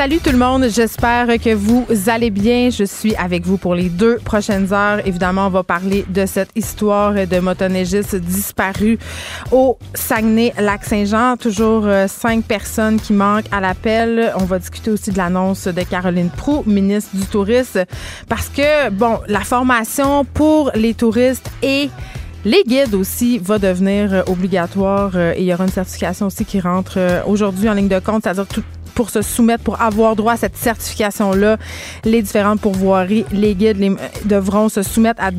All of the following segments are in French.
Salut tout le monde, j'espère que vous allez bien. Je suis avec vous pour les deux prochaines heures. Évidemment, on va parler de cette histoire de motoneigistes disparus au Saguenay-Lac-Saint-Jean. Toujours euh, cinq personnes qui manquent à l'appel. On va discuter aussi de l'annonce de Caroline Proux, ministre du Tourisme, parce que, bon, la formation pour les touristes et les guides aussi va devenir euh, obligatoire euh, il y aura une certification aussi qui rentre aujourd'hui en ligne de compte, c'est-à-dire pour se soumettre, pour avoir droit à cette certification-là, les différentes pourvoiries, les guides les, devront se soumettre à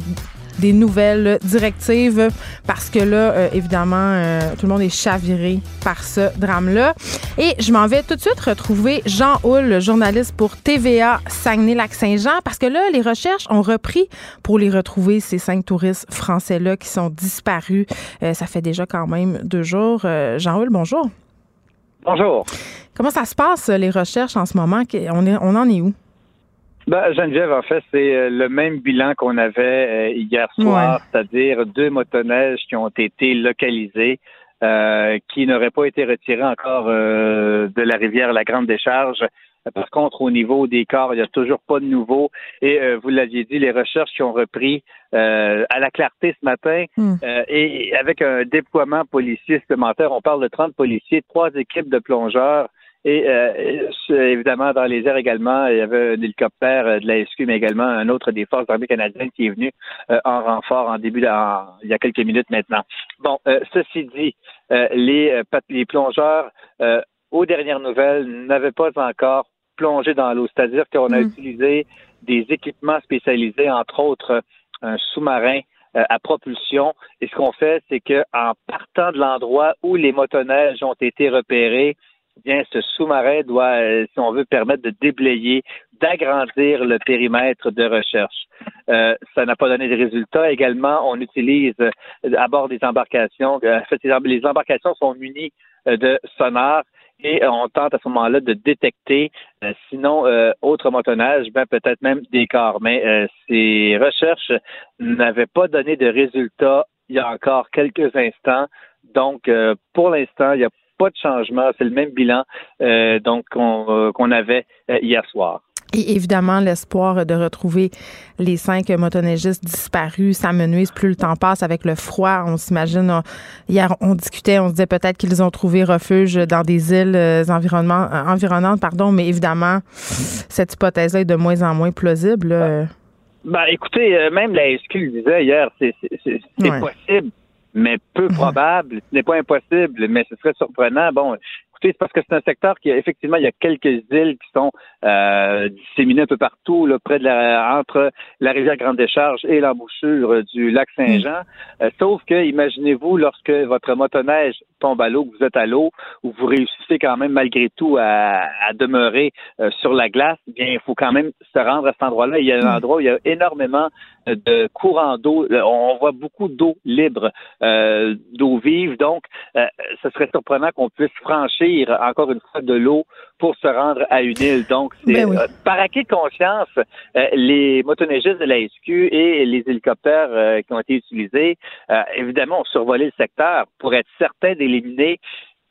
des nouvelles directives parce que là, euh, évidemment, euh, tout le monde est chaviré par ce drame-là. Et je m'en vais tout de suite retrouver Jean Houle, journaliste pour TVA Saguenay-Lac-Saint-Jean, parce que là, les recherches ont repris pour les retrouver, ces cinq touristes français-là qui sont disparus. Euh, ça fait déjà quand même deux jours. Jean Houle, bonjour. Bonjour. Comment ça se passe, les recherches en ce moment? On, est, on en est où? Ben, Geneviève, en fait, c'est euh, le même bilan qu'on avait euh, hier soir, c'est-à-dire deux motoneiges qui ont été localisés, euh, qui n'auraient pas été retirés encore de la rivière La Grande Décharge par contre, au niveau des corps, il n'y a toujours pas de nouveau. Et euh, vous l'aviez dit, les recherches qui ont repris euh, à la clarté ce matin hmm. euh, et avec un déploiement policier supplémentaire. On parle de 30 policiers, trois équipes de plongeurs. Et évidemment, dans les airs également, il y avait un hélicoptère de la SQ, mais également un autre des forces armées canadiennes qui est venu en renfort en début, il y a quelques minutes maintenant. Bon, ceci dit, les, les plongeurs aux dernières nouvelles, n'avaient pas encore plongé dans l'eau. C'est-à-dire qu'on a mm. utilisé des équipements spécialisés, entre autres un sous-marin euh, à propulsion. Et ce qu'on fait, c'est qu'en partant de l'endroit où les motoneiges ont été repérés, eh bien, ce sous-marin doit, euh, si on veut, permettre de déblayer, d'agrandir le périmètre de recherche. Euh, ça n'a pas donné de résultats. Également, on utilise à bord des embarcations, en fait, les embarcations sont munies de sonars et on tente à ce moment-là de détecter, euh, sinon euh, autre motonnage, ben peut-être même des corps. Mais euh, ces recherches n'avaient pas donné de résultats il y a encore quelques instants. Donc, pour l'instant, il n'y a pas de changement. C'est le même bilan donc qu'on avait hier soir. Et évidemment, l'espoir de retrouver les cinq motoneigistes disparus s'amenuise plus le temps passe avec le froid. On s'imagine, hier, on discutait, on se disait peut-être qu'ils ont trouvé refuge dans des îles euh, euh, environnantes, pardon, mais évidemment, cette hypothèse-là est de moins en moins plausible. Ben, écoutez, même la SQ le disait hier, c'est possible, mais peu probable. Ce n'est pas impossible, mais ce serait surprenant. Bon, c'est parce que c'est un secteur qui, effectivement, il y a quelques îles qui sont euh, disséminées un peu partout, là, près de la, entre la rivière Grande Décharge et l'embouchure du lac Saint-Jean. Mm. Euh, sauf que, imaginez-vous, lorsque votre motoneige tombe à l'eau, que vous êtes à l'eau, ou vous réussissez quand même malgré tout à, demeurer euh, sur la glace, eh bien, il faut quand même se rendre à cet endroit-là. Il y a un mm. endroit où il y a énormément de courants d'eau. On voit beaucoup d'eau libre, d'eau vive. Donc, ce serait surprenant qu'on puisse franchir encore une fois de l'eau pour se rendre à une île. Donc, c'est ben euh, par acquis de conscience, euh, les motoneigistes de la SQ et les hélicoptères euh, qui ont été utilisés, évidemment, ont survolé le secteur pour être certain d'éliminer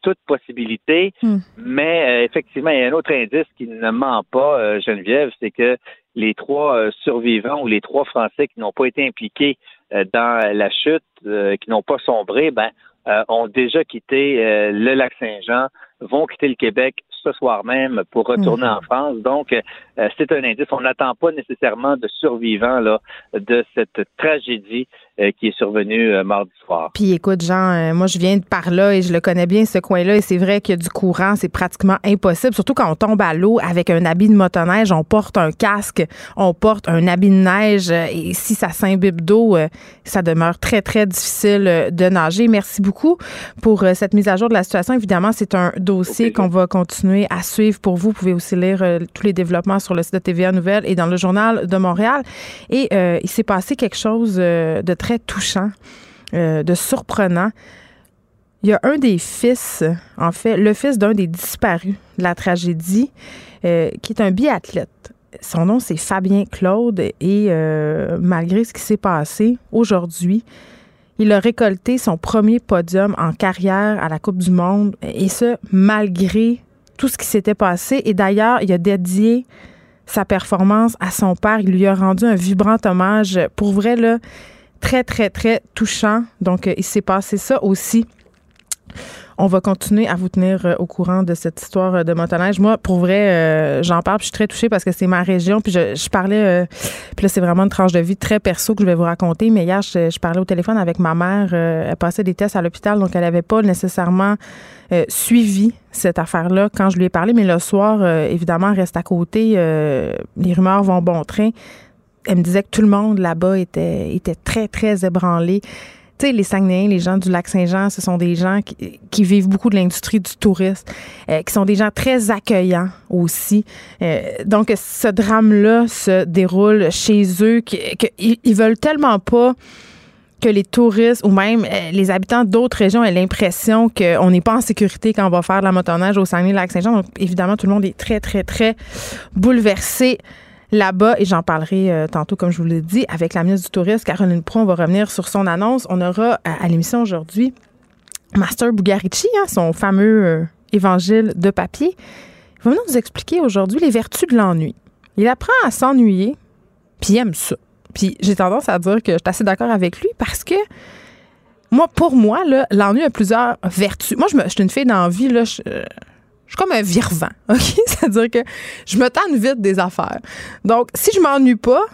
toute possibilité. Hmm. Mais effectivement, il y a un autre indice qui ne ment pas, Geneviève, c'est que les trois survivants ou les trois Français qui n'ont pas été impliqués dans la chute, qui n'ont pas sombré, ben, ont déjà quitté le lac Saint-Jean vont quitter le Québec ce soir même pour retourner mhm. en France. Donc, euh, c'est un indice. On n'attend pas nécessairement de survivants là, de cette tragédie euh, qui est survenue euh, mardi soir. Puis écoute, Jean, moi je viens de par là et je le connais bien ce coin-là et c'est vrai qu'il y a du courant, c'est pratiquement impossible, surtout quand on tombe à l'eau avec un habit de motoneige, on porte un casque, on porte un habit de neige et si ça s'imbibe d'eau, ça demeure très très difficile de nager. Merci beaucoup pour cette mise à jour de la situation. Évidemment, c'est un dossier qu'on va continuer à suivre pour vous. Vous pouvez aussi lire tous les développements sur le site de TVA Nouvelles et dans le journal de Montréal. Et il s'est passé quelque chose de très très touchant, de surprenant. Il y a un des fils, en fait, le fils d'un des disparus de la tragédie, qui est un biathlète. Son nom, c'est Fabien Claude, et malgré ce qui s'est passé aujourd'hui, il a récolté son premier podium en carrière à la Coupe du Monde, et ce, malgré tout ce qui s'était passé. Et d'ailleurs, il a dédié sa performance à son père. Il lui a rendu un vibrant hommage. Pour vrai, là, très, très, très touchant. Donc, euh, il s'est passé ça aussi on va continuer à vous tenir euh, au courant de cette histoire euh, de motoneige. Moi, pour vrai, j'en parle, puis je suis très touchée parce que c'est ma région. Puis je, parlais, puis là, c'est vraiment une tranche de vie très perso que je vais vous raconter. Mais hier, je, parlais au téléphone avec ma mère. elle passait des tests à l'hôpital, donc elle n'avait pas nécessairement suivi cette affaire-là quand je lui ai parlé. Mais le soir, évidemment, reste à côté. les rumeurs vont bon train. Elle me disait que tout le monde là-bas était, était très, très ébranlé les Saguenayens, les gens du lac Saint-Jean, ce sont des gens qui, vivent beaucoup de l'industrie du tourisme, euh, qui sont des gens très accueillants aussi. Euh, donc, ce drame-là se déroule chez eux, qu'ils ils veulent tellement pas que les touristes ou même euh, les habitants d'autres régions aient l'impression qu'on n'est pas en sécurité quand on va faire de la motoneige au Saguenay-Lac-Saint-Jean. Donc, évidemment, tout le monde est très, très, très bouleversé là-bas et j'en parlerai euh, tantôt, comme je vous l'ai dit, avec la ministre du Tourisme, Caroline Pro. On va revenir sur son annonce. On aura à, l'émission aujourd'hui Master Bugarici, hein, son fameux euh, évangile de papier. Il va venir nous expliquer aujourd'hui les vertus de l'ennui. Il apprend à s'ennuyer, puis il aime ça. Puis j'ai tendance à dire que je suis assez d'accord avec lui parce que moi, pour moi, l'ennui a plusieurs vertus. Moi, je, me, suis une fille d'envie, là, euh, je suis comme un virvant, OK? C'est-à-dire que je me tente vite des affaires. Donc, si je m'ennuie pas,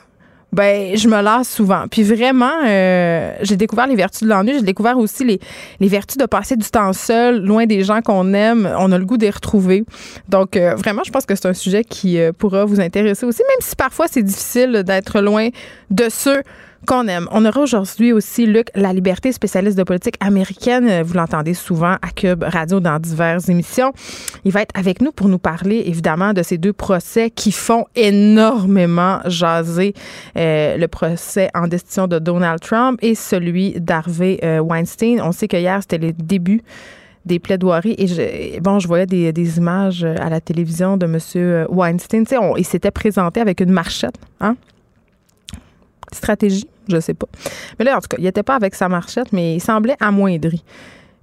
ben je me lasse souvent. Puis vraiment, euh, j'ai découvert les vertus de l'ennui. J'ai découvert aussi les, vertus de passer du temps seul, loin des gens qu'on aime. On a le goût les retrouver. Donc euh, vraiment, je pense que c'est un sujet qui euh, pourra vous intéresser aussi, même si parfois c'est difficile d'être loin de ceux qu'on aime. On aura aujourd'hui aussi Luc La Liberté, spécialiste de politique américaine. Vous l'entendez souvent à Cube Radio dans diverses émissions. Il va être avec nous pour nous parler évidemment de ces deux procès qui font énormément jaser euh, le procès en destitution de Donald Trump et celui d'Harvey euh, Weinstein. On sait que hier c'était le début des plaidoiries et bon je voyais des, images à la télévision de monsieur Weinstein tu sais il s'était présenté avec une marchette hein? Stratégie, je sais pas. Mais là, en tout cas, il n'était pas avec sa marchette, mais il semblait amoindri.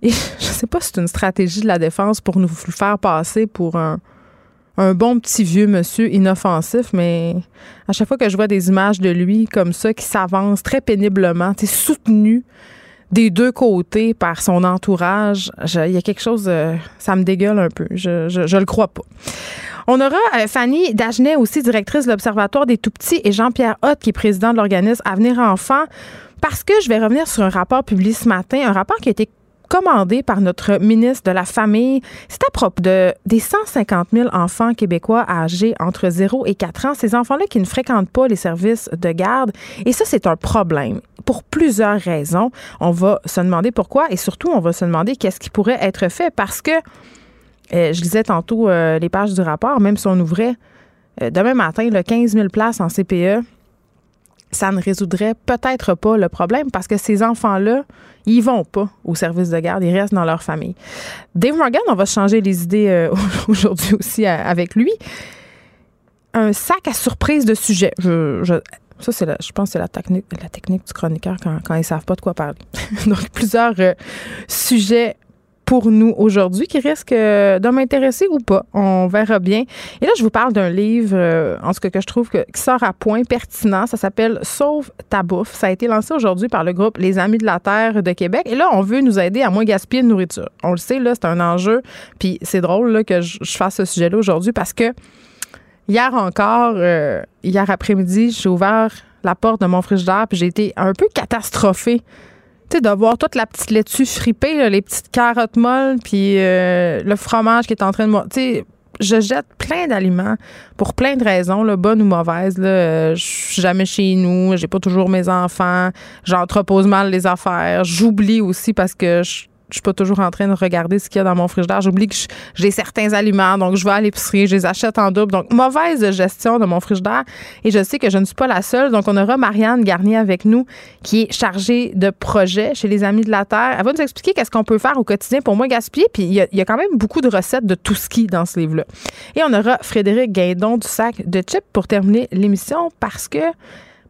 Et je sais pas si c'est une stratégie de la défense pour nous faire passer pour un, bon petit vieux monsieur inoffensif, mais à chaque fois que je vois des images de lui comme ça, qui s'avance très péniblement, soutenu des deux côtés par son entourage, il y a quelque chose, euh, ça me dégueule un peu. Je, je, le crois pas. On aura euh, Fanny Dagenet, aussi directrice de l'Observatoire des Tout-Petits, et Jean-Pierre Hott, qui est président de l'organisme Avenir Enfants, parce que je vais revenir sur un rapport publié ce matin, un rapport qui a été commandé par notre ministre de la Famille. C'est à propos de, des 150 000 enfants québécois âgés entre 0 et 4 ans, ces enfants-là qui ne fréquentent pas les services de garde. Et ça, c'est un problème pour plusieurs raisons. On va se demander pourquoi et surtout, on va se demander qu'est-ce qui pourrait être fait parce que euh, je lisais tantôt euh, les pages du rapport, même si on ouvrait euh, demain matin le 15 000 places en CPE, ça ne résoudrait peut-être pas le problème parce que ces enfants-là, ils vont pas au service de garde, ils restent dans leur famille. Dave Morgan, on va changer les idées aujourd'hui aussi avec lui. Un sac à surprise de sujets. Je, ça, c'est je pense que c'est la technique, du chroniqueur quand, quand ils savent pas de quoi parler. Donc, plusieurs sujets pour nous aujourd'hui qui risque euh, de m'intéresser ou pas. On verra bien. Et là, je vous parle d'un livre, euh, en ce que, je trouve que, qui sort à point pertinent. Ça s'appelle Sauve ta bouffe. Ça a été lancé aujourd'hui par le groupe Les Amis de la Terre de Québec. Et là, on veut nous aider à moins gaspiller de nourriture. On le sait, là, c'est un enjeu. Puis c'est drôle là, que je, fasse ce sujet-là aujourd'hui parce que hier encore, euh, hier après-midi, j'ai ouvert la porte de mon frigidaire puis j'ai été un peu catastrophée de voir toute la petite laitue fripée, les petites carottes molles, puis euh, le fromage qui est en train de... Tu sais, je jette plein d'aliments pour plein de raisons, là, bonnes ou mauvaises. Là. Euh, je suis jamais chez nous, j'ai pas toujours mes enfants, j'entrepose mal les affaires, j'oublie aussi parce que je je suis pas toujours en train de regarder ce qu'il y a dans mon frigidaire. J'oublie que j'ai certains aliments, donc je vais à l'épicerie, je les achète en double. Donc, mauvaise gestion de mon frigidaire. Et je sais que je ne suis pas la seule. Donc, on aura Marianne Garnier avec nous, qui est chargée de projets chez les Amis de la Terre. Elle va nous expliquer qu'est-ce qu'on peut faire au quotidien pour moins gaspiller. Puis, il y, a, quand même beaucoup de recettes de tout ski dans ce livre-là. Et on aura Frédéric Guindon du sac de chips pour terminer l'émission parce que,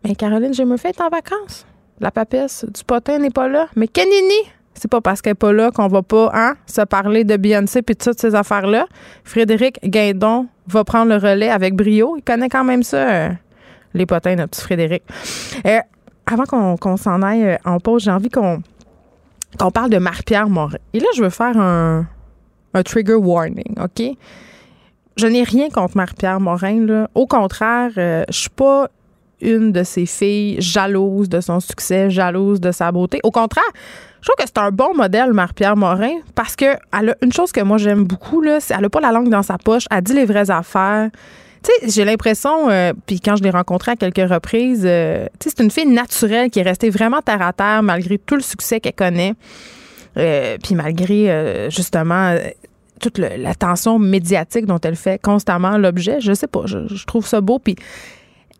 ben, Caroline Murphy est en vacances. La papesse du potin n'est pas là. Mais Kenini, c'est pas parce qu'elle n'est pas là qu'on va pas hein, se parler de Beyoncé et de toutes ces affaires-là. Frédéric Guindon va prendre le relais avec brio. Il connaît quand même ça, euh, les potins, notre petit Frédéric. Euh, avant qu'on s'en aille euh, en pause, j'ai envie qu'on parle de Marie-Pierre Morin. Et là, je veux faire un, un trigger warning, OK? Je n'ai rien contre Marie-Pierre Morin. Là. Au contraire, je suis pas une de ses filles jalouse de son succès, jalouse de sa beauté. Au contraire, je trouve que c'est un bon modèle, Marie-Pierre Morin, parce que elle a une chose que moi j'aime beaucoup, c'est elle a pas la langue dans sa poche, elle dit les vraies affaires. Tu sais, j'ai l'impression, euh, puis quand je l'ai rencontrée à quelques reprises, euh, tu sais, c'est une fille naturelle qui est restée vraiment terre à terre malgré tout le succès qu'elle connaît, euh, puis malgré justement toute l'attention médiatique dont elle fait constamment l'objet. Je sais pas, je, trouve ça beau,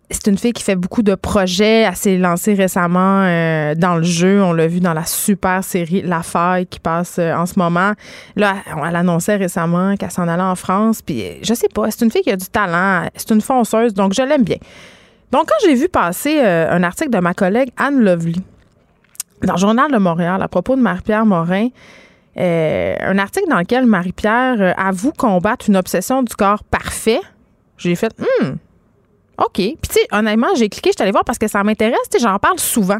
c'est une fille qui fait beaucoup de projets. Elle s'est lancée récemment euh, dans le jeu. On l'a vu dans la super série La Faille qui passe euh, en ce moment. Là, elle annonçait récemment qu'elle s'en allait en France. Puis, euh, je sais pas, c'est une fille qui a du talent. C'est une fonceuse, donc je l'aime bien. Donc, quand j'ai vu passer un article de ma collègue Anne Lovely dans le Journal de Montréal à propos de Marie-Pierre Morin, un article dans lequel Marie-Pierre avoue combattre une obsession du corps parfait, j'ai fait, hum, OK. Puis, tu sais, honnêtement, j'ai cliqué, je suis allée voir parce que ça m'intéresse. J'en parle souvent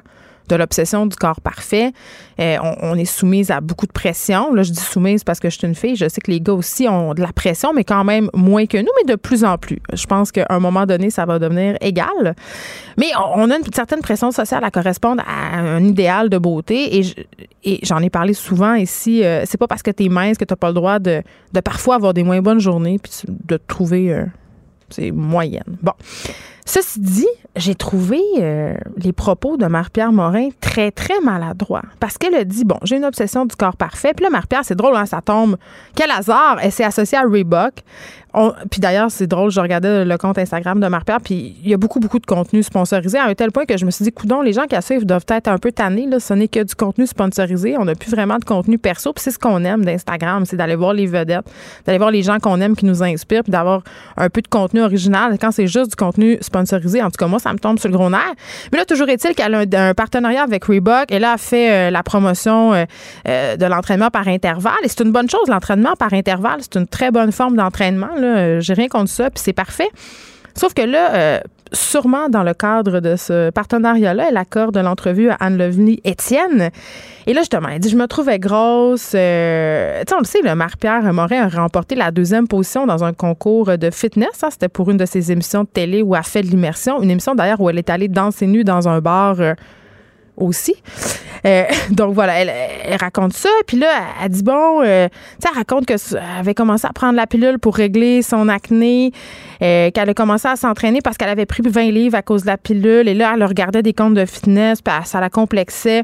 de l'obsession du corps parfait. Euh, on, est soumise à beaucoup de pression. Là, je dis soumise parce que je suis une fille. Je sais que les gars aussi ont de la pression, mais quand même moins que nous, mais de plus en plus. Je pense qu'à un moment donné, ça va devenir égal. Mais on, a une certaine pression sociale à correspondre à un idéal de beauté. Et, j'en ai parlé souvent ici. Euh, c'est pas parce que tu es mince que tu pas le droit de, parfois avoir des moins bonnes journées puis de trouver... Euh, c'est moyenne. Bon. Ceci dit, j'ai trouvé euh, les propos de Marie-Pierre Morin très, très maladroits. Parce qu'elle a dit, bon, j'ai une obsession du corps parfait. Puis là, Marie-Pierre, c'est drôle, hein, ça tombe. Quel hasard! Elle s'est associée à Reebok puis d'ailleurs, c'est drôle, je regardais le compte Instagram de Marc-Pierre, puis il y a beaucoup, beaucoup de contenu sponsorisé à un tel point que je me suis dit, coudon, les gens qui la suivent doivent être un peu tannés. Là. Ce n'est que du contenu sponsorisé. On n'a plus vraiment de contenu perso. Puis c'est ce qu'on aime d'Instagram, c'est d'aller voir les vedettes, d'aller voir les gens qu'on aime qui nous inspirent, puis d'avoir un peu de contenu original. Quand c'est juste du contenu sponsorisé, en tout cas, moi, ça me tombe sur le gros nerf. Mais là, toujours est-il qu'elle a un, partenariat avec Reebok et là, elle fait euh, la promotion euh, euh, de l'entraînement par intervalle. Et c'est une bonne chose, l'entraînement par intervalle. C'est une très bonne forme d'entraînement. Euh, j'ai rien contre ça, puis c'est parfait. Sauf que là, euh, sûrement dans le cadre de ce partenariat-là, elle accorde l'entrevue à Anne Lovely Étienne. Et là, justement, elle dit Je me trouvais grosse. Euh, tu sais, on le sait, le Marie-Pierre Morin a remporté la deuxième position dans un concours de fitness. Hein. C'était pour une de ses émissions de télé où elle fait de l'immersion. Une émission d'ailleurs où elle est allée danser nue dans un bar aussi. Euh, donc voilà, elle, raconte ça. Puis là, elle, dit bon, euh, tu sais, elle raconte qu'elle avait commencé à prendre la pilule pour régler son acné, euh, qu'elle a commencé à s'entraîner parce qu'elle avait pris 20 livres à cause de la pilule. Et là, elle regardait des comptes de fitness, puis ça la complexait.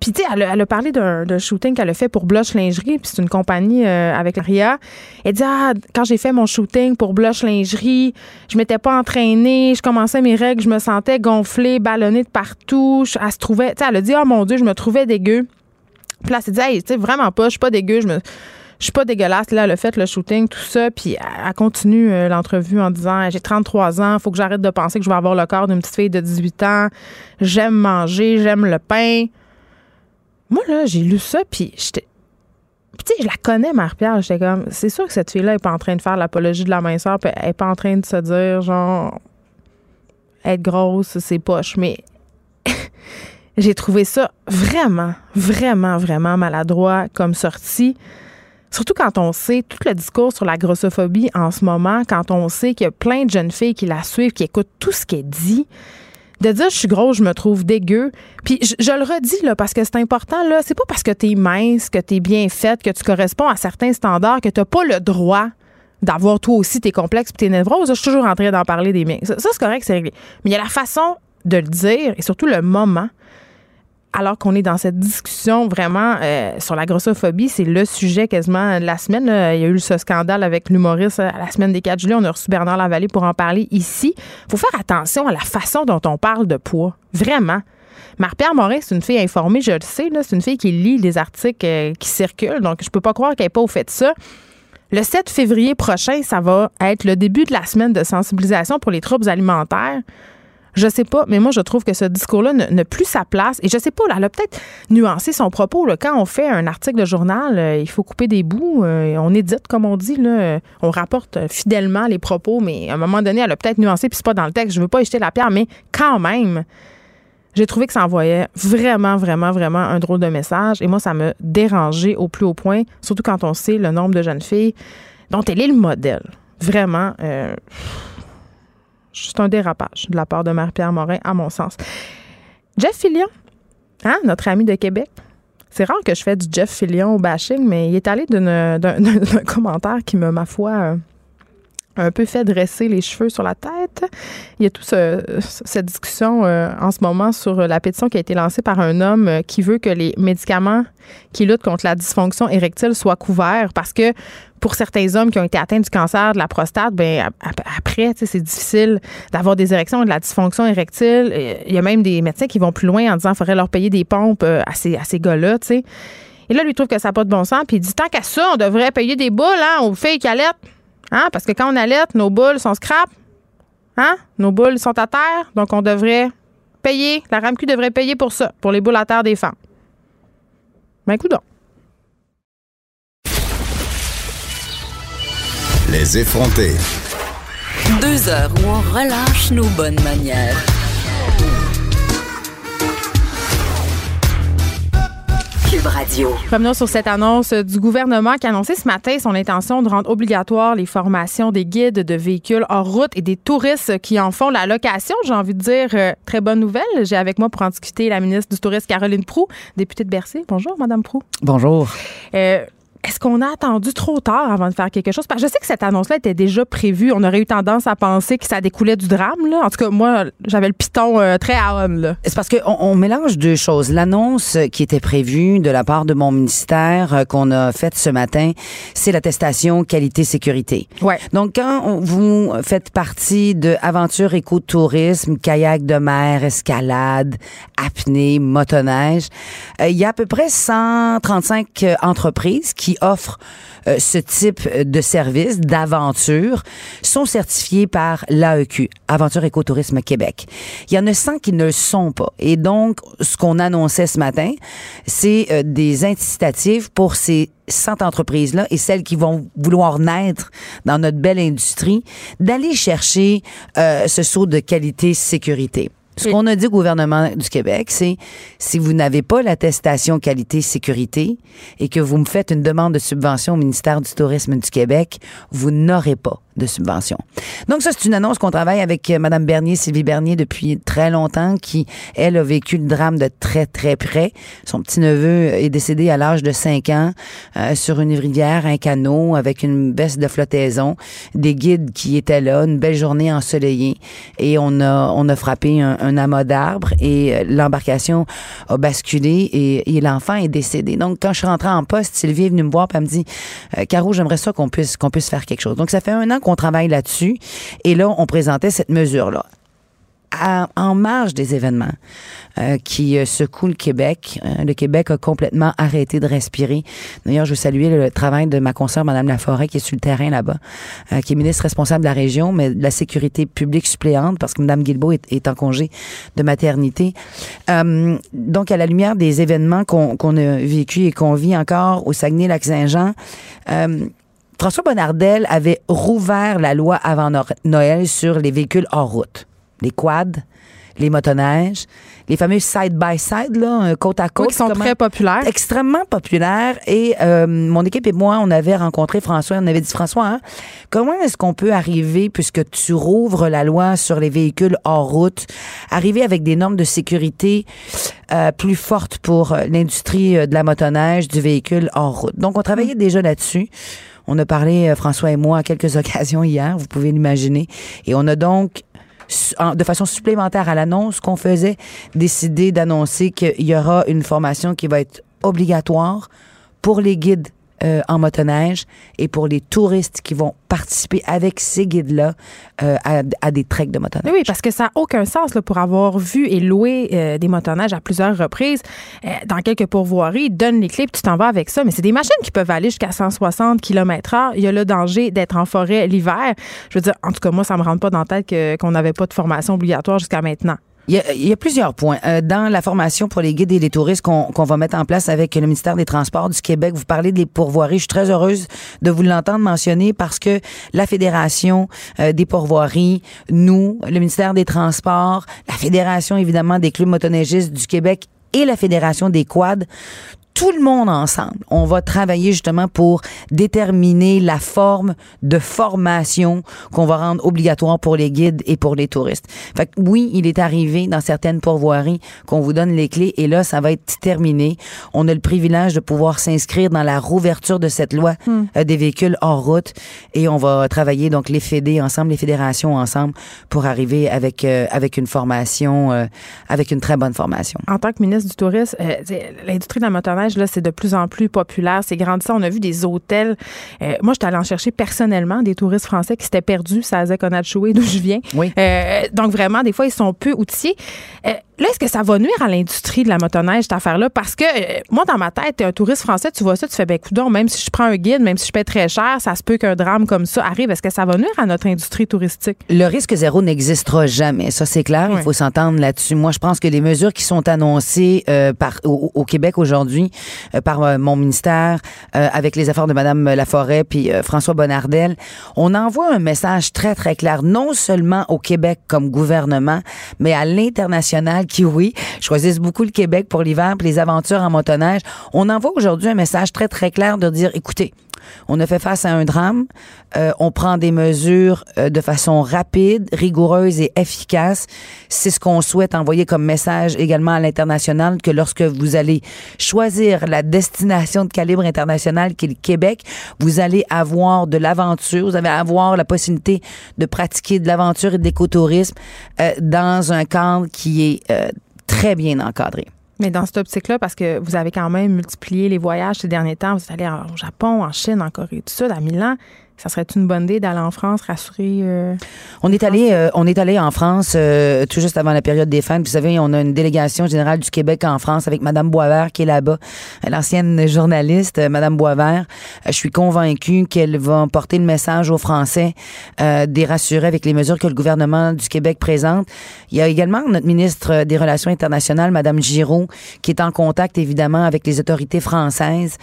puis tu sais, elle, a parlé d'un shooting qu'elle a fait pour Blush Lingerie, puis c'est une compagnie avec Ria. Elle dit ah, quand j'ai fait mon shooting pour Blush Lingerie, je m'étais pas entraînée, je commençais mes règles, je me sentais gonflée, ballonnée de partout. Elle se trouvait, tu sais, elle a dit oh mon dieu, je me trouvais dégueu. Puis là, elle s'est dit, hey, tu sais, vraiment pas, je suis pas dégueu, je me. Je suis pas dégueulasse. Là, a fait le shooting, tout ça. Puis elle continue euh, l'entrevue en disant J'ai 33 ans, faut que j'arrête de penser que je vais avoir le corps d'une petite fille de 18 ans. J'aime manger, j'aime le pain. Moi, là, j'ai lu ça, puis j'étais. tu sais, je la connais, Marie-Pierre. J'étais comme, c'est sûr que cette fille-là n'est pas en train de faire l'apologie de la minceur, puis elle n'est pas en train de se dire, genre, être grosse, c'est poche. Mais j'ai trouvé ça vraiment, vraiment, vraiment maladroit comme sortie. Surtout quand on sait tout le discours sur la grossophobie en ce moment, quand on sait qu'il y a plein de jeunes filles qui la suivent, qui écoutent tout ce qu'elle dit. De dire je suis grosse, je me trouve dégueu. Puis je, le redis là parce que c'est important là, c'est pas parce que tu es mince, que tu es bien faite, que tu corresponds à certains standards que tu pas le droit d'avoir toi aussi tes complexes tes névroses. Je suis toujours en train d'en parler des miens. Ça c'est correct, c'est réglé. Mais il y a la façon de le dire et surtout le moment alors qu'on est dans cette discussion vraiment euh, sur la grossophobie, c'est le sujet quasiment de la semaine. Il y a eu ce scandale avec l'humoriste à la semaine des 4 juillet. On a reçu Bernard Lavallée pour en parler ici. faut faire attention à la façon dont on parle de poids. Vraiment. Marie-Pierre Morin, c'est une fille informée, je le sais. C'est une fille qui lit des articles euh, qui circulent. Donc, je peux pas croire qu'elle n'ait pas au fait de ça. Le 7 février prochain, ça va être le début de la semaine de sensibilisation pour les troubles alimentaires. Je sais pas, mais moi, je trouve que ce discours-là n'a plus sa place. Et je sais pas, elle a peut-être nuancé son propos. Quand on fait un article de journal, euh, il faut couper des bouts. Euh, on édite, comme on dit. Là, on rapporte fidèlement les propos, mais à un moment donné, elle a peut-être nuancé, puis c'est pas dans le texte. Je veux pas jeter la pierre, mais quand même, j'ai trouvé que ça envoyait vraiment, vraiment, vraiment un drôle de message. Et moi, ça me dérangeait au plus haut point, surtout quand on sait le nombre de jeunes filles dont elle est le modèle. Vraiment. Euh, juste un dérapage de la part de Marie-Pierre Morin, à mon sens. Jeff Fillion, hein, notre ami de Québec. C'est rare que je fais du Jeff Fillion au bashing, mais il est allé d'un commentaire qui me, ma foi, euh, un peu fait dresser les cheveux sur la tête. Il y a toute cette discussion euh, en ce moment sur la pétition qui a été lancée par un homme euh, qui veut que les médicaments qui luttent contre la dysfonction érectile soient couverts parce que pour certains hommes qui ont été atteints du cancer de la prostate, ben après, c'est difficile d'avoir des érections de la dysfonction érectile. Il y a même des médecins qui vont plus loin en disant qu'il faudrait leur payer des pompes euh, à ces, à gars-là, Et là, lui trouve que ça n'a pas de bon sens, puis il dit tant qu'à ça, on devrait payer des boules hein, aux filles qui. Hein? Parce que quand on allait, nos boules sont scrap. Hein? Nos boules sont à terre. Donc, on devrait payer. La RAMQ devrait payer pour ça, pour les boules à terre des femmes. Ben, donc. Les effrontés. Deux heures où on relâche nos bonnes manières. Radio. Revenons sur cette annonce du gouvernement qui a annoncé ce matin son intention de rendre obligatoire les formations des guides de véhicules hors route et des touristes qui en font la location. J'ai envie de dire euh, très bonne nouvelle. J'ai avec moi pour en discuter la ministre du Tourisme, Caroline Prou, députée de Bercy. Bonjour, Madame Prou. Bonjour. Euh, est-ce qu'on a attendu trop tard avant de faire quelque chose? Parce que je sais que cette annonce-là était déjà prévue. On aurait eu tendance à penser que ça découlait du drame. Là. En tout cas, moi, j'avais le piton euh, très à homme. C'est parce qu'on on mélange deux choses. L'annonce qui était prévue de la part de mon ministère euh, qu'on a faite ce matin, c'est l'attestation qualité-sécurité. Ouais. Donc, quand vous faites partie de aventure écotourisme, kayak de mer, escalade, apnée, motoneige, euh, il y a à peu près 135 entreprises qui offrent euh, ce type de service, d'aventure, sont certifiés par l'AEQ, Aventure Écotourisme Québec. Il y en a 100 qui ne le sont pas. Et donc, ce qu'on annonçait ce matin, c'est euh, des incitatifs pour ces 100 entreprises-là et celles qui vont vouloir naître dans notre belle industrie, d'aller chercher euh, ce saut de qualité-sécurité. Ce qu'on a dit au gouvernement du Québec, c'est si vous n'avez pas l'attestation qualité-sécurité et que vous me faites une demande de subvention au ministère du Tourisme du Québec, vous n'aurez pas Donc ça, c'est une annonce qu'on travaille avec euh, Mme Bernier, Sylvie Bernier, depuis très longtemps, qui, elle, a vécu le drame de très, très près. Son petit-neveu est décédé à l'âge de 5 ans euh, sur une rivière, un canot, avec une baisse de flottaison, des guides qui étaient là, une belle journée ensoleillée, et on a, on a frappé un, un amas d'arbres, et euh, l'embarcation a basculé, et, et l'enfant est décédé. Donc, quand je suis rentrée en poste, Sylvie est venue me voir, et elle me dit, Caro, j'aimerais ça qu'on puisse, qu'on puisse faire quelque chose. Donc, ça fait un an qu'on travaille là-dessus. Et là, on présentait cette mesure-là. en marge des événements euh, qui euh, secouent le Québec. Euh, le Québec a complètement arrêté de respirer. D'ailleurs, je veux saluer le travail de ma consoeur, Mme Laforêt, qui est sur le terrain là-bas, qui est ministre responsable de la région, mais de la sécurité publique suppléante, parce que Mme Guilbeault est, en congé de maternité. donc, à la lumière des événements qu'on a vécus et qu'on vit encore au Saguenay-Lac-Saint-Jean, François Bonnardel avait rouvert la loi avant Noël sur les véhicules hors route, les quads, les motoneiges, les fameux side-by-side, là, côte à côte. qui sont très populaires. Extrêmement populaires. Et euh, mon équipe et moi, on avait rencontré François. On avait dit, François, hein, comment est-ce qu'on peut arriver, puisque tu rouvres la loi sur les véhicules hors route, arriver avec des normes de sécurité euh, plus fortes pour euh, l'industrie de la motoneige, du véhicule hors route? Donc, on travaillait déjà là-dessus. On a parlé, euh, François et moi, à quelques occasions hier, vous pouvez l'imaginer. Et on a donc de façon supplémentaire à l'annonce qu'on faisait, décidé d'annoncer qu'il y aura une formation qui va être obligatoire pour les guides euh, en motoneige et pour les touristes qui vont participer avec ces guides-là euh, à, des treks de motoneige. Oui, parce que ça n'a aucun sens là, pour avoir vu et loué euh, des motoneiges à plusieurs reprises dans quelques pourvoiries. Donne les clés tu t'en vas avec ça. Mais c'est des machines qui peuvent aller jusqu'à 160 km/h. Il y a le danger d'être en forêt l'hiver. Je veux dire, en tout cas, moi, ça me rentre pas dans la tête qu'on n'avait pas de formation obligatoire jusqu'à maintenant. Il y, a, plusieurs points. Euh, dans la formation pour les guides et les touristes qu'on va mettre en place avec le ministère des Transports du Québec, vous parlez des pourvoiries. Je suis très heureuse de vous l'entendre mentionner parce que la Fédération euh, des pourvoiries, nous, le ministère des Transports, la Fédération évidemment des clubs motoneigistes du Québec et la Fédération des quads, tout le monde ensemble, on va travailler justement pour déterminer la forme de formation qu'on va rendre obligatoire pour les guides et pour les touristes. Fait que oui, il est arrivé dans certaines pourvoiries qu'on vous donne les clés et là, ça va être terminé. On a le privilège de pouvoir s'inscrire dans la rouverture de cette loi hmm. euh, des véhicules hors route et on va travailler donc les fédés ensemble, les fédérations ensemble pour arriver avec euh, avec une formation, euh, avec une très bonne formation. En tant que ministre du Tourisme, l'industrie de la là, c'est de plus en plus populaire. C'est grandissant. On a vu des hôtels. Euh, moi, j'étais allée en chercher personnellement des touristes français qui s'étaient perdus. Ça a Conachoué, d'où je viens. Oui. Euh, donc, vraiment, des fois, ils sont peu outillés. Euh, Là, est-ce que ça va nuire à l'industrie de la motoneige, cette affaire-là? Parce que euh, moi, dans ma tête, t'es un touriste français, tu vois ça, tu fais, ben, coudon, même si je prends un guide, même si je paie très cher, ça se peut qu'un drame comme ça arrive. Est-ce que ça va nuire à notre industrie touristique? Le risque zéro n'existera jamais. Ça, c'est clair. Il faut s'entendre là-dessus. Moi, je pense que les mesures qui sont annoncées euh, par, au, Québec aujourd'hui euh, par mon ministère, avec les efforts de Mme Laforêt puis François Bonnardel, on envoie un message très, très clair, non seulement au Québec comme gouvernement, mais à l'international qui, oui, choisissent beaucoup le Québec pour l'hiver pour les aventures en motoneige. On envoie aujourd'hui un message très, très clair de dire, écoutez, on a fait face à un drame. Euh, on prend des mesures euh, de façon rapide, rigoureuse et efficace. C'est ce qu'on souhaite envoyer comme message également à l'international que lorsque vous allez choisir la destination de calibre international qui est le Québec, vous allez avoir de l'aventure, vous allez avoir la possibilité de pratiquer de l'aventure et de l'écotourisme euh, dans un cadre qui est très bien encadré. Mais dans cette optique-là, parce que vous avez quand même multiplié les voyages ces derniers temps, vous êtes allé au Japon, en Chine, en Corée du Sud, à Milan ça serait une bonne idée d'aller en France, rassurer. Euh, on est allé, euh, on est allé en France euh, tout juste avant la période des fêtes. Vous savez, on a une délégation générale du Québec en France avec Madame Boisvert qui est là-bas, l'ancienne journaliste Madame Boisvert. je suis convaincue qu'elle va porter le message aux Français des rassurer avec les mesures que le gouvernement du Québec présente. Il y a également notre ministre des Relations internationales, Madame Giraud, qui est en contact évidemment avec les autorités françaises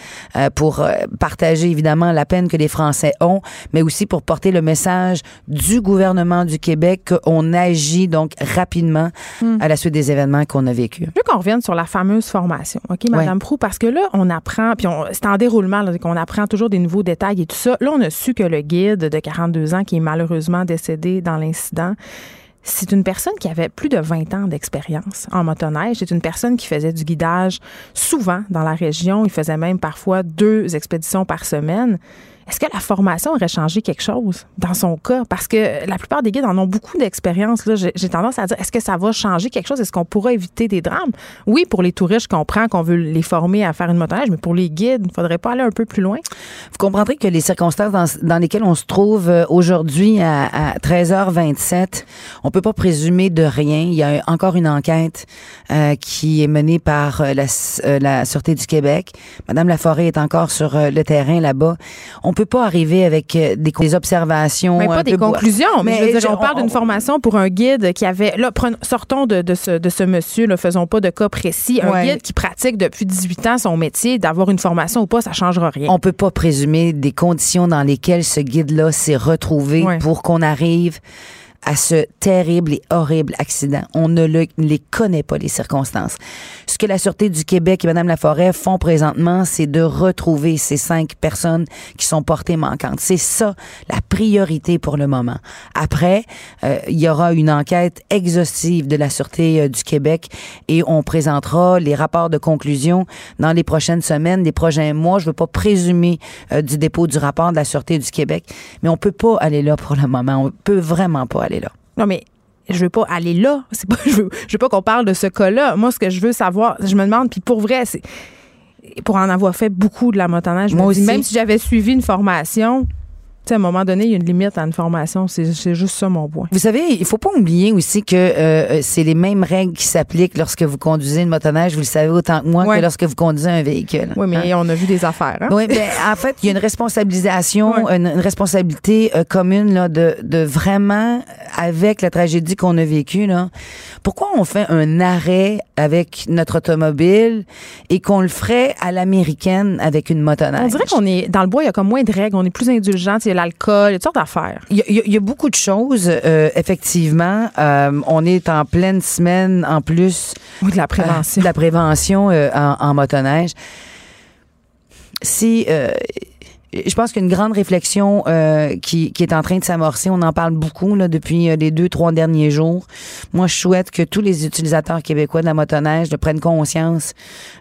pour partager évidemment la peine que les Français ont mais aussi pour porter le message du gouvernement du Québec qu'on agit donc rapidement hmm. à la suite des événements qu'on a vécus. Je veux qu'on revienne sur la fameuse formation, OK, Madame parce que là, on apprend, puis c'est en déroulement, qu'on apprend toujours des nouveaux détails et tout ça. Là, on a su que le guide de 42 ans, qui est malheureusement décédé dans l'incident, c'est une personne qui avait plus de 20 ans d'expérience en motoneige. C'est une personne qui faisait du guidage souvent dans la région. Il faisait même parfois deux expéditions par semaine. Est-ce que la formation aurait changé quelque chose dans son cas? Parce que la plupart des guides en ont beaucoup d'expérience. J'ai tendance à dire, est-ce que ça va changer quelque chose? Est-ce qu'on pourra éviter des drames? Oui, pour les touristes, je comprends qu'on veut les former à faire une motoneige, mais pour les guides, il ne faudrait pas aller un peu plus loin? Vous comprendrez que les circonstances dans, lesquelles on se trouve euh, aujourd'hui à, 13h27, on peut pas présumer de rien. Il y a encore une enquête euh, qui est menée par euh, la, la Sûreté du Québec. Madame Laforêt est encore sur le terrain là-bas. Peut pas arriver avec euh, des, observations. Mais pas des conclusions. Mais, je veux dire, on, parle d'une formation pour un guide qui avait. Là, sortons de, de, ce, de ce monsieur, ne faisons pas de cas précis. Un guide qui pratique depuis 18 ans son métier, d'avoir une formation ou pas, ça changera rien. On peut pas présumer des conditions dans lesquelles ce guide-là s'est retrouvé pour qu'on arrive à ce terrible et horrible accident. On ne les connaît pas, les circonstances. Ce que la Sûreté du Québec et Mme Laforêt font présentement, c'est de retrouver ces cinq personnes qui sont portées manquantes. C'est ça, la priorité pour le moment. Après, euh, il y aura une enquête exhaustive de la Sûreté euh, du Québec et on présentera les rapports de conclusion dans les prochaines semaines, les prochains mois. Je veux pas présumer euh, du dépôt du rapport de la Sûreté du Québec, mais on peut pas aller là pour le moment. On peut vraiment pas aller là. Non, mais je veux pas aller là. C'est pas, je veux, je veux pas qu'on parle de ce cas-là. Moi, ce que je veux savoir, je me demande, puis pour vrai, c'est pour en avoir fait beaucoup de la motoneige, Moi aussi. même si j'avais suivi une formation, sais, à un moment donné, il y a une limite à une formation. C'est juste ça mon point. Vous savez, il faut pas oublier aussi que euh, c'est les mêmes règles qui s'appliquent lorsque vous conduisez une motoneige, vous le savez autant que moi, Ouais. que lorsque vous conduisez un véhicule. Oui, mais Hein? on a vu des affaires. Hein? Oui, ben, en fait, il y a une responsabilisation, Ouais. une, une responsabilité euh, commune là, de, de vraiment, avec la tragédie qu'on a vécue, là, pourquoi on fait un arrêt avec notre automobile et qu'on le ferait à l'américaine avec une motoneige? On dirait qu'on est dans le bois, il y a comme moins de règles, on est plus indulgent, il y a l'alcool, il y a toutes sortes d'affaires. Il y, y a- il y a beaucoup de choses, euh, effectivement. Euh, on est en pleine semaine en plus Oui, de la euh, prévention. de la prévention euh, en, en motoneige. Si euh, je pense qu'une grande réflexion euh, qui, qui est en train de s'amorcer, on en parle beaucoup là, depuis euh, les deux, trois derniers jours. Moi, je souhaite que tous les utilisateurs québécois de la motoneige prennent conscience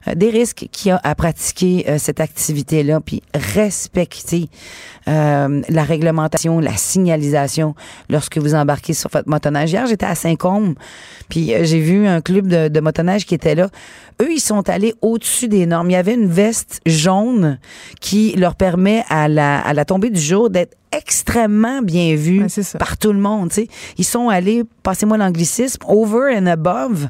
euh, des risques qu'il y a à pratiquer euh, cette activité-là, puis respecter euh, la réglementation, la signalisation lorsque vous embarquez sur votre motoneige. Hier, j'étais à Saint-Côme, puis j'ai vu un club de, de motoneige qui était là. Eux, ils sont allés au-dessus des normes. Il y avait une veste jaune qui leur permet à la, à la tombée du jour d'être extrêmement bien vus Ouais, par tout le monde. tu sais. Ils sont allés, passez-moi l'anglicisme, over and above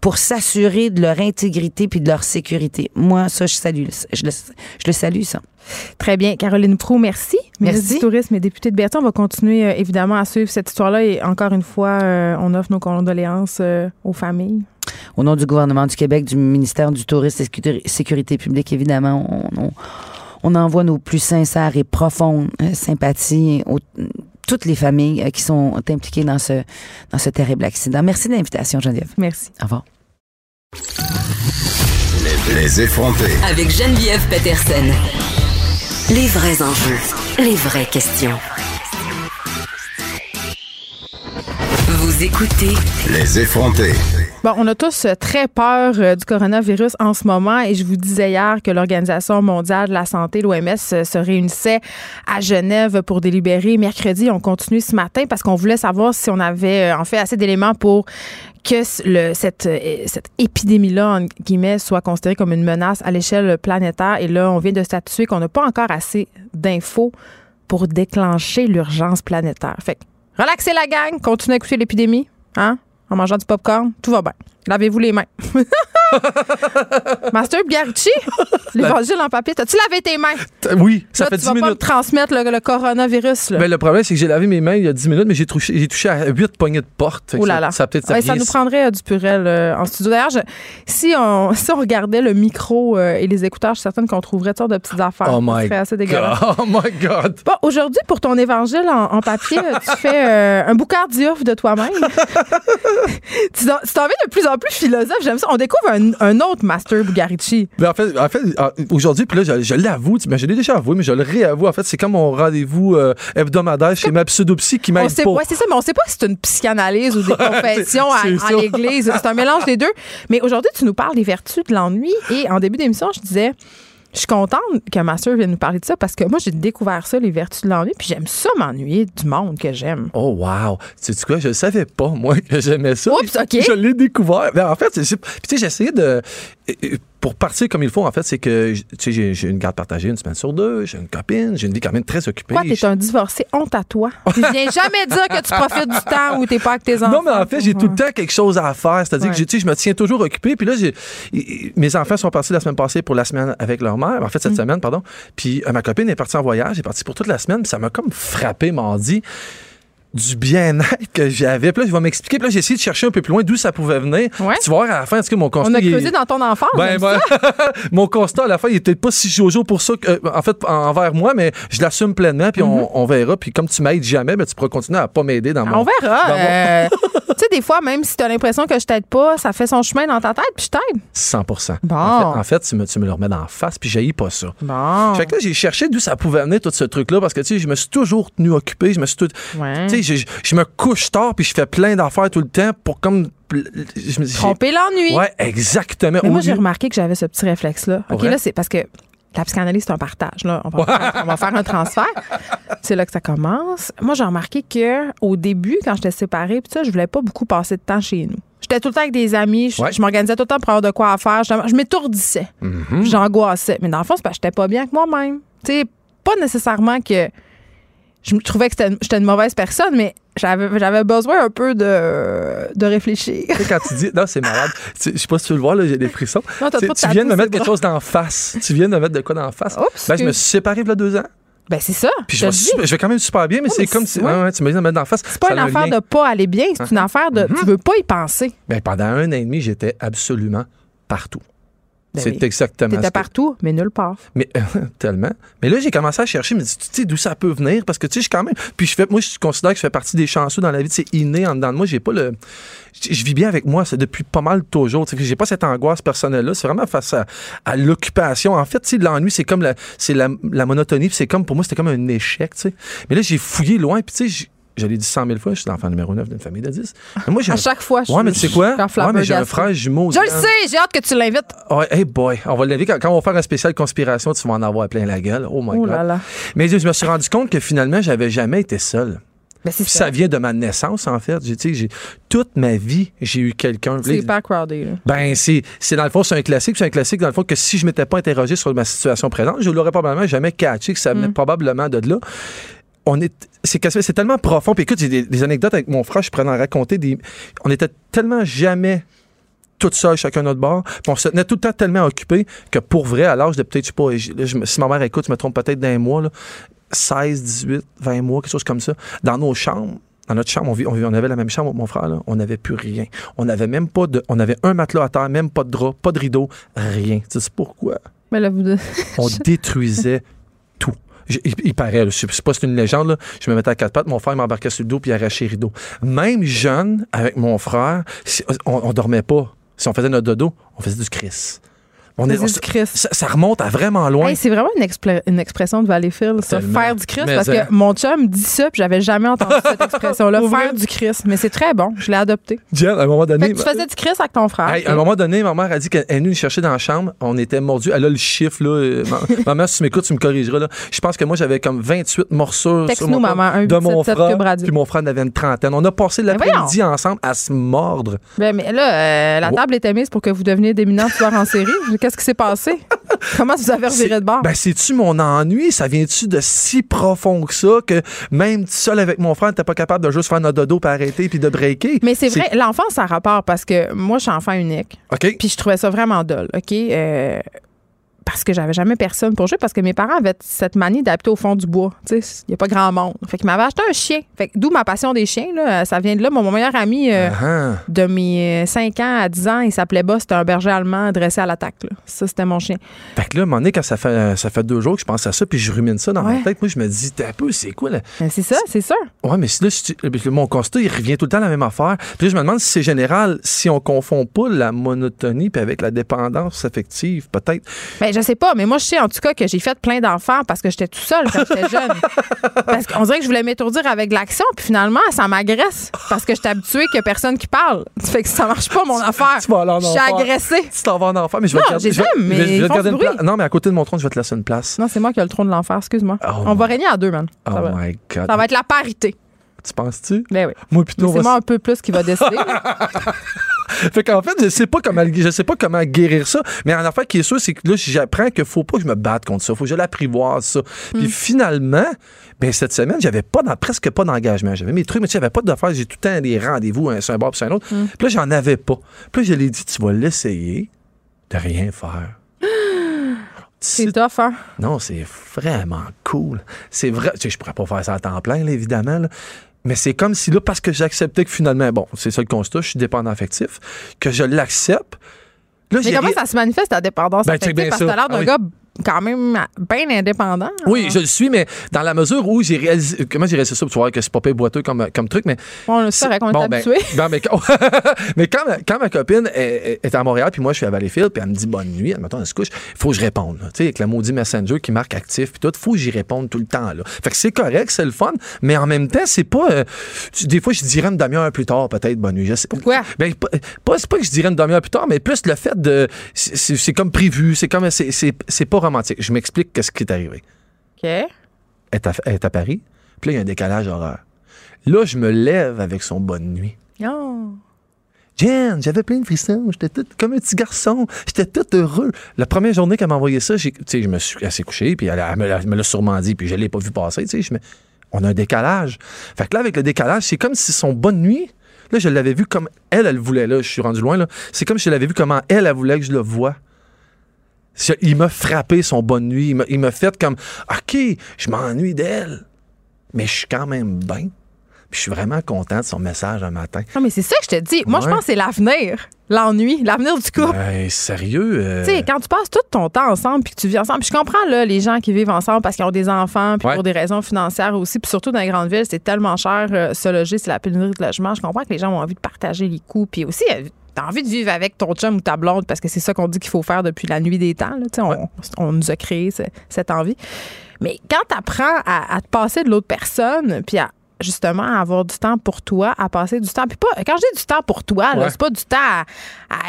pour s'assurer de leur intégrité puis de leur sécurité. Moi, ça, je salue. Je le, je le salue, ça. Très bien. Caroline Proux, merci. Ministre Merci. du Tourisme et députée de Berthier. On va continuer euh, évidemment à suivre cette histoire-là et encore une fois, euh, on offre nos condoléances euh, aux familles. Au nom du gouvernement du Québec, du ministère du Tourisme et Sécurité- Sécurité publique, évidemment, on, on- on envoie nos plus sincères et profondes euh, sympathies aux toutes les familles euh, qui sont impliquées dans ce, dans ce terrible accident. Merci de l'invitation, Geneviève. Merci. Au revoir. Les effrontés. Avec Geneviève Peterson. Les vrais enjeux, les vraies questions. Vous écoutez Les effrontés. Bon, on a tous euh, très peur euh, du coronavirus en ce moment et je vous disais hier que l'Organisation mondiale de la santé, l'OMS, euh, se réunissait à Genève pour délibérer. Mercredi, on continue ce matin parce qu'on voulait savoir si on avait euh, en fait assez d'éléments pour que le, cette, euh, cette épidémie-là, en guillemets, soit considérée comme une menace à l'échelle planétaire. Et là, on vient de statuer qu'on n'a pas encore assez d'infos pour déclencher l'urgence planétaire. Fait que, relaxez la gang, continuez à écouter l'épidémie, hein? En mangeant du popcorn, tout va bien. Lavez-vous les mains. Master Biarrici, l'évangile en papier, t'as-tu lavé tes mains? Oui, ça Là, fait tu 10 vas pas me minutes. transmettre le, le coronavirus. Là. Mais le problème, c'est que j'ai lavé mes mains il y a 10 minutes, mais j'ai touché, touché à 8 poignées de porte. Oh là ça- là. Ça, a peut-être Ouais, ça nous prendrait euh, du purel euh, en studio. D'ailleurs, si, on, si on regardait le micro euh, et les écouteurs, je suis certaine qu'on trouverait toutes sortes de petites affaires. Oh Ça my assez dégueulasse. God. Oh my God. Bon, aujourd'hui, pour ton évangile en, en papier, tu fais un boucard diouf de toi-même. tu t'en tu t'en viens de plus en plus philosophe. J'aime ça. On découvre un, un autre Master Bugarici. Mais en fait, en fait euh, aujourd'hui, puis là, je, je l'avoue, tu- mais je l'ai déjà avoué, mais je le réavoue. En fait, c'est comme mon rendez-vous euh, hebdomadaire chez ma pseudopsie qui m'aide pas. ouais, c'est ça, mais on sait pas si c'est une psychanalyse ou des confessions à- l'église. C'est un mélange des deux. Mais aujourd'hui, tu nous parles des vertus de l'ennui. Et en début d'émission, je disais, je suis contente que ma soeur vienne nous parler de ça parce que moi, j'ai découvert ça, les vertus de l'ennui. Puis j'aime ça m'ennuyer du monde que j'aime. Oh wow! Tu sais quoi, je savais pas, moi, que j'aimais ça. Oups, OK. Je l'ai découvert. Ben, en fait, tu sais, j'ai essayé de... Pour partir comme il faut, en fait, c'est que, tu sais, j'ai- une garde partagée une semaine sur deux, j'ai une copine, j'ai une vie quand même très occupée. Quoi, t'es un divorcé, honte à toi? Puis viens jamais dire que tu profites du temps où t'es pas avec tes enfants. Non, mais en fait, j'ai tout le temps quelque chose à faire. C'est-à-dire Ouais. que tu sais, je me tiens toujours occupé. Puis là, mes enfants sont partis la semaine passée pour la semaine avec leur mère. En fait, cette semaine, pardon. Puis euh, ma copine est partie en voyage. Elle est partie pour toute la semaine. Puis ça m'a comme frappé mardi du bien-être que j'avais. Puis là, je vais m'expliquer. Puis là, j'ai essayé de chercher un peu plus loin d'où ça pouvait venir. Ouais. Tu vas voir à la fin, est-ce que mon constat... On a est- creusé dans ton enfance. ben, ben, mon constat à la fin, il était pas si jojo pour ça, que, euh, en fait, envers moi, mais je l'assume pleinement, puis on, on verra. Puis comme tu m'aides jamais, ben, tu pourras continuer à pas m'aider dans mon. On verra. dans euh, tu sais, des fois, même si tu as l'impression que je t'aide pas, ça fait son chemin dans ta tête, puis je t'aide. 100% Bon. En fait, en fait, tu, me, tu me le remets d'en face, puis j'ai pas ça. Bon. Fait que là, j'ai cherché d'où ça pouvait venir tout ce truc-là, parce que, tu sais, je me suis toujours tenu occupé, je me suis tout... Ouais. Je, je me couche tard, puis je fais plein d'affaires tout le temps pour comme... Je me dis... Tromper l'ennui. Ouais, exactement. Mais moi, j'ai remarqué que j'avais ce petit réflexe-là. OK, là, c'est parce que La psychanalyse, c'est un partage. Là. On, va faire, on va faire un transfert. C'est là que ça commence. Moi, j'ai remarqué que au début, quand j'étais séparée, puis ça, je voulais pas beaucoup passer de temps chez nous. J'étais tout le temps avec des amis. Je, Ouais. je m'organisais tout le temps pour avoir de quoi à faire. Je, je m'étourdissais. Mhm. J'angoissais. Mais dans le fond, c'est parce que j'étais pas bien avec moi-même. Tu sais, pas nécessairement que je me trouvais que j'étais une mauvaise personne, mais j'avais besoin un peu de, de réfléchir. Tu sais, quand tu dis, non, c'est malade. Tu- Je sais pas si tu veux le voir, là, j'ai des frissons. Non, Tu tu viens de me mettre quelque chose d'en face. Tu viens de me mettre de quoi d'en face? Oups, ben, je me suis séparé il y a deux ans. Ben, c'est ça. Puis je je vais, super- je quand même super bien, mais c'est comme si. ouais. ouais, ouais, tu me dis de me mettre d'en face. C'est pas une affaire de pas aller bien, c'est une affaire de. Tu veux pas y penser. Ben, pendant un an et demi, j'étais absolument partout. Ben c'est oui. exactement ça. partout, mais nulle part. Mais tellement. Mais là, j'ai commencé à chercher, mais tu sais d'où ça peut venir? Parce que tu sais, je suis quand même. Puis je fais, moi, je considère que je fais partie des chanceux dans la vie. C'est inné en dedans de moi. J'ai pas le. Je vis bien avec moi, c'est depuis pas mal toujours. Tu sais, J'ai pas cette angoisse personnelle-là. C'est vraiment face à, à l'occupation. En fait, tu sais, l'ennui, c'est comme la, c'est la, la monotonie. C'est comme pour moi, c'était comme un échec. Tu sais. Mais là, j'ai fouillé loin. Puis tu sais, je l'ai dit 100 000 fois, je suis l'enfant numéro 9 d'une famille de 10. Mais moi, À chaque fois, je Ouais, mais tu sais quoi? je suis Ouais, mais j'ai un frère jumeau. Je le sais, j'ai hâte que tu l'invites. Ouais, hey boy, on va lever quand, quand on va faire un spécial conspiration, tu vas en avoir plein la gueule. Oh my Oh god. là. Mais je me suis rendu compte que finalement, j'avais jamais été seul. Ben, Puis ça. ça vient de ma naissance, en fait. J'ai, toute ma vie, j'ai eu quelqu'un. C'est hyper crowded. là. Ben, c'est, c'est dans le fond, c'est un classique. C'est un classique, dans le fond, que si je m'étais pas interrogé sur ma situation présente, je l'aurais probablement jamais catché, que ça Mm. venait probablement de là. On est, c'est, tellement profond. Puis écoute, j'ai des, des anecdotes avec mon frère, je pourrais en raconter. Des, on était tellement jamais tout seul, chacun notre bord. Puis on se tenait tout le temps tellement occupés que pour vrai, à l'âge de peut-être, je sais pas, je- je si ma mère écoute, je me trompe peut-être d'un mois, là, 16, 18, 20 mois, quelque chose comme ça, dans nos chambres. Dans notre chambre, on, vit- on, vit- on avait la même chambre, mon frère, là, on n'avait plus rien. On avait même pas de. On avait un matelas à terre, même pas de drap, pas de rideau, rien. Tu sais pourquoi? Mais là, vous. On détruisait Il, il paraît, je sais pas c'est une légende, là, je me mettais à quatre pattes, mon frère m'embarquait sur le dos puis il arrachait les rideaux. Même jeune, avec mon frère, on, on dormait pas. Si on faisait notre dodo, on faisait du Chris. On on- du Chris. Ça, ça remonte à vraiment loin. Hey, c'est vraiment une, expression de Valleyfield, ça. Tellement. Faire du Christ. Parce que mon chum dit ça, puis j'avais jamais entendu cette expression-là. Faire du Christ. Mais c'est très bon. Je l'ai adopté. Jen, à un moment donné. Fait que tu faisais du Christ avec ton frère. Hey, à un moment donné, ma mère a dit qu'elle est venue nous chercher dans la chambre. On était mordus. Elle a le chiffre, là. Euh, ma- Maman, si tu m'écoutes, tu me corrigeras, là. Je pense que moi, j'avais comme 28 morsures sur mon maman, un de mon 877 frère. Puis mon frère en avait une trentaine. On a passé l'après-midi ensemble à se mordre. Ben, mais là, euh, la table était mise pour que vous deveniez d'éminents tueurs en série. Qu'est-ce qui s'est passé? Comment vous avez reviré de bord? Ben, c'est-tu mon ennui? Ça vient-tu de si profond que ça que même seul avec mon frère, t'es pas capable de juste faire notre dodo puis arrêter puis de breaker? mais c'est vrai, l'enfance, ça a rapport parce que moi, je suis enfant unique. OK? Puis je trouvais ça vraiment dole, OK? Euh, parce que j'avais jamais personne pour jouer, parce que mes parents avaient cette manie d'habiter au fond du bois. Tu sais, il n'y a pas grand monde. Fait qu'ils m'avaient acheté un chien. Fait d'où ma passion des chiens, là. Ça vient de là. Mon, mon meilleur ami euh, Ah, de mes 5 ans à 10 ans, il s'appelait Boss. C'était un berger allemand dressé à l'attaque. Ça, c'était mon chien. Fait que là, à un moment donné, quand ça fait, ça fait deux jours que je pense à ça, puis je rumine ça dans Ouais. ma tête, moi, je me dis, t'es un peu, c'est quoi, là? Ben, c'est ça, c'est sûr. Ouais, mais là, tu- mon constat, il revient tout le temps à la même affaire. Puis là, je me demande si c'est général, si on confond pas la monotonie puis avec la dépendance affective, peut-être. Ben, je sais pas, mais moi, je sais en tout cas que j'ai fait plein d'enfants parce que j'étais tout seul quand j'étais jeune. parce qu'on dirait que je voulais m'étourdir avec l'action, puis finalement, ça m'agresse parce que j'étais habituée qu'il y a personne qui parle. Ça fait que ça marche pas, mon affaire. Tu vas aller en Je suis agressée. Tu t'en vas en enfer, mais je vais Non, te garder. mais je vais- je vais te une place. Non, mais à côté de mon trône, je vais te laisser une place. Non, c'est moi qui ai le trône de l'enfer, excuse-moi. Oh on va régner à deux, man. Oh va, my God. ça va être la parité. Tu penses-tu? Ben oui. Moi, plutôt, C'est moi un peu plus qui va décider. Fait qu'en fait, je sais pas comment, je sais pas comment guérir ça, mais en affaire qui est sûr, c'est que là, j'apprends qu'il faut pas que je me batte contre ça, faut que je l'apprivoise ça. Hmm. Puis finalement, ben cette semaine, j'avais pas dans- presque pas d'engagement. J'avais mes trucs, mais j'avais pas d'affaires, j'ai tout le temps des rendez-vous, un sur un bord puis sur un autre. Hmm. Puis là, j'en avais pas. Puis là, je l'ai dit, tu vas l'essayer de rien faire. c'est C'est- tough, hein? non, c'est vraiment cool. C'est vrai. Tu sais, je pourrais pas faire ça à temps plein, là, évidemment. là. Mais c'est comme si là, parce que j'acceptais que finalement, bon, c'est ça le constat, je suis dépendant affectif, que je l'accepte. Là, Mais comment ça se manifeste, ta dépendance Ben, affective? Parce que t'as l'air d'un Ah oui. gars quand même bien indépendant. Oui, je le suis, mais dans la mesure où j'ai réalisé. Comment j'ai réalisé ça? Tu vois que c'est pas boiteux comme, comme truc, mais. Bon, c'est vrai qu'on est Bon, ben, habitué. ben, mais quand, mais quand, ma- quand ma copine est, est à Montréal, puis moi je suis à Valleyfield, puis elle me dit bonne nuit, admettons, elle se couche, il faut que je réponde. Tu sais, avec le maudit Messenger qui marque actif, puis tout, il faut que j'y réponde tout le temps. Là. Fait que c'est correct, c'est le fun, mais en même temps, c'est pas. euh, des fois, je dirais une demi-heure plus tard, peut-être, bonne nuit. Je sais- Pourquoi? Ben, pas- c'est pas que je dirais une demi-heure plus tard, mais plus le fait de. C'est c'est comme prévu, c'est comme. c'est- C'est c'est pas romantique. Je m'explique qu'est-ce qui est arrivé. OK. Elle est à, elle est à Paris, puis là, il y a un décalage horaire. Là, je me lève avec son bonne nuit. Oh. Jen, j'avais plein de frissons. J'étais tout comme un petit garçon. J'étais tout heureux. La première journée qu'elle m'a envoyé ça, j'ai, je me suis, elle s'est couchée, puis elle, elle me l'a- elle me l'a sûrement dit, puis je l'ai pas vu passer. Tu sais, on a un décalage. Fait que là, avec le décalage, c'est comme si son bonne nuit, là, je l'avais vu comme elle, elle voulait. Là, je suis rendu loin. Là. C'est comme si je l'avais vu comment elle, elle voulait que je le voie. Il m'a frappé son bonne nuit. Il m'a- fait comme, OK, je m'ennuie d'elle, mais je suis quand même bien. Puis je suis vraiment content de son message un matin. Non, mais c'est ça que je te dis. Moi, je pense que c'est l'avenir. L'ennui, l'avenir du couple. Ben, sérieux? euh, Tu sais, quand tu passes tout ton temps ensemble puis que tu vis ensemble, puis je comprends là, les gens qui vivent ensemble parce qu'ils ont des enfants, puis Ouais. pour des raisons financières aussi, puis surtout dans les grandes villes, c'est tellement cher euh, se loger, c'est la pénurie de logement. Je comprends que les gens ont envie de partager les coûts, puis aussi euh, T'as envie de vivre avec ton chum ou ta blonde parce que c'est ça qu'on dit qu'il faut faire depuis la nuit des temps. là. On, on nous a créé ce- cette envie. Mais quand tu apprends à, à te passer de l'autre personne, puis à justement à avoir du temps pour toi, à passer du temps. Puis pas, quand je dis du temps pour toi, Ouais. c'est pas du temps à,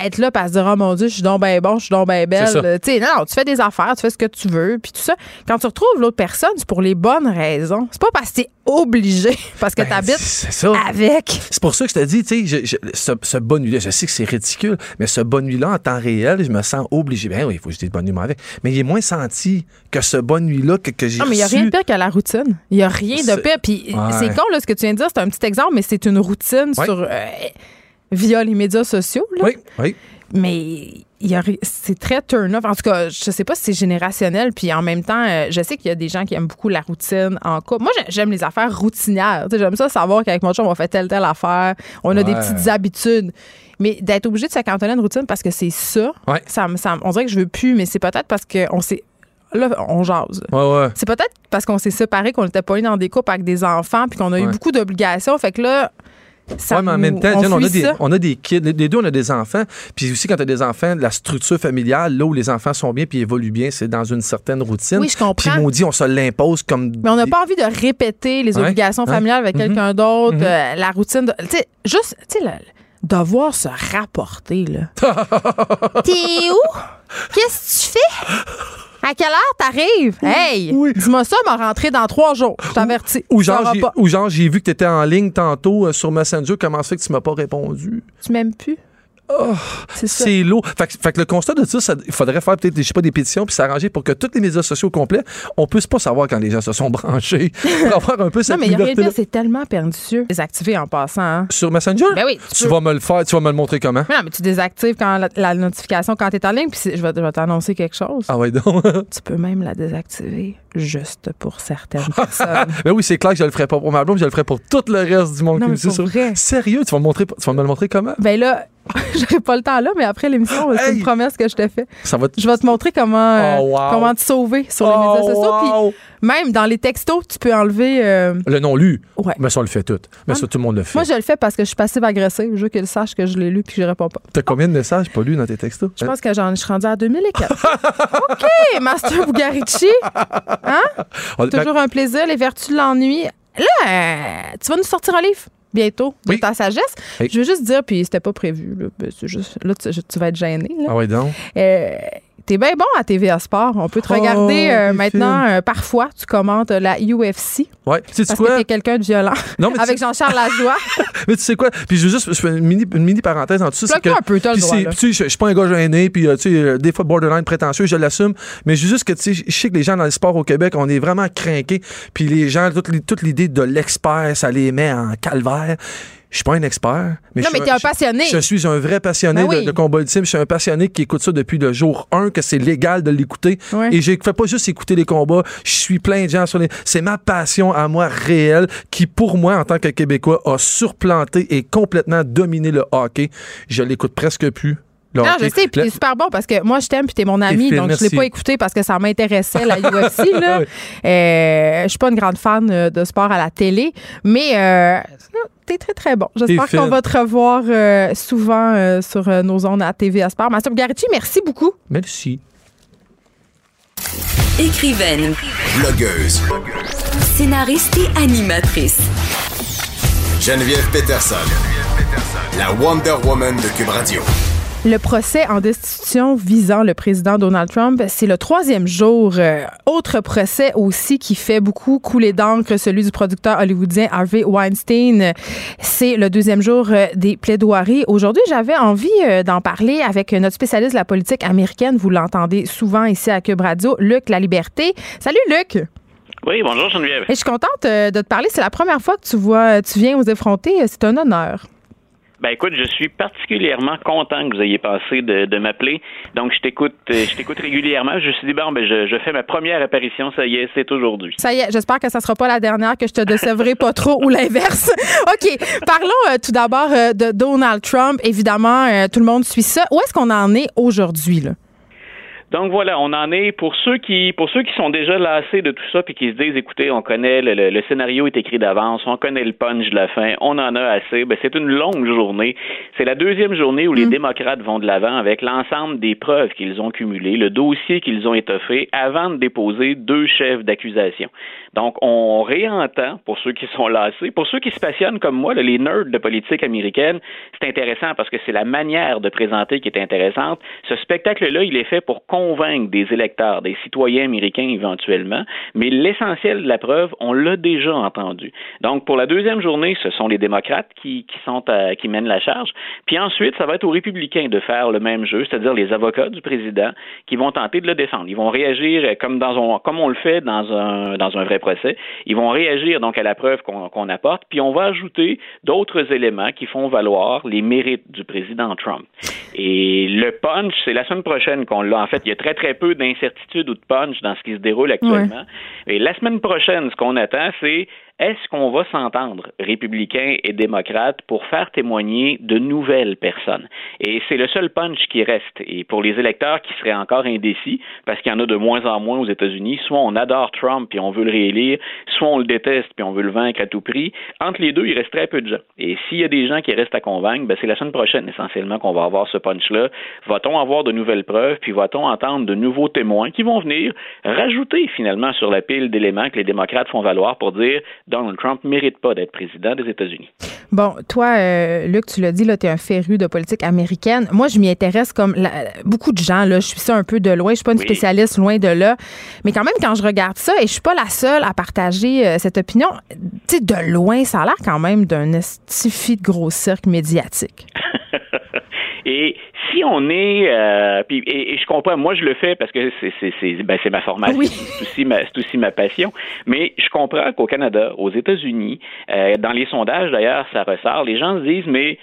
à être là à se dire, oh mon Dieu, je suis donc bien bon, je suis donc bien belle. Tu sais, non, non, tu fais des affaires, tu fais ce que tu veux, puis tout ça. Quand tu retrouves l'autre personne, c'est pour les bonnes raisons. C'est pas parce que t'es obligé, parce que Ben, t'habites avec. C'est pour ça que je te dis, tu sais, ce, ce nuit-là, je sais que c'est ridicule, mais ce bonne nuit-là, en temps réel, je me sens obligé. Ben oui, il faut que je dise bonne moi avec. Mais il est moins senti que ce bonne nuit-là que, que j'ai Non, mais il n'y a rien de pire que la routine. Il n'y a rien de pire. Puis Ouais. c'est con, là, ce que tu viens de dire. C'est un petit exemple, mais c'est une routine sur, euh, via les médias sociaux. Là. Oui, oui. Mais c'est très turn-off. En tout cas, je sais pas si c'est générationnel. Puis en même temps, euh, je sais qu'il y a des gens qui aiment beaucoup la routine en couple. Moi, j'ai- j'aime les affaires routinières. J'aime ça savoir qu'avec mon chum, on fait telle, telle affaire. On a des petites habitudes. Mais d'être obligé de se cantonner à une routine parce que c'est ça, Ouais. ça, on dirait que je veux plus, mais c'est peut-être parce qu'on s'est. Là, on jase. Ouais, ouais. C'est peut-être parce qu'on s'est séparés, qu'on était pas dans des couples avec des enfants, puis qu'on a eu beaucoup d'obligations. Fait que là, ça Ouais, mais en même temps, on on, a des, on a des kids. Les deux, on a des enfants. Puis aussi, quand tu as des enfants, la structure familiale, là où les enfants sont bien puis évoluent bien, c'est dans une certaine routine. Oui, je comprends. Puis maudit, on se l'impose comme. Mais on n'a pas envie de répéter les obligations familiales avec Mhm. quelqu'un d'autre, Mhm. euh, la routine. de- Tu sais, juste, tu sais, le- devoir se rapporter, là. T'es où? Qu'est-ce que tu fais? À quelle heure t'arrives? Hey! Oui. Dis-moi ça, m'a rentré dans trois jours. Je t'avertis. Ou ou genre, j'ai vu que tu étais en ligne tantôt euh, sur Messenger. Comment ça fait que tu m'as pas répondu? Tu m'aimes plus? Oh, c'est lourd. Fait, que- fait que le constat de ça, ça- il faudrait faire peut-être, je sais pas, des pétitions puis s'arranger pour que tous les médias sociaux complets, on puisse pas savoir quand les gens se sont branchés. pour avoir un peu cette Non, mais il y a rien c'est tellement pernicieux. Désactiver en passant, hein? Sur Messenger? Ben oui, tu vas me le faire, tu vas me le montrer comment? Mais non, mais tu désactives quand la, la notification quand tu es en ligne, puis je vais, je vais t'annoncer quelque chose. Ah ouais, donc. Tu peux même la désactiver juste pour certaines personnes. ben oui, c'est clair que je le ferai pas pour ma blonde, je le ferai pour tout le reste du monde Non, qui mais me vrai. Sérieux, tu vas, me montrer, tu vas me le montrer comment? ben là, j'aurai pas le temps là, mais après l'émission, c'est une promesse que je te fais. Ça va. Je vais te montrer comment, euh, Oh, wow. comment te sauver sur les Oh, médias sociaux. Puis. Même dans les textos, tu peux enlever. euh, Le non lu. Ouais. Mais ça, on le fait tout. Mais Ah, ça, tout le monde le fait. Moi, je le fais parce que je suis passive-agressive. Je veux qu'il sache que je l'ai lu puis que je réponds pas. T'as combien de messages pas lus dans tes textos? Je pense que j'en je suis rendue à 2004. OK, Master Bugarici. Hein? On- Toujours un plaisir, les vertus de l'ennui. Là, euh, tu vas nous sortir un livre bientôt de Oui. ta sagesse. Je veux juste dire, puis c'était pas prévu. Là, Ben, c'est juste, là tu, tu vas être gêné. Là. Ah ouais, donc? Euh, T'es bien bon à TVA Sport. On peut te Oh, regarder euh, maintenant. euh, parfois, tu commentes euh, la UFC Ouais. Tu sais parce que quoi? t'es quelqu'un de violent. Non, mais tu- Avec Jean-Charles Lajoie. Mais tu sais quoi? Puis je veux juste je fais une mini, une mini parenthèse en dessous. que- un peu, t'as le droit, là. tu sais, je, je suis pas un gars gêné, puis euh, tu sais, des fois borderline prétentieux, je l'assume. Mais je veux juste que tu sais, je sais que les gens dans le sport au Québec, on est vraiment craqués. Puis les gens, toute l'idée de l'expert, ça les met en calvaire. Je suis pas un expert. Mais non, je mais t'es un passionné. Je suis un vrai passionné Ben oui. de, de combat ultime. Je suis un passionné qui écoute ça depuis le jour 1, que c'est légal de l'écouter. Ouais. Et je fais pas juste écouter les combats. Je suis plein de gens sur les. C'est ma passion à moi réelle qui, pour moi, en tant que Québécois, a surplanté et complètement dominé le hockey. Je l'écoute presque plus. le Non, hockey. je sais, puis Le- super bon parce que moi, je t'aime, puis t'es mon ami, donc je merci. l'ai pas écouté parce que ça m'intéressait, la UFC. Là. Oui. Euh, je suis pas une grande fan euh, de sport à la télé, mais euh, t'es très, très bon. J'espère qu'on va te revoir euh, souvent euh, sur euh, nos ondes à TVA Sport. Master Bugarici, merci beaucoup. Merci. Écrivaine, Blogueuse. scénariste et animatrice. Geneviève Peterson. La Wonder Woman de Cube Radio. Le procès en destitution visant le président Donald Trump, c'est le troisième jour. Euh, autre procès aussi qui fait beaucoup couler d'encre, celui du producteur hollywoodien Harvey Weinstein. C'est le deuxième jour euh, des plaidoiries. Aujourd'hui, j'avais envie euh, d'en parler avec notre spécialiste de la politique américaine. Vous l'entendez souvent ici à Cube Radio, Luc La Liberté. Salut Luc. Oui, bonjour Geneviève. Et je suis contente de te parler. C'est la première fois que tu vois, tu viens aux effronter. C'est un honneur. Ben écoute, je suis particulièrement content que vous ayez passé de, m'appeler. Donc je t'écoute, euh, je t'écoute régulièrement. Je me suis dit bon, ben je, fais ma première apparition. Ça y est, c'est aujourd'hui. Ça y est, j'espère que ça sera pas la dernière, que je te décevrai pas trop ou l'inverse. ok, parlons euh, tout d'abord euh, de Donald Trump. Évidemment, tout le monde suit ça. Où est-ce qu'on en est aujourd'hui là? Donc voilà, on en est pour ceux qui pour ceux qui sont déjà lassés de tout ça puis qui se disent écoutez, on connaît le, scénario est écrit d'avance, on connaît le punch de la fin, on en a assez. Ben, c'est une longue journée. C'est la deuxième journée où les mm. démocrates vont de l'avant avec l'ensemble des preuves qu'ils ont cumulées, le dossier qu'ils ont étoffé avant de déposer deux chefs d'accusation. Donc on réentend pour ceux qui sont lassés, pour ceux qui se passionnent comme moi, les nerds de politique américaine, c'est intéressant parce que c'est la manière de présenter qui est intéressante. Ce spectacle-là, il est fait pour convaincre des électeurs, des citoyens américains éventuellement, mais l'essentiel de la preuve, on l'a déjà entendu. Donc, pour la deuxième journée, ce sont les démocrates qui, qui mènent la charge. Puis ensuite, ça va être aux républicains de faire le même jeu, c'est-à-dire les avocats du président qui vont tenter de le défendre. Ils vont réagir comme on le fait dans un dans un vrai procès. Ils vont réagir donc à la preuve qu'on apporte, puis on va ajouter d'autres éléments qui font valoir les mérites du président Trump. Et le punch, c'est la semaine prochaine qu'on l'a. En fait, il y a très, très peu d'incertitude ou de punch dans ce qui se déroule actuellement. Et la semaine prochaine, ce qu'on attend, c'est est-ce qu'on va s'entendre, républicains et démocrates, pour faire témoigner de nouvelles personnes? Et c'est le seul punch qui reste. Et pour les électeurs qui seraient encore indécis, parce qu'il y en a de moins en moins aux États-Unis, soit on adore Trump et on veut le réélire, soit on le déteste puis on veut le vaincre à tout prix. Entre les deux, il reste très peu de gens. Et s'il y a des gens qui restent à convaincre, ben c'est la semaine prochaine essentiellement qu'on va avoir ce punch-là. Va-t-on avoir de nouvelles preuves, puis va-t-on entendre de nouveaux témoins qui vont venir rajouter finalement sur la pile d'éléments que les démocrates font valoir pour dire Donald Trump ne mérite pas d'être président des États-Unis. Bon, toi, euh, Luc, tu l'as dit, tu es un féru de politique américaine. Moi, je m'y intéresse comme beaucoup de gens. Là, je suis ça un peu de loin. Je suis pas une spécialiste loin de là. Mais quand même, quand je regarde ça, et je suis pas la seule à partager euh, cette opinion, tu sais, de loin, ça a l'air quand même d'un estifi de gros cirque médiatique. Et si on est, euh, puis, et, je comprends, moi je le fais parce que c'est c'est ben, ma formation, c'est aussi ma c'est aussi ma passion. Mais je comprends qu'au Canada, aux États-Unis, euh, dans les sondages d'ailleurs, ça ressort. Les gens se disent mais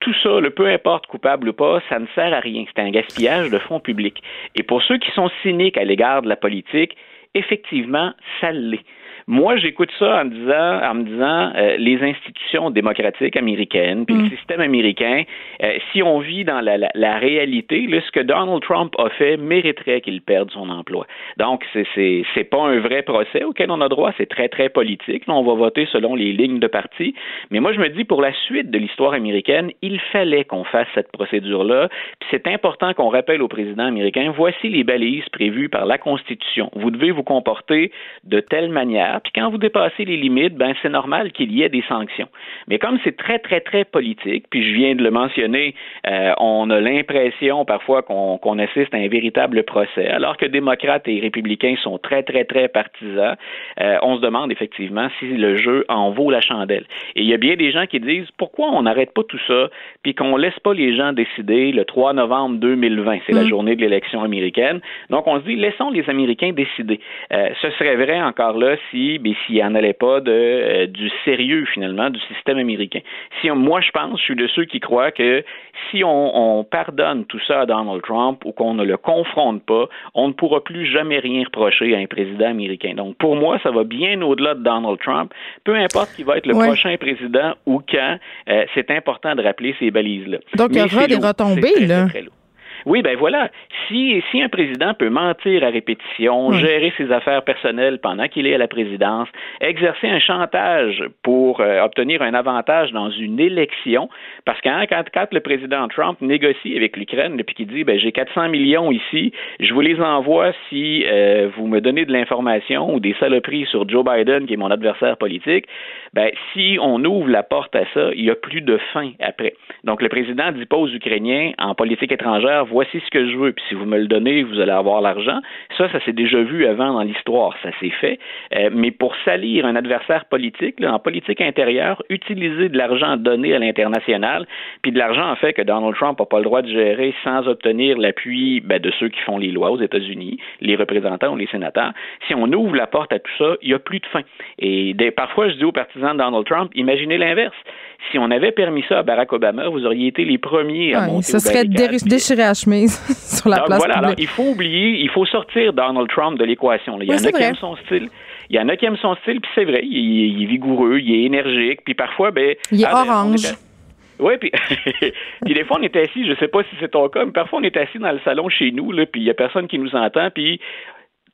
tout ça, le peu importe coupable ou pas, ça ne sert à rien. C'est un gaspillage de fonds publics. Et pour ceux qui sont cyniques à l'égard de la politique, effectivement, ça l'est. Moi, j'écoute ça en, disant, en me disant euh, les institutions démocratiques américaines, puis le mm. système américain, euh, si on vit dans la, la, réalité, là, ce que Donald Trump a fait mériterait qu'il perde son emploi. Donc, c'est c'est pas un vrai procès auquel on a droit, c'est très très politique. Là, on va voter selon les lignes de parti. Mais moi, je me dis pour la suite de l'histoire américaine, il fallait qu'on fasse cette procédure-là. Puis c'est important qu'on rappelle au président américain voici les balises prévues par la Constitution. Vous devez vous comporter de telle manière puis quand vous dépassez les limites, ben c'est normal qu'il y ait des sanctions. Mais comme c'est très, très, très politique, puis je viens de le mentionner, euh, on a l'impression parfois qu'on assiste à un véritable procès, alors que démocrates et républicains sont très, très, très partisans. Euh, on se demande effectivement si le jeu en vaut la chandelle. Et il y a bien des gens qui disent pourquoi on n'arrête pas tout ça, puis qu'on laisse pas les gens décider le 3 novembre 2020, c'est la mm. journée de l'élection américaine. Donc on se dit laissons les Américains décider. Euh, ce serait vrai encore là si mais s'il n'y en allait pas de, euh, du sérieux, finalement, du système américain. Si moi, je pense, je suis de ceux qui croient que si on, pardonne tout ça à Donald Trump ou qu'on ne le confronte pas, on ne pourra plus jamais rien reprocher à un président américain. Donc, pour moi, ça va bien au-delà de Donald Trump. Peu importe qui va être le prochain président ou quand, euh, c'est important de rappeler ces balises-là. Donc, il y aura des retombées, là. Oui, ben voilà. Si, si un président peut mentir à répétition, gérer ses affaires personnelles pendant qu'il est à la présidence, exercer un chantage pour euh, obtenir un avantage dans une élection, parce que hein, quand, quand, le président Trump négocie avec l'Ukraine, puis qu'il dit, ben, j'ai 400 millions ici, je vous les envoie si euh, vous me donnez de l'information ou des saloperies sur Joe Biden, qui est mon adversaire politique, ben, si on ouvre la porte à ça, il n'y a plus de fin après. Donc, le président dit pas aux Ukrainiens, en politique étrangère, voici ce que je veux, puis si vous me le donnez, vous allez avoir l'argent. Ça, ça s'est déjà vu avant dans l'histoire, ça s'est fait. Euh, mais pour salir un adversaire politique, là, en politique intérieure, utiliser de l'argent donné à l'international, puis de l'argent en fait que Donald Trump n'a pas le droit de gérer sans obtenir l'appui ben, de ceux qui font les lois aux États-Unis, les représentants ou les sénateurs. Si on ouvre la porte à tout ça, il n'y a plus de fin. Et parfois, je dis aux partisans de Donald Trump, imaginez l'inverse. Si on avait permis ça à Barack Obama, vous auriez été les premiers à monter Ça serait déchiré à chemise sur la place voilà, alors, il faut oublier, il faut sortir Donald Trump de l'équation. Il y en a qui aiment son style. Il y en a qui aiment son style, puis c'est vrai, il, est vigoureux, il est énergique, puis parfois, ben... Il est ah, ben, orange. Oui, puis, puis des fois, on est assis, je sais pas si c'est ton cas, mais parfois, on est assis dans le salon chez nous, là, puis il y a personne qui nous entend, puis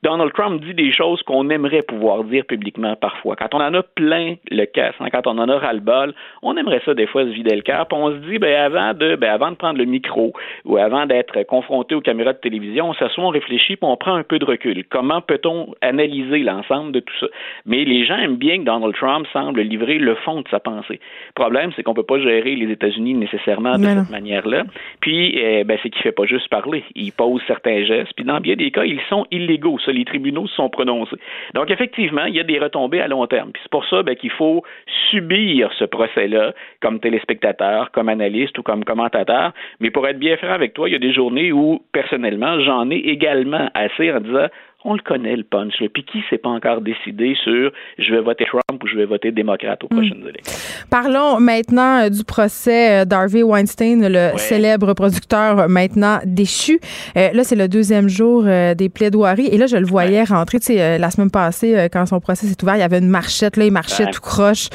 Donald Trump dit des choses qu'on aimerait pouvoir dire publiquement parfois. Quand on en a plein le casse, hein, quand on en a ras-le-bol, on aimerait ça des fois se vider le cœur. Puis on se dit, ben avant de, ben avant de prendre le micro ou avant d'être confronté aux caméras de télévision, on s'assoit, on réfléchit, puis on prend un peu de recul. Comment peut-on analyser l'ensemble de tout ça? Mais les gens aiment bien que Donald Trump semble livrer le fond de sa pensée. Le problème, c'est qu'on peut pas gérer les États-Unis nécessairement de cette manière-là. Puis, eh, ben c'est qu'il fait pas juste parler. Il pose certains gestes. Puis dans bien des cas, ils sont illégaux les tribunaux se sont prononcés. Donc, effectivement, il y a des retombées à long terme. C'est pour ça ben, qu'il faut subir ce procès-là comme téléspectateur, comme analyste ou comme commentateur. Mais pour être bien franc avec toi, il y a des journées où, personnellement, j'en ai également assez en disant on le connaît, le punch. Puis qui s'est pas encore décidé sur je vais voter Trump ou je vais voter démocrate aux hmm. prochaines élections? Parlons maintenant euh, du procès euh, d'Harvey Weinstein, le célèbre producteur maintenant déchu. Euh, là, c'est le deuxième jour des plaidoiries. Et là, je le voyais rentrer. Tu sais, la semaine passée, quand son procès s'est ouvert, il y avait une marchette. Là, il marchait tout croche.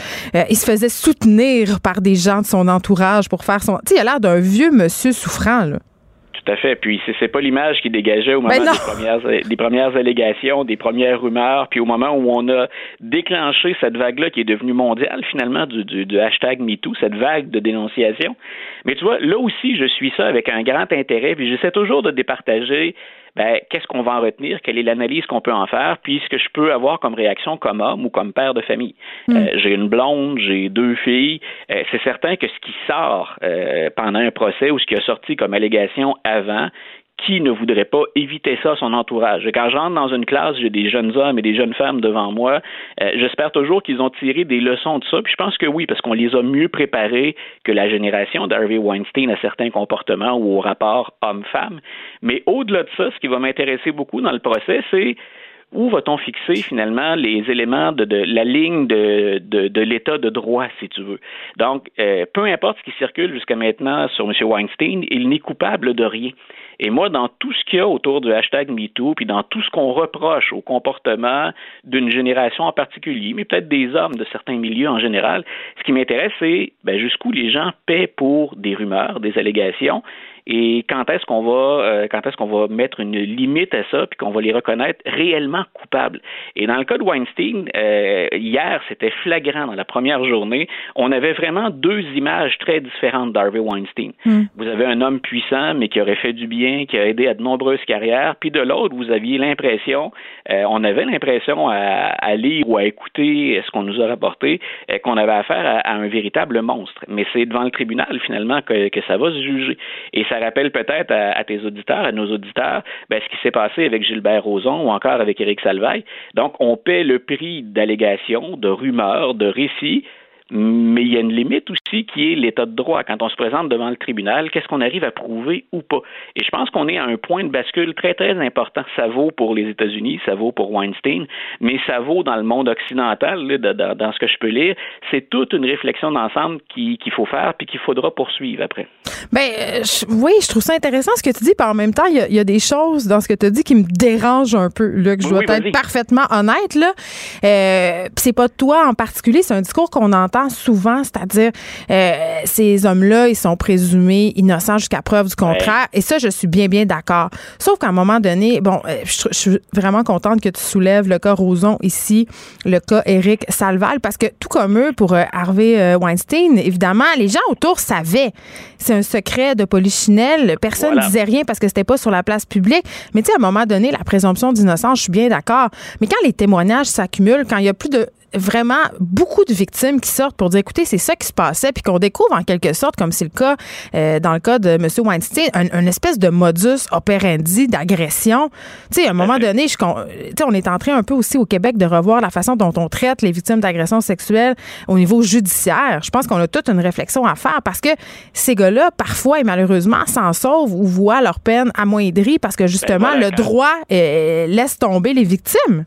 il se faisait soutenir par des gens de son entourage pour faire son. Tu sais, il a l'air d'un vieux monsieur souffrant, là tout à fait. Puis c'est pas l'image qui dégageait au moment des premières, des premières allégations, des premières rumeurs, puis au moment où on a déclenché cette vague-là qui est devenue mondiale finalement du, du, du hashtag MeToo, cette vague de dénonciation. Mais tu vois, là aussi, je suis ça avec un grand intérêt, puis j'essaie toujours de départager ben, qu'est-ce qu'on va en retenir, quelle est l'analyse qu'on peut en faire, puis ce que je peux avoir comme réaction comme homme ou comme père de famille? Hmm. Euh, j'ai une blonde, j'ai deux filles. Euh, c'est certain que ce qui sort euh, pendant un procès ou ce qui a sorti comme allégation avant, qui ne voudrait pas éviter ça à son entourage? Quand j'entre dans une classe, j'ai des jeunes hommes et des jeunes femmes devant moi. Euh, j'espère toujours qu'ils ont tiré des leçons de ça. Puis je pense que oui, parce qu'on les a mieux préparés que la génération d'Harvey Weinstein à certains comportements ou au rapport homme-femme. Mais au-delà de ça, ce qui va m'intéresser beaucoup dans le procès, c'est où va-t-on fixer finalement les éléments de, la ligne de, l'état de droit, si tu veux? Donc, euh, peu importe ce qui circule jusqu'à maintenant sur M. Weinstein, il n'est coupable de rien. Et moi, dans tout ce qu'il y a autour du hashtag MeToo, puis dans tout ce qu'on reproche au comportement d'une génération en particulier, mais peut-être des hommes de certains milieux en général, ce qui m'intéresse, c'est ben, jusqu'où les gens paient pour des rumeurs, des allégations, et quand est-ce qu'on va euh, quand est-ce qu'on va mettre une limite à ça puis qu'on va les reconnaître réellement coupables? Et dans le cas de Weinstein, euh, hier c'était flagrant dans la première journée, on avait vraiment deux images très différentes d'Harvey Weinstein. Hmm. Vous avez un homme puissant mais qui aurait fait du bien, qui a aidé à de nombreuses carrières, puis de l'autre vous aviez l'impression, euh, on avait l'impression à, lire ou à écouter ce qu'on nous a rapporté qu'on avait affaire à, un véritable monstre. Mais c'est devant le tribunal finalement que, que ça va se juger. Et ça ça rappelle peut-être à, tes auditeurs, à nos auditeurs, ben, ce qui s'est passé avec Gilbert Rozon ou encore avec Éric Salvaille. Donc, on paie le prix d'allégations, de rumeurs, de récits mais il y a une limite aussi qui est l'état de droit. Quand on se présente devant le tribunal, qu'est-ce qu'on arrive à prouver ou pas? Et je pense qu'on est à un point de bascule très, très important. Ça vaut pour les États-Unis, ça vaut pour Weinstein, mais ça vaut dans le monde occidental, dans ce que je peux lire. C'est toute une réflexion d'ensemble qu'il faut faire puis qu'il faudra poursuivre après. Ben, euh, oui, je trouve ça intéressant ce que tu dis, puis en même temps, il y, a des choses dans ce que tu dis qui me dérangent un peu, là, que je dois être parfaitement honnête. Là. Euh, c'est pas toi en particulier, c'est un discours qu'on entend entend souvent, c'est-à-dire euh, ces hommes-là, ils sont présumés innocents jusqu'à preuve du contraire. Et ça, je suis bien, bien d'accord. Sauf qu'à un moment donné, bon, euh, je, je, suis vraiment contente que tu soulèves le cas Roson ici, le cas Eric Salval, parce que tout comme eux, pour euh, Harvey Weinstein, évidemment, les gens autour savaient. C'est un secret de polichinelle. Personne ne disait rien parce que c'était pas sur la place publique. Mais tu sais, à un moment donné, la présomption d'innocence, je suis bien d'accord. Mais quand les témoignages s'accumulent, quand il y a plus de vraiment beaucoup de victimes qui sortent pour dire écoutez, c'est ça qui se passait, puis qu'on découvre en quelque sorte, comme c'est le cas euh, dans le cas de M. Weinstein, un, espèce de modus operandi d'agression. Tu sais, à un moment donné, je, on est en train un peu aussi au Québec de revoir la façon dont on traite les victimes d'agression sexuelle au niveau judiciaire. Je pense qu'on a toute une réflexion à faire parce que ces gars-là, parfois et malheureusement, s'en sauvent ou voient leur peine amoindrie parce que justement, ben le droit euh, laisse tomber les victimes.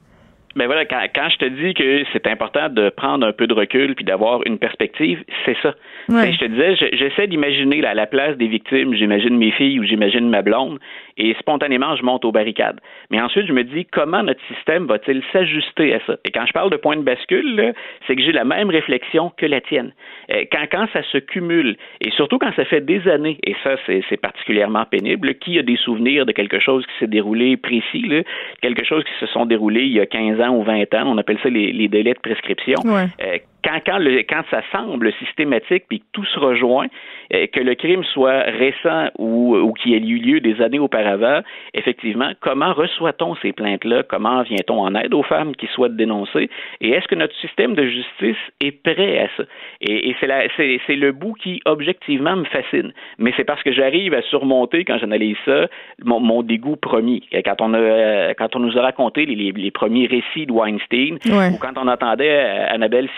Ben voilà, quand, quand, je te dis que c'est important de prendre un peu de recul puis d'avoir une perspective, c'est ça. Ben, je te disais, j'essaie d'imaginer à la place des victimes, j'imagine mes filles ou j'imagine ma blonde, et spontanément, je monte aux barricades. Mais ensuite, je me dis comment notre système va-t-il s'ajuster à ça? Et quand je parle de point de bascule, c'est que j'ai la même réflexion que la tienne. Euh, quand, quand ça se cumule, et surtout quand ça fait des années, et ça, c'est particulièrement pénible, qui a des souvenirs de quelque chose qui s'est déroulé précis, là, quelque chose qui se sont déroulés il y a 15 ans ou 20 ans, on appelle ça les, délais de prescription. Euh, quand, quand, le, quand ça semble systématique puis que tout se rejoint, euh, que le crime soit récent ou, ou qui ait eu lieu des années auparavant, effectivement, comment reçoit-on ces plaintes-là? Comment vient-on en aide aux femmes qui souhaitent dénoncer? Et est-ce que notre système de justice est prêt à ça? Et, et c'est, le bout qui, objectivement, me fascine. Mais c'est parce que j'arrive à surmonter, quand j'analyse ça, mon, mon, dégoût premier. Quand on, a, quand on nous a raconté les, les, premiers récits de Weinstein, ou quand on entendait Annabelle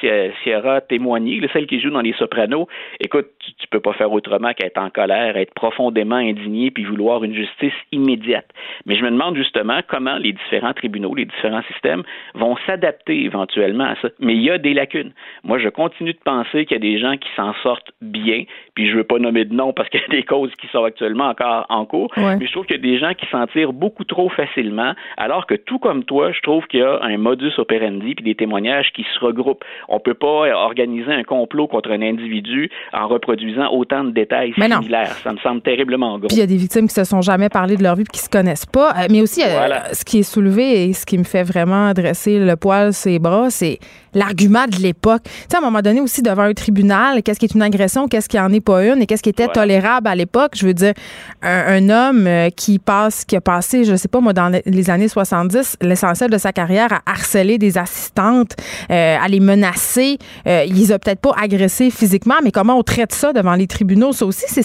Sierra témoigner, celle qui joue dans Les Sopranos, écoute, tu, tu peux pas faire autrement qu'être en colère, être profondément indigné puis vouloir une justice immédiate. Mais je me demande justement comment les différents tribunaux, les différents systèmes vont s'adapter éventuellement à ça. Mais il y a des lacunes. Moi, je continue de penser qu'il y a des gens qui s'en sortent bien, puis je veux pas nommer de nom parce qu'il y a des causes qui sont actuellement encore en cours, mais je trouve qu'il y a des gens qui s'en tirent beaucoup trop facilement, alors que tout comme toi, je trouve qu'il y a un modus operandi puis des témoignages qui se regroupent. On peut pas organiser un complot contre un individu en reproduisant autant de détails similaires. Ça me semble terriblement gros. Puis il y a des victimes qui se sont jamais parlé de leur vie et qui se connaissent pas. Euh, mais aussi, euh, ce qui est soulevé et ce qui me fait vraiment dresser le poil ses bras, c'est l'argument de l'époque. Tu sais, à un moment donné aussi, devant un tribunal, qu'est-ce qui est une agression, qu'est-ce qui en est pas une et qu'est-ce qui était tolérable à l'époque? Je veux dire, un, homme euh, qui passe, qui a passé, je sais pas moi, dans les années 70, l'essentiel de sa carrière à harceler des assistantes, à les menacer. il les a peut-être pas agressés physiquement, mais comment on traite ça devant les tribunaux, ça aussi, c'est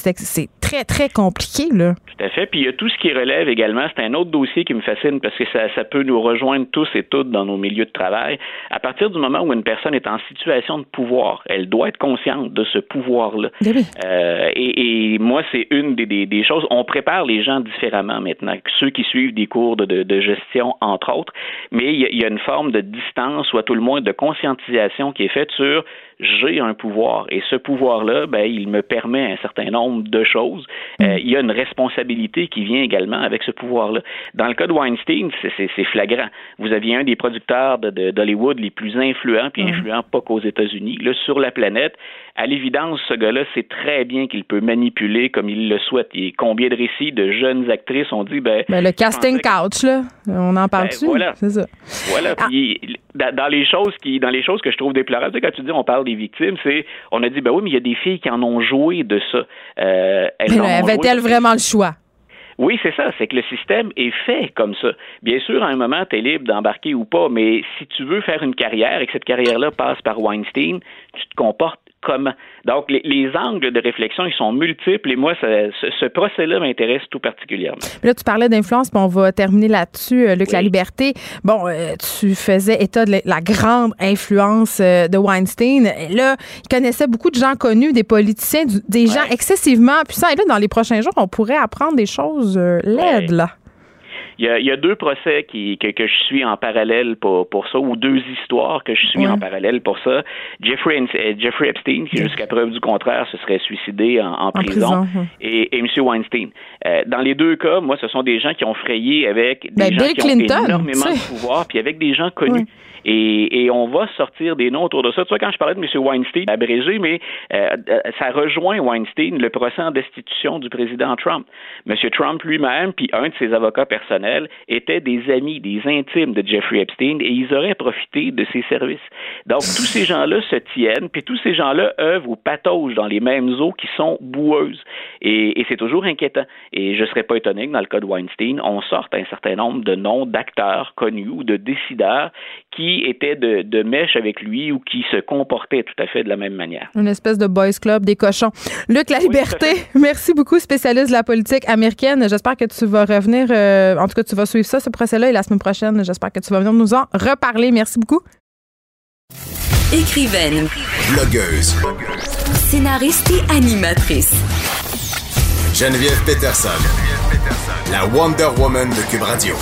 très, très compliqué, là. Tout à fait. Puis il y a tout ce qui relève également. C'est un autre dossier qui me fascine parce que ça, ça peut nous rejoindre tous et toutes dans nos milieux de travail. À partir du moment où une personne est en situation de pouvoir, elle doit être consciente de ce pouvoir-là. Ben euh, et, et, moi, c'est une des, des, des, choses. On prépare les gens différemment maintenant. Ceux qui suivent des cours de, de, de gestion, entre autres. Mais il y, a, il y, a, une forme de distance ou à tout le moins de conscientisation qui est faite sur j'ai un pouvoir et ce pouvoir-là, ben, il me permet un certain nombre de choses. Euh, mm. il y a une responsabilité qui vient également avec ce pouvoir-là. Dans le cas de Weinstein, c'est flagrant. Vous aviez un des producteurs d'Hollywood de, les plus influents, puis mm. influents pas qu'aux États-Unis, là, sur la planète. À l'évidence, ce gars-là sait très bien qu'il peut manipuler comme il le souhaite. Et combien de récits de jeunes actrices ont dit, ben, ben le casting couch, là, on en parle dessus. Ben, voilà. C'est ça. Voilà. Ah. Puis, dans les choses qui, dans les choses que je trouve déplorables, tu sais, quand tu dis on parle des victimes, c'est on a dit ben oui, mais il y a des filles qui en ont joué de ça. Euh, avait-elle vraiment le choix? Oui, c'est ça. C'est que le système est fait comme ça. Bien sûr, à un moment, tu es libre d'embarquer ou pas, mais si tu veux faire une carrière et que cette carrière-là passe par Weinstein, tu te comportes comment. Donc, les, angles de réflexion, ils sont multiples et moi, ce, procès-là m'intéresse tout particulièrement. Là, tu parlais d'influence, puis on va terminer là-dessus, euh, Luc La Liberté. Bon, euh, tu faisais état de la, grande influence euh, de Weinstein. là, il connaissait beaucoup de gens connus, des politiciens, des gens excessivement puissants. Et là, dans les prochains jours, on pourrait apprendre des choses laides, là. Il y a, deux procès qui, que, je suis en parallèle pour, pour ça, ou deux histoires que je suis en parallèle pour ça. Jeffrey, euh, Jeffrey Epstein, qui jusqu'à preuve du contraire se serait suicidé en, prison, et, et M. Weinstein. Euh, dans les deux cas, moi, ce sont des gens qui ont frayé avec des ben, gens qui ont énormément de pouvoir, puis avec des gens connus. Et, on va sortir des noms autour de ça. Tu vois, quand je parlais de M. Weinstein, abrégé, mais euh, euh, ça rejoint Weinstein, le procès en destitution du président Trump. M. Trump lui-même, puis un de ses avocats personnels, étaient des amis, des intimes de Jeffrey Epstein, et ils auraient profité de ses services. Donc, tous ces gens-là se tiennent, puis tous ces gens-là œuvrent ou pataugent dans les mêmes eaux qui sont boueuses. Et, et c'est toujours inquiétant. Et je ne serais pas étonné que dans le cas de Weinstein, on sorte un certain nombre de noms d'acteurs connus ou de décideurs qui étaient de, de mèche avec lui ou qui se comportaient tout à fait de la même manière. Une espèce de boys club des cochons. Luc La Liberté, merci beaucoup, spécialiste de la politique américaine. J'espère que tu vas revenir, euh, en tout cas, tu vas suivre ça, ce procès-là, et la semaine prochaine, j'espère que tu vas venir nous en reparler. Merci beaucoup. Écrivaine. Blogueuse. Scénariste et animatrice. Geneviève Peterson. Geneviève Peterson. La Wonder Woman de Cube Radio.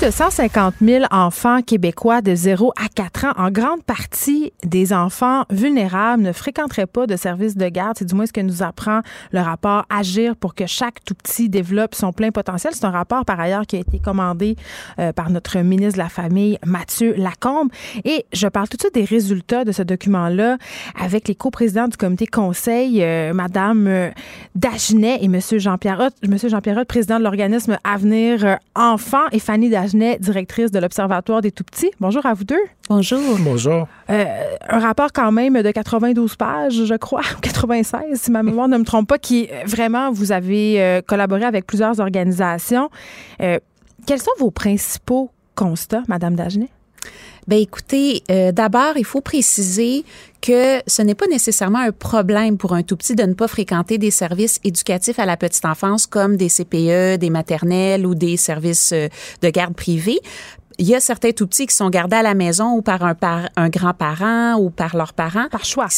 De 150 000 enfants québécois de 0 à 4 ans, en grande partie des enfants vulnérables, ne fréquenteraient pas de services de garde. C'est du moins ce que nous apprend le rapport Agir pour que chaque tout petit développe son plein potentiel. C'est un rapport, par ailleurs, qui a été commandé euh, par notre ministre de la Famille, Mathieu Lacombe. Et je parle tout de suite des résultats de ce document-là avec les coprésidents du comité conseil, euh, Madame euh, Dagenet et Monsieur Jean-Pierre Monsieur Jean-Pierre président de l'organisme Avenir Enfants et Fanny Dagenet, directrice de l'Observatoire des Tout-Petits. Bonjour à vous deux. Bonjour. Bonjour. Euh, un rapport quand même de 92 pages, je crois, 96, si ma mémoire ne me trompe pas, qui euh, vraiment, vous avez euh, collaboré avec plusieurs organisations. quels sont vos principaux constats, Madame Dagenet? Ben écoutez, euh, d'abord, il faut préciser que ce n'est pas nécessairement un problème pour un tout petit de ne pas fréquenter des services éducatifs à la petite enfance comme des CPE, des maternelles ou des services euh, de garde privée il y a certains tout petits qui sont gardés à la maison ou par un, par un grand-parent ou par leurs parents. Par choix.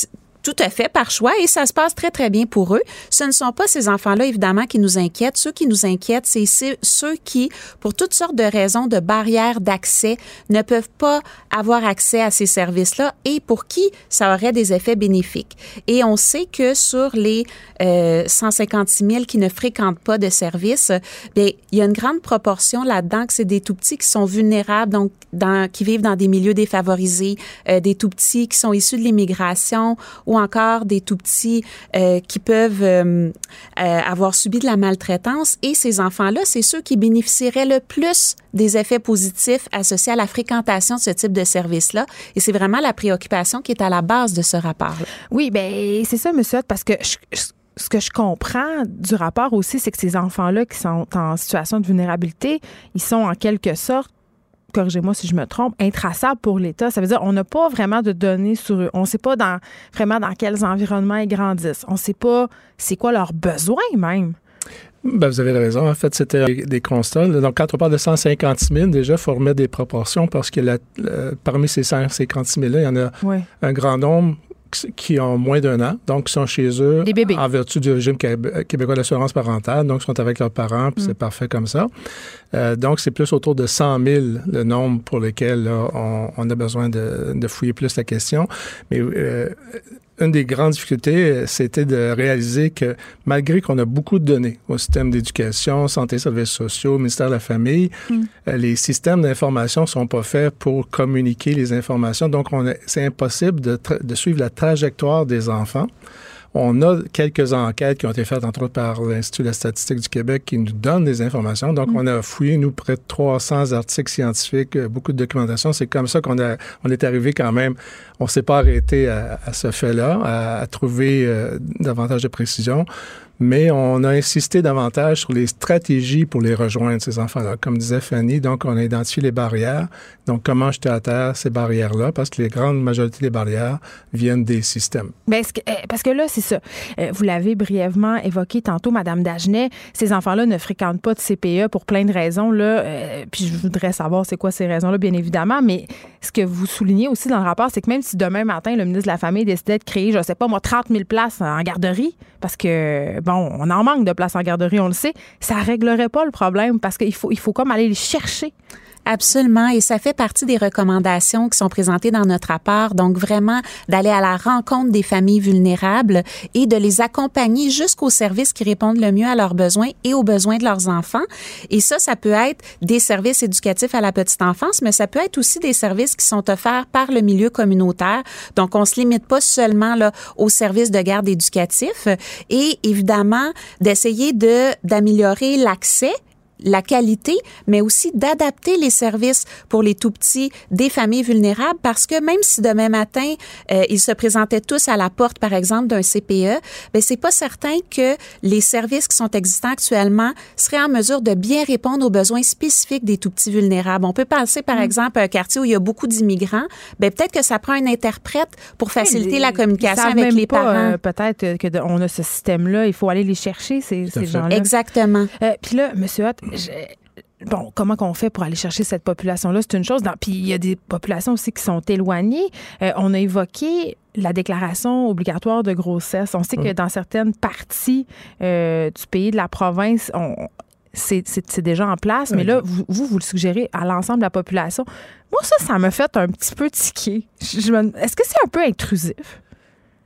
Tout à fait, par choix, et ça se passe très, très bien pour eux. Ce ne sont pas ces enfants-là, évidemment, qui nous inquiètent. Ceux qui nous inquiètent, c'est ceux qui, pour toutes sortes de raisons, de barrières d'accès, ne peuvent pas avoir accès à ces services-là et pour qui ça aurait des effets bénéfiques. Et on sait que sur les euh, 156 000 qui ne fréquentent pas de services, bien, il y a une grande proportion là-dedans que c'est des tout-petits qui sont vulnérables, donc dans, qui vivent dans des milieux défavorisés, euh, des tout-petits qui sont issus de l'immigration ou encore des tout petits euh, qui peuvent euh, euh, avoir subi de la maltraitance. Et ces enfants-là, c'est ceux qui bénéficieraient le plus des effets positifs associés à la fréquentation de ce type de service-là. Et c'est vraiment la préoccupation qui est à la base de ce rapport. -là. Oui, ben c'est ça, monsieur, parce que ce que je comprends du rapport aussi, c'est que ces enfants-là qui sont en situation de vulnérabilité, ils sont en quelque sorte corrigez-moi si je me trompe, intraçable pour l'État. Ça veut dire on n'a pas vraiment de données sur eux. On ne sait pas dans, vraiment dans quels environnements ils grandissent. On ne sait pas c'est quoi leurs besoins même. Ben, vous avez raison. En fait, c'était des constats. Donc, quand on parle de 150 000, déjà, il faut remettre des proportions parce que parmi ces 150 000-là, il y en a un grand nombre qui ont moins d'un an, donc qui sont chez eux en vertu du régime québécois d'assurance parentale, donc sont avec leurs parents, puis c'est mm. parfait comme ça. Euh, donc, c'est plus autour de 100 000 le nombre pour lesquels on, a besoin de, fouiller plus la question. Mais euh, une des grandes difficultés, euh, c'était de réaliser que malgré qu'on a beaucoup de données au système d'éducation, santé, services sociaux, ministère de la Famille, mm. euh, les systèmes d'information sont pas faits pour communiquer les informations. Donc, c'est impossible de, de suivre la trajectoire des enfants. On a quelques enquêtes qui ont été faites, entre autres, par l'Institut de la statistique du Québec qui nous donnent des informations. Donc, mm. on a fouillé, nous, près de 300 articles scientifiques, euh, beaucoup de documentation. C'est comme ça qu'on a, on est arrivé quand même. On s'est pas arrêté à, ce fait-là, à, trouver euh, davantage de précision mais on a insisté davantage sur les stratégies pour les rejoindre, ces enfants-là. Comme disait Fanny, donc on a identifié les barrières. Donc, comment jeter à terre ces barrières-là? Parce que les grandes majorités des barrières viennent des systèmes. Bien, eh, parce que là, c'est ça. Euh, vous l'avez brièvement évoqué tantôt, Madame Dagenet. Ces enfants-là ne fréquentent pas de CPE pour plein de raisons. Là, euh, puis je voudrais savoir c'est quoi ces raisons-là, bien évidemment. Mais ce que vous soulignez aussi dans le rapport, c'est que même si demain matin, le ministre de la Famille décidait de créer, je ne sais pas moi, 30 000 places en garderie, parce que, bon, on en manque de place en garderie, on le sait, ça réglerait pas le problème parce qu'il faut, il faut comme aller les chercher. Absolument. Et ça fait partie des recommandations qui sont présentées dans notre rapport. Donc, vraiment, d'aller à la rencontre des familles vulnérables et de les accompagner jusqu'aux services qui répondent le mieux à leurs besoins et aux besoins de leurs enfants. Et ça, ça peut être des services éducatifs à la petite enfance, mais ça peut être aussi des services qui sont offerts par le milieu communautaire. Donc, on se limite pas seulement là, aux services de garde éducatif et évidemment d'essayer de d'améliorer l'accès la qualité, mais aussi d'adapter les services pour les tout petits des familles vulnérables parce que même si demain matin euh, ils se présentaient tous à la porte, par exemple, d'un CPE, ben c'est pas certain que les services qui sont existants actuellement seraient en mesure de bien répondre aux besoins spécifiques des tout petits vulnérables. On peut penser, par mm. exemple, à un quartier où il y a beaucoup d'immigrants, ben peut-être que ça prend un interprète pour faciliter la communication avec les parents. Euh, peut-être que on a ce système-là, il faut aller les chercher ces, ces gens-là. Exactement. Euh, Puis là, Monsieur Hott, bon, comment qu'on fait pour aller chercher cette population-là? C'est une chose. puis il y a des populations aussi qui sont éloignées. Euh, on a évoqué la déclaration obligatoire de grossesse. On sait que dans certaines parties euh, du pays, de la province, on, c'est déjà en place, mais là, vous, vous, le suggérez à l'ensemble de la population. Moi, ça, ça m'a fait un petit peu tiquer. Est-ce que c'est un peu intrusif?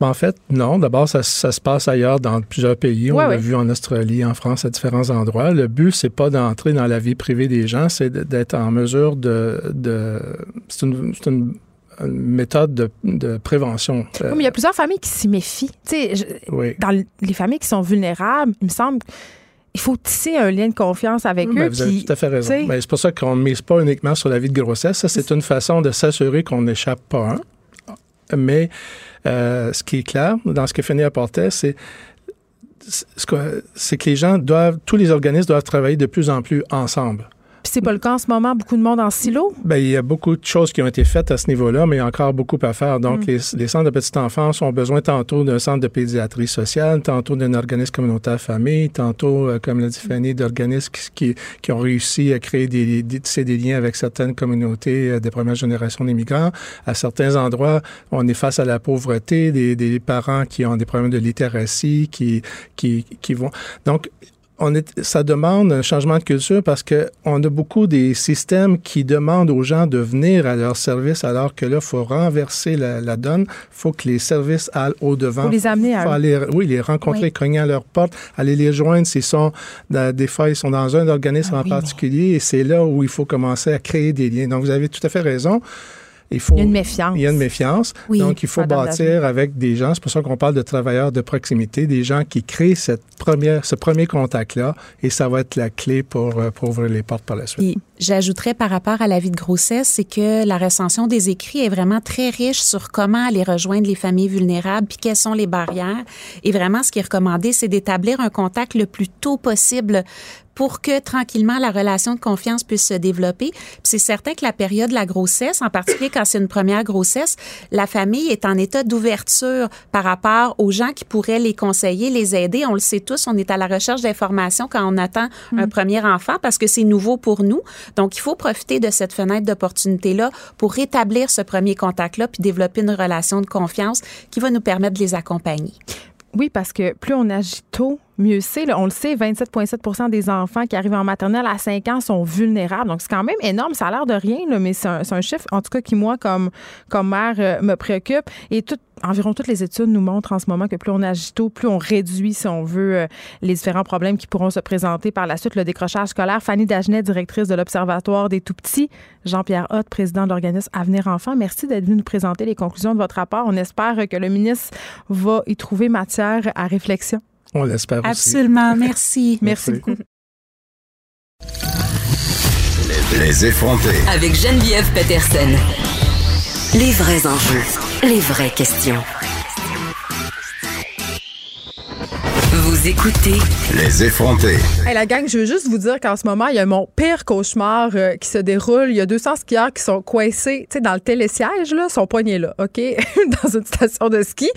Ben, en fait, non. D'abord, ça, se passe ailleurs dans plusieurs pays. On l'a vu en Australie, en France, à différents endroits. Le but, c'est pas d'entrer dans la vie privée des gens, c'est d'être en mesure de... c'est une, méthode de, prévention. Oui, mais il y a plusieurs familles qui s'y méfient. Dans les familles qui sont vulnérables, il me semble il faut tisser un lien de confiance avec eux. vous avez tout à fait raison. c'est pour ça qu'on ne mise pas uniquement sur la vie de grossesse. Ça, c'est une façon de s'assurer qu'on n'échappe pas un. Mais euh, ce qui est clair dans ce que Fanny apportait, c'est c'est que les gens doivent, tous les organismes doivent travailler de plus en plus ensemble. Puis c'est pas le cas en ce moment, beaucoup de monde en silo? Bien, il y a beaucoup de choses qui ont été faites à ce niveau-là, mais il y a encore beaucoup à faire. Donc, mm. les, centres de petite enfance ont besoin tantôt d'un centre de pédiatrie sociale, tantôt d'un organisme communautaire famille, tantôt, euh, comme l'a dit Fanny, d'organismes qui, qui, ont réussi à créer des, des, des liens avec certaines communautés euh, des premières générations d'immigrants. À certains endroits, on est face à la pauvreté, des, des parents qui ont des problèmes de littératie, qui, qui, qui vont... Donc, on est, ça demande un changement de culture parce que on a beaucoup des systèmes qui demandent aux gens de venir à leur service alors que là, il faut renverser la, donne. Il faut que les services aillent au-devant. Faut les amener à aller, Oui, les rencontrer, cogner à leur porte, aller les joindre s'ils sont, des fois, ils sont dans un organisme ah en particulier et c'est là où il faut commencer à créer des liens. Donc, vous avez tout à fait raison. Il, faut, y a une méfiance. Il y a une méfiance. Donc, il faut bâtir avec des gens. C'est pour ça qu'on parle de travailleurs de proximité, des gens qui créent cette première, ce premier contact-là, et ça va être la clé pour, euh, pour ouvrir les portes par la suite. J'ajouterais par rapport à la vie de grossesse, c'est que la recension des écrits est vraiment très riche sur comment aller rejoindre les familles vulnérables, puis quelles sont les barrières. Et vraiment, ce qui est recommandé, c'est d'établir un contact le plus tôt possible pour que tranquillement la relation de confiance puisse se développer. c'est certain que la période de la grossesse, en particulier quand c'est une première grossesse, la famille est en état d'ouverture par rapport aux gens qui pourraient les conseiller, les aider. On le sait tous, on est à la recherche d'informations quand on attend un mm. premier enfant parce que c'est nouveau pour nous. Donc, il faut profiter de cette fenêtre d'opportunité-là pour rétablir ce premier contact-là puis développer une relation de confiance qui va nous permettre de les accompagner. Oui, parce que plus on agit tôt, mieux c'est. On le sait, 27,7% des enfants qui arrivent en maternelle à 5 ans sont vulnérables. Donc, c'est quand même énorme. Ça a l'air de rien, mais c'est un, chiffre, en tout cas, qui, moi, comme, comme mère, euh, me préoccupe. Et environ toutes les études nous montrent en ce moment que plus on agit tôt, plus on réduit, si on veut, euh, les différents problèmes qui pourront se présenter par la suite. Le décrochage scolaire. Fanny Dagenet, directrice de l'Observatoire des tout-petits. Jean-Pierre Hott, président de l'organisme Avenir Enfants. Merci d'être venu nous présenter les conclusions de votre rapport. On espère que le ministre va y trouver matière à réflexion. On l'espère aussi. Absolument. Merci. Merci beaucoup. Les effrontés. Avec Geneviève Peterson. Les vrais enjeux. Les vraies questions. Vous écoutez Les effrontés. Hey, la gang, je veux juste vous dire qu'en ce moment, il y a mon pire cauchemar euh, qui se déroule. Il y a 200 skieurs qui sont coincés, tu sais, dans le télésiège, là, sont poignés là, OK, dans une station de ski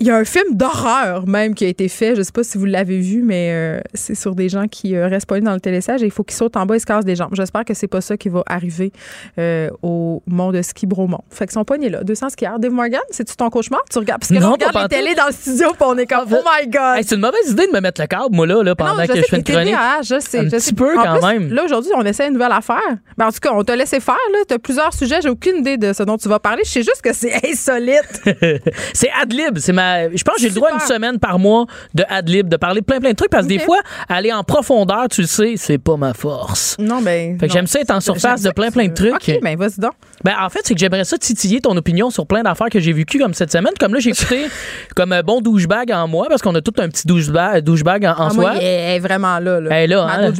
Il y a un film d'horreur même qui a été fait. Je sais pas si vous l'avez vu, mais euh, c'est sur des gens qui euh, restent pognés dans le télésiège et il faut qu'ils sautent en bas et se cassent des jambes. J'espère que c'est pas ça qui va arriver euh, au mont de ski Bromont. Fait qu'ils sont pognés là. 200 skieurs. Dave Morgan, c'est-tu ton cauchemar? Tu regardes? Parce que là, Non, on regarde pantoute. télés dans le studio puis on est comme, oh my God! Hey, c'est une mauvaise idée de me mettre le câble, moi, là, là pendant non, je que sais je fais une chronique. TDAH, je sais. Un je petit sais. peu, En quand plus, même. Là, aujourd'hui, on essaie une nouvelle affaire. Ben, en tout cas, on t'a laissé faire. Tu as plusieurs sujets. J'ai aucune idée de ce dont tu vas parler. Je sais juste que c'est insolite. C'est Adlib. C'est ma. Je pense que j'ai le droit à une semaine par mois de Adlib, de parler plein plein de trucs parce que des fois, aller en profondeur, tu le sais, c'est pas ma force. non, ben. Fait que j'aime ça être en surface de plein plein de trucs. OK, ben, vas-y donc. Ben en fait, c'est que j'aimerais ça titiller ton opinion sur plein d'affaires que j'ai vécues comme cette semaine. Comme là, j'ai écouté comme un bon douchebag en moi parce qu'on a tout un petit douchebag, douchebag en, en Ah, soi. moi, elle est vraiment là. là. Elle est là, Ma hein?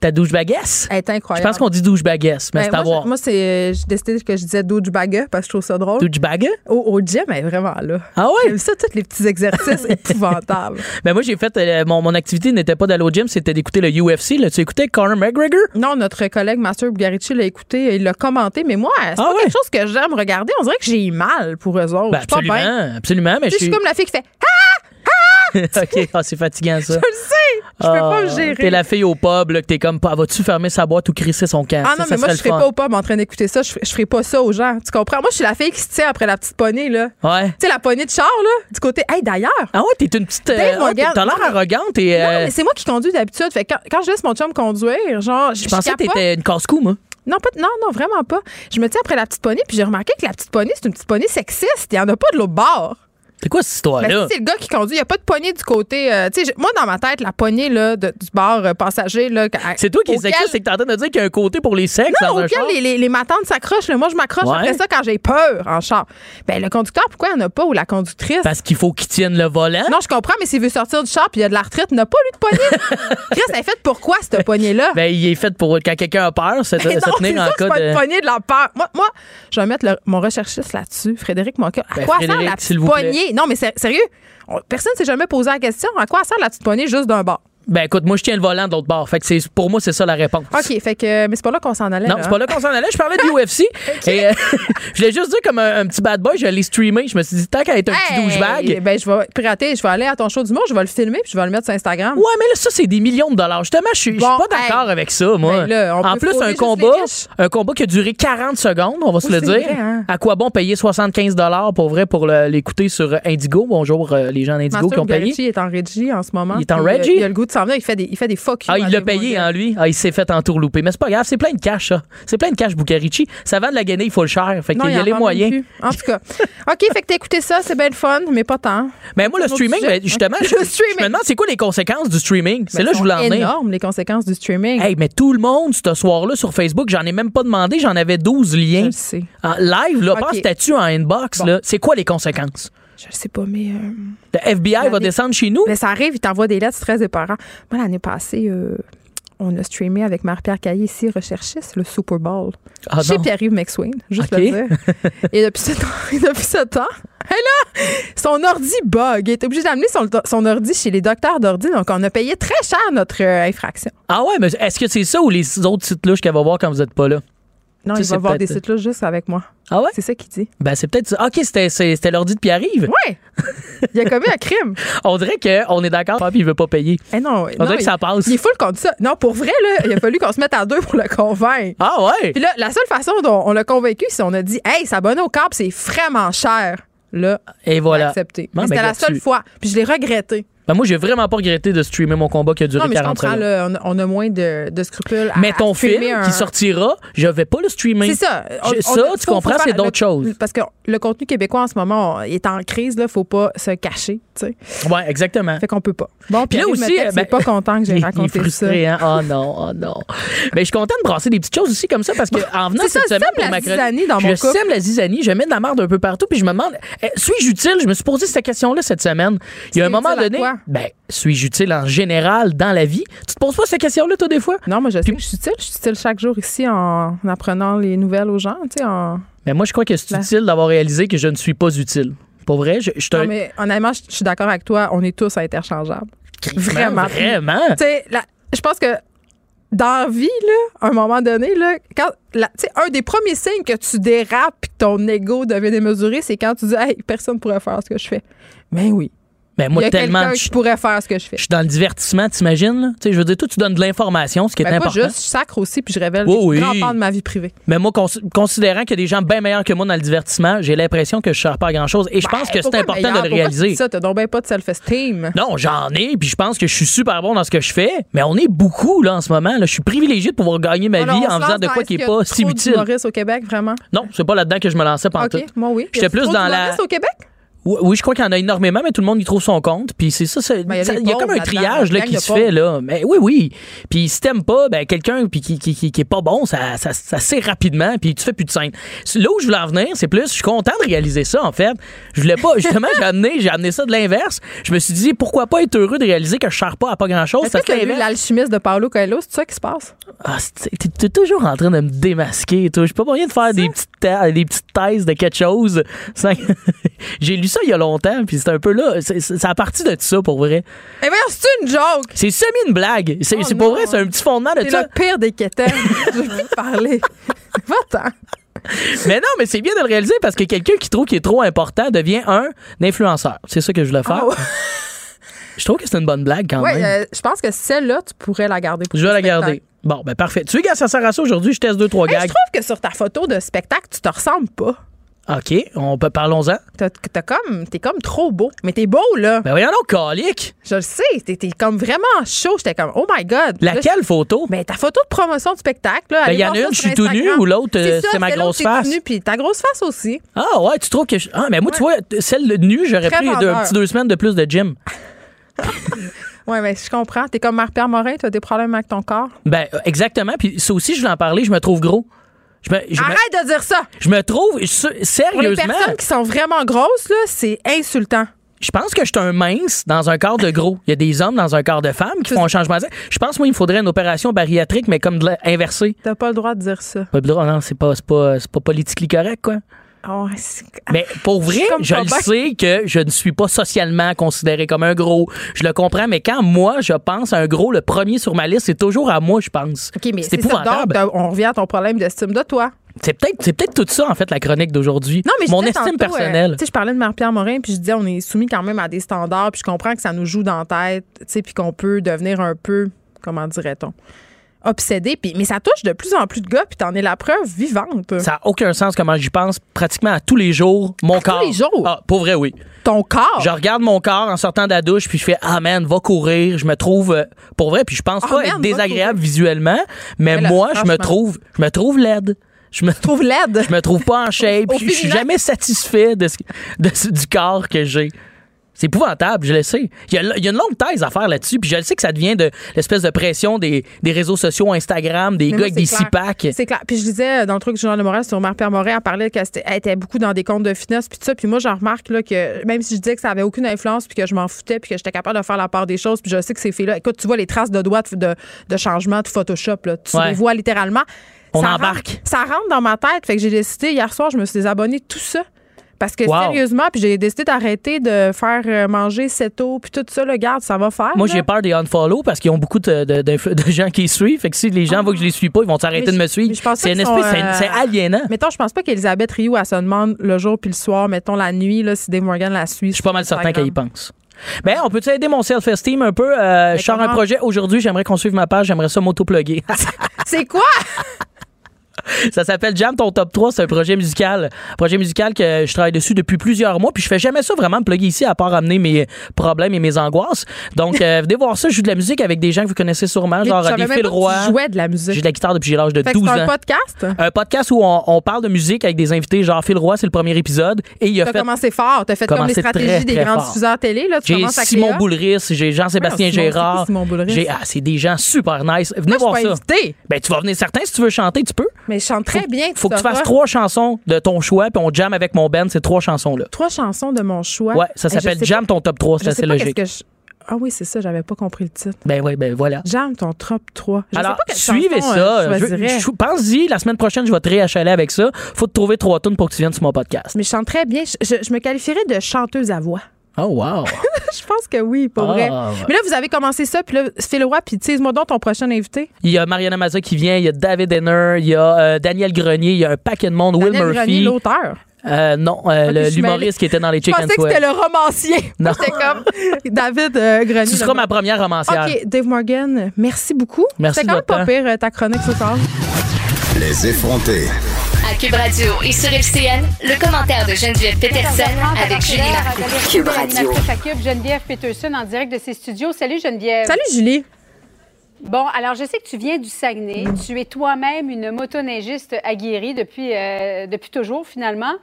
Ta douchebaguesse. elle est Je incroyable. pense qu'on dit douchebaguesse, mais Ben, c'est à voir. je- Moi, c'est, j'ai décidé que je disais douchebagger parce que je trouve ça drôle. Douchebag? Au, au gym, elle est vraiment là. Ah ouais? Ça, tous les petits exercices épouvantables. Ben moi, j'ai fait. euh, mon, mon activité n'était pas d'aller au gym, c'était d'écouter le UFC. Là. Tu écoutais Conor McGregor? Non, notre collègue Master Bugarici l'a écouté, il l'a commenté, mais moi, c'est Ah pas ouais? quelque chose que j'aime regarder. On dirait que j'ai mal pour eux autres. Ben, je suis pas bien. absolument, absolument. Mais je Je suis. comme la fille qui fait ok, ah, c'est fatigant ça. Je le sais, je peux pas me Ah, gérer. T'es la fille au pub, là, que t'es comme, vas-tu fermer sa boîte ou crisser son camp? Ah non, mais moi, je serais pas au pub en train d'écouter ça. Je je ferais pas ça aux gens. Tu comprends? Moi, je suis la fille qui se tient après la petite poignée, là. Ouais. Tu sais, la poignée de char, là, du côté. Hey, d'ailleurs. Ah ouais, t'es une petite. Euh, ah, t'as l'air arrogante et. Non, euh, mais c'est moi qui conduis d'habitude. Fait que quand, quand je laisse mon chum conduire, genre, je pensais que t'étais une casse-cou, moi. Non, pas, non, non, vraiment pas. Je me tiens après la petite poignée, puis j'ai remarqué que la petite poignée, c'est une petite poignée sexiste. Il y en a pas de l'autre bord. C'est quoi cette Ben, histoire-là? si c'est le gars qui conduit, il n'y a pas de poignée du côté. euh, tu moi, dans ma tête, la poignée là, de- du bar euh, passager. C'est toi qui es auquel- sexiste, c'est que t'es en train de dire qu'il y a un côté pour les sexes Non, dans un auquel char. les, les, les matantes s'accrochent. Moi, je m'accroche Ouais. après ça quand j'ai peur en char. Ben, le conducteur, pourquoi il n'y en a pas ou la conductrice? Parce qu'il faut qu'il tienne le volant? Non, je comprends, mais s'il veut sortir du char puis il y a de la retraite, il n'a pas, lui, de poignée. Chris, elle est faite pourquoi, cette poignée-là? Ben, il est fait pour quand quelqu'un a peur, c'est tenir en ça cas pas une de. poignée de la peur. Moi, moi je vais mettre le- mon recherchiste là-dessus, Frédéric Moca. À Ben, quoi sert la poignée? Non, mais sérieux, on- personne s'est jamais posé la question. À quoi sert la petite juste d'un bord? Ben, écoute, moi, je tiens le volant de l'autre bord. Fait que c'est, pour moi, c'est ça la réponse. OK, fait que, mais c'est pas là qu'on s'en allait. Non, c'est hein? pas là qu'on s'en allait. Je parlais du UFC. Et euh, je voulais juste dire, comme un, un petit bad boy, je l'ai streamé. Je me suis dit, tant qu'à être un petit douchebag. Ben, je vais pirater, je vais aller à ton show du monde, je vais le filmer puis je vais le mettre sur Instagram. Ouais, mais là, ça, c'est des millions de dollars. Justement, je suis Bon, pas d'accord hey. avec ça, moi. Ben là, on en plus, un combat, un combat qui a duré 40 secondes, on va se le dire. vrai, hein. À quoi bon payer 75 dollars pour vrai pour l'écouter sur Indigo? Bonjour, euh, les gens d'Indigo qui ont payé. Bugarici est en régie en ce moment. Il est en euh, régie? Il a le goût de s'en venir, il fait des, il fait des fuck you Ah, il l'a payé, hein, lui. Ah, il s'est fait entourlouper. Mais c'est pas grave, c'est plein de cash, ça. C'est plein de cash, Bucarici. Ça vend de la guenille, il faut le cher. Fait qu'il y a les moyens. En tout cas. OK, fait que t'as écouté ça, c'est bien le fun, mais pas tant. Mais moi, le streaming, ben, justement, Le je, je streaming. me demande c'est quoi les conséquences du streaming? C'est là que je voulais en venir. énormes, les conséquences du streaming. Hey, mais tout le monde, ce soir-là, sur Facebook, j'en ai même pas demandé, j'en avais 12 je liens. le sais. En live, là, Ok. pas en statut, en inbox, Bon. là. C'est quoi les conséquences? Je le sais pas, mais. euh, Le FBI va descendre chez nous? Ben, ça arrive, il t'envoie des lettres, très épeurant. Moi, l'année passée, euh, on a streamé avec Marie-Pierre Caillé, ici, recherchiste, le Super Bowl. Ah chez. Pierre-Yves McSwain, juste le dire. Et depuis ce temps, depuis ce temps, là, son ordi bug. Il est obligé d'amener son, son ordi chez les docteurs d'ordi. Donc, on a payé très cher notre euh, infraction. Ah ouais, mais est-ce que c'est ça ou les autres sites louches qu'elle va voir quand vous êtes pas là? Non, Ça, il va voir des sites là juste avec moi. Ah ouais? C'est ça qu'il dit. Ben, c'est peut-être ça. OK, c'était, l'ordi de Pierre-Yves. Ouais! Il a commis un crime. On dirait qu'on est d'accord, puis il veut pas payer. Eh non, On non, dirait que ça passe. Il est full contre ça. Non, pour vrai, là, il a fallu qu'on se mette à deux pour le convaincre. Ah ouais? Puis là, la seule façon dont on l'a convaincu, c'est on a dit Hey, s'abonner au câble, c'est vraiment cher. Là, Et voilà. accepté. Bon, ben, c'était la seule fois. Puis je l'ai regretté. Ben, moi, j'ai vraiment pas regretté de streamer mon combat qui a duré Non, mais je 40 comprends, là, on, a- moins de, de scrupules. à- Mais à ton film un- qui sortira, je vais pas le streamer. C'est ça. Je- ça, on- tu faut- comprends, c'est d'autres choses. Parce que le contenu québécois en ce moment on- est en crise, là, faut pas se cacher, tu sais. Ouais, exactement. Fait qu'on peut pas. Bon, puis là aussi, me texte, ben- est pas content que j'ai raconté ça. frustré, hein? Oh non, oh non. Mais je suis content de brasser des petites choses aussi comme ça parce que en venant ça, cette semaine pour la ma chronique, dans je mon couple. sème la zizanie, je mets de la merde un peu partout puis je me demande eh, suis-je utile? Je me suis posé cette question-là cette semaine. Il y a un moment donné, quoi? ben suis-je utile en général dans la vie? Tu te poses pas cette question-là toi des fois? Non, moi, je sais Puis- que je suis utile. Je suis utile chaque jour ici en apprenant les nouvelles aux gens, tu sais. En... Mais moi je crois que c'est Ben. utile d'avoir réalisé que je ne suis pas utile. Pour vrai, je, je suis Non, mais honnêtement, je je suis d'accord avec toi. On est tous interchangeables. Vraiment. Vraiment? Tu sais, la- je pense que dans la vie, là, à un moment donné, là, quand, la- un des premiers signes que tu dérapes et que ton ego devient démesuré, c'est quand tu dis, hey, personne pourrait faire ce que je fais. Mais oui. Ben, Il moi, y a tellement. quelqu'un Je qui pourrait faire ce que je fais. je suis dans le divertissement, t'imagines? là? Tu sais, je veux dire, toi, tu donnes de l'information, ce qui est Ben, pas important. juste, je sacre aussi, puis je révèle des oui. grands pans de ma vie privée. Mais moi, cons- considérant qu'il y a des gens bien meilleurs que moi dans le divertissement, j'ai l'impression que je ne sers pas à grand-chose. Et je pense que c'est Ben, important meilleur? de le Pourquoi tu réaliser. dis ça, t'as donc ben pas de self-esteem. Non, j'en ai, puis je pense que je suis super bon dans ce que je fais, mais on est beaucoup là en ce moment. Là. Je suis privilégié de pouvoir gagner ma Alors, vie en faisant de quoi qui qu'il est y a pas si utile. au Québec, vraiment? Non, c'est pas là-dedans que je me lançais pantoute. OK, moi oui. J'étais plus dans la- au Québec? Oui, je crois qu'il y en a énormément, mais tout le monde y trouve son compte. Puis c'est ça, c'est- Ben, il y a y comme un triage là, qui se fait là. Mais oui, oui. Puis si t'aimes pas, ben quelqu'un qui, qui, qui, qui est pas bon, ça, ça, ça sert rapidement. Puis tu fais plus de scène. Là où je voulais en venir, c'est plus, je suis content de réaliser ça en fait. Je voulais pas, justement, j'ai amené, j'ai amené ça de l'inverse. Je me suis dit pourquoi pas être heureux de réaliser que je sers pas à pas grand chose. Vu l'alchimiste de Paolo Coelho? C'est ça qui se passe? Ah, c'est- t'es, toujours en train de me démasquer, toi. Je pas moyen de faire des petites, des petites thèses de quelque chose. J'ai lu ça il y a longtemps, puis c'est un peu là. C'est, c'est- ça a parti de ça, pour vrai. Eh bien, c'est une joke! C'est semi une blague. C'est, Oh c'est pour vrai, c'est un petit fondement de C'est ça. le pire des quétaines. Je veux plus te parler. Va-t'en. Mais non, mais c'est bien de le réaliser parce que quelqu'un qui trouve qu'il est trop important devient un influenceur. C'est ça que je voulais faire. Ouais. Je trouve que c'est une bonne blague quand Ouais, même. euh, je pense que celle-là, tu pourrais la garder pour je vais la garder. Bon, ben parfait. Tu sais, gars, ça sert à ça aujourd'hui. Je teste deux, trois Hey, je gags. trouve que sur ta photo de spectacle, tu te ressembles pas. OK, on peut, parlons-en. T'as, t'as comme, t'es comme trop beau. Mais t'es beau, là. Ben voyons donc, calique. Je le sais. T'es, t'es comme vraiment chaud. J'étais comme, oh my God. Là, Laquelle photo? Ben, ta photo de promotion de spectacle, là. Ben, allez y en a une, je suis tout nu, ou l'autre, euh, ça, c'est ma celle-là où grosse face? tout nu, puis ta grosse face aussi. Ah ouais, tu trouves que je... Ah mais moi tu vois celle nue, j'aurais Très pris deux, un petit deux semaines de plus de gym. Ouais, mais je comprends. T'es comme Marc-Pierre Morin, t'as des problèmes avec ton corps? Ben euh, exactement, puis ça aussi je voulais en parler, je me trouve gros. Je me, je me- Arrête de dire ça! je me trouve je- Pour les sérieusement, personnes qui sont vraiment grosses, là, c'est insultant. je pense que je suis un mince dans un corps de gros. Il y a des hommes dans un corps de femmes qui font un changement. de- Je pense moi il me faudrait une opération bariatrique mais comme de inversée. T'as pas le droit de dire ça. Pas le droit, non, c'est pas pas c'est pas politiquement correct quoi. Oh, Mais pour vrai, Je je le sais que je ne suis pas socialement considéré comme un gros. Je le comprends, mais quand moi, je pense à un gros, le premier sur ma liste, c'est toujours à moi, je pense. OK, mais c'est ça. épouvantable. Donc, t'as- on revient à ton problème d'estime de toi. C'est peut-être c'est peut-être tout ça, en fait, la chronique d'aujourd'hui. Non, mais Mon estime tantôt, euh, personnelle. tu sais, je parlais de Marc-Pierre Morin, puis je disais, on est soumis quand même à des standards, puis je comprends que ça nous joue dans la tête, tu sais, puis qu'on peut devenir un peu, comment dirait-on, obsédé. Puis, mais ça touche de plus en plus de gars, puis t'en es la preuve vivante. ça n'a aucun sens comment j'y pense pratiquement à tous les jours. Mon tous corps. les jours? Ah, pour vrai, oui. Ton corps? Je regarde mon corps en sortant de la douche, puis je fais Ah man, va courir. Je me trouve, euh, pour vrai, puis je pense Ah, pas man, être désagréable visuellement, mais Mais là, moi, je me trouve, je me trouve laide. Je me trouve laide? Je me trouve pas en shape. Au Je je suis jamais satisfait de ce- de ce- du corps que j'ai. C'est épouvantable, je le sais. Il y, a, il y a une longue thèse à faire là-dessus, puis je le sais que ça devient de l'espèce de pression des, des réseaux sociaux, Instagram, des Mais gars moi, avec des six packs. C'est clair. Puis je disais dans le truc du Journal de Montréal sur Marc-Pierre Morin, elle parlait qu'elle était, était beaucoup dans des comptes de finesse puis tout ça. Puis moi, j'en remarque là, que même si je disais que ça avait aucune influence puis que je m'en foutais puis que j'étais capable de faire la part des choses, puis je sais que ces filles-là, écoute, tu vois les traces de doigts de, de, de changement de Photoshop, là, tu Ouais. les vois littéralement. On Ça embarque. rentre- ça rentre dans ma tête. Fait que j'ai décidé, hier soir, je me suis désabonnée de tout ça. Parce que Wow. sérieusement, puis j'ai décidé d'arrêter de faire euh, manger cette eau, puis tout ça, le garde, ça va faire. Moi, j'ai peur des unfollow parce qu'ils ont beaucoup de, de- de- de gens qui suivent. Fait que si les gens voient que je les suis pas, ils vont s'arrêter Ah. De me suivre. C'est une espèce, c'est- euh, c'est aliénant. Mettons, je pense pas qu'Elisabeth Rioux, elle se demande le jour puis le soir, mettons la nuit, là, si Dave Morgan la suit. Je suis pas mal certain qu'elle y pense. Ben, on peut-tu aider mon self-esteem un peu? Euh, je sors un projet aujourd'hui, j'aimerais qu'on suive ma page, j'aimerais ça m'auto-plugger. C'est quoi? ça s'appelle Jam ton top 3, c'est un projet musical. Un projet musical que je travaille dessus depuis plusieurs mois, puis je fais jamais ça vraiment me plugger ici à part amener mes problèmes et mes angoisses. Donc, euh, venez voir ça, je joue de la musique avec des gens que vous connaissez sûrement, genre des Phil Roy. tu jouais de la musique. J'ai de la guitare depuis l'âge de Fait que 12 c'est un ans. podcast? Un podcast où on, on parle de musique avec des invités, genre Phil Roy, c'est le premier épisode. Et il a T'as fait. commencé fort. T'as fait comme les très, stratégies des très grands fort. diffuseurs télé. Là. Tu J'ai commences à Simon. Boulris, j'ai Jean-Sébastien c'est Gérard. Simon Boulris? J'ai- Ah, c'est des gens super nice. Venez Moi, voir ça. Ben, tu vas venir certain si tu veux chanter, tu peux. Mais je chante très bien. Faut que tu fasses trois chansons de ton choix, puis on jam avec mon band, ces trois chansons-là. Trois chansons de mon choix. Ouais, ça s'appelle Jam ton top 3, je c'est assez logique. Ah oui, c'est ça, j'avais pas compris le titre. Ben oui, ben voilà. Jam ton top 3. Je sais Alors, pas suivez chanson, ça. euh, je Pense-y, la semaine prochaine, je vais te réachaler avec ça. Faut te trouver trois tunes pour que tu viennes sur mon podcast. Mais je chante très bien. Je, je- je me qualifierais de chanteuse à voix. Oh, wow. Je que oui, pour Ah, vrai. ouais. Mais là, vous avez commencé ça, puis là, Phil Roy, puis tease-moi donc ton prochain invité. Il y a Mariana Mazza qui vient, il y a David Henner, il y a euh, Daniel Grenier, il y a un paquet de monde, Will Murphy. Grenier, l'auteur. Euh, non, euh, le- je l'humoriste qui était dans les Je Chicken pensais que c'était le romancier. Non. J'étais comme David euh, Grenier. Tu seras ma première romancière. OK, Dave Morgan, merci beaucoup. Merci C'était quand même pas pire, ta chronique ce soir. Les effrontés. Cube Radio et sur FCN, le commentaire de Geneviève Peterson avec Julie Marcoux. Cube Radio. À Cube, Geneviève Peterson en direct de ses studios. Salut Geneviève. Salut, Julie. Bon, alors je sais que tu viens du Saguenay. Tu es toi-même une motoneigiste aguerrie depuis, euh, depuis toujours finalement.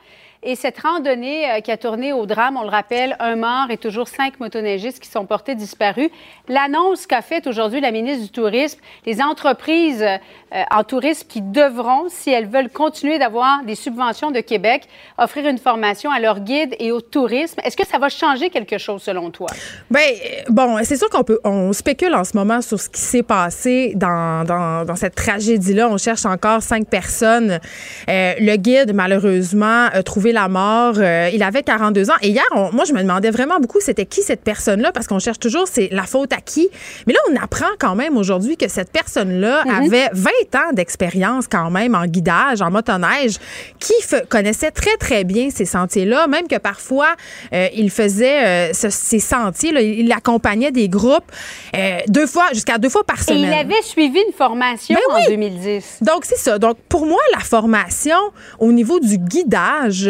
Et cette randonnée euh, qui a tourné au drame, on le rappelle, un mort et toujours cinq motoneigistes qui sont portés disparus. L'annonce qu'a faite aujourd'hui la ministre du Tourisme, les entreprises euh, en tourisme qui devront, si elles veulent continuer d'avoir des subventions de Québec, offrir une formation à leurs guides et au tourisme. Est-ce que ça va changer quelque chose selon toi? Ben euh, bon, c'est sûr qu'on peut, on spécule en ce moment sur ce qui s'est passé dans, dans, cette tragédie-là. On cherche encore cinq personnes. Le guide, malheureusement, a trouvé la mort. Euh, il avait 42 ans. Et hier, on- moi, je me demandais vraiment beaucoup, c'était qui cette personne-là, parce qu'on cherche toujours, c'est la faute à qui? Mais là, on apprend quand même aujourd'hui que cette personne-là avait 20 ans d'expérience quand même en guidage, en motoneige, qui connaissait très, très bien ces sentiers-là, même que parfois, euh, il faisait euh, ce- ces sentiers, là, il accompagnait des groupes deux fois, jusqu'à deux fois par Et semaine. il avait suivi une formation Ben oui. en 2010. Donc, c'est ça. Donc, pour moi, la formation au niveau du guidage,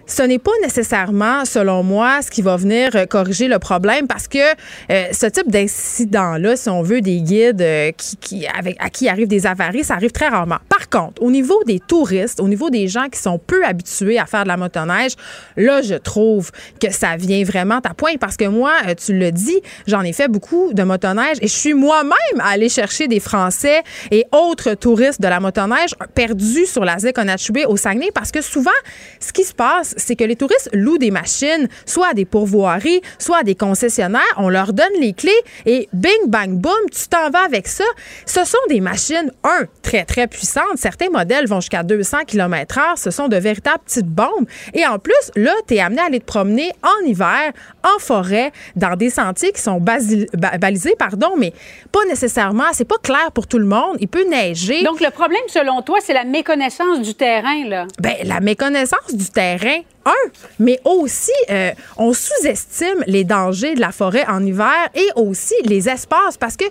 ce n'est pas nécessairement, selon moi, ce qui va venir euh, corriger le problème parce que euh, ce type d'incident-là, si on veut, des guides euh, qui, à qui arrivent des avaries, ça arrive très rarement. Par contre, au niveau des touristes, au niveau des gens qui sont peu habitués à faire de la motoneige, là, je trouve que ça vient vraiment à point parce que moi, tu le dis, j'en ai fait beaucoup de motoneige et je suis moi-même allée chercher des Français et autres touristes de la motoneige perdus sur la ZEC au Saguenay parce que souvent, ce qui se passe, c'est que les touristes louent des machines, soit à des pourvoiries, soit à des concessionnaires, on leur donne les clés et bing, bang, boom, tu t'en vas avec ça. Ce sont des machines, un, très, très puissantes. Certains modèles vont jusqu'à 200 km heure. Ce sont de véritables petites bombes. Et en plus, là, tu es amené à aller te promener en hiver, en forêt, dans des sentiers qui sont ba- balisés, pardon, mais pas nécessairement, c'est pas clair pour tout le monde. Il peut neiger. Donc, le problème, selon toi, c'est la méconnaissance du terrain, là. Ben, la méconnaissance du terrain, un, mais aussi, euh, on sous-estime les dangers de la forêt en hiver et aussi les espaces parce que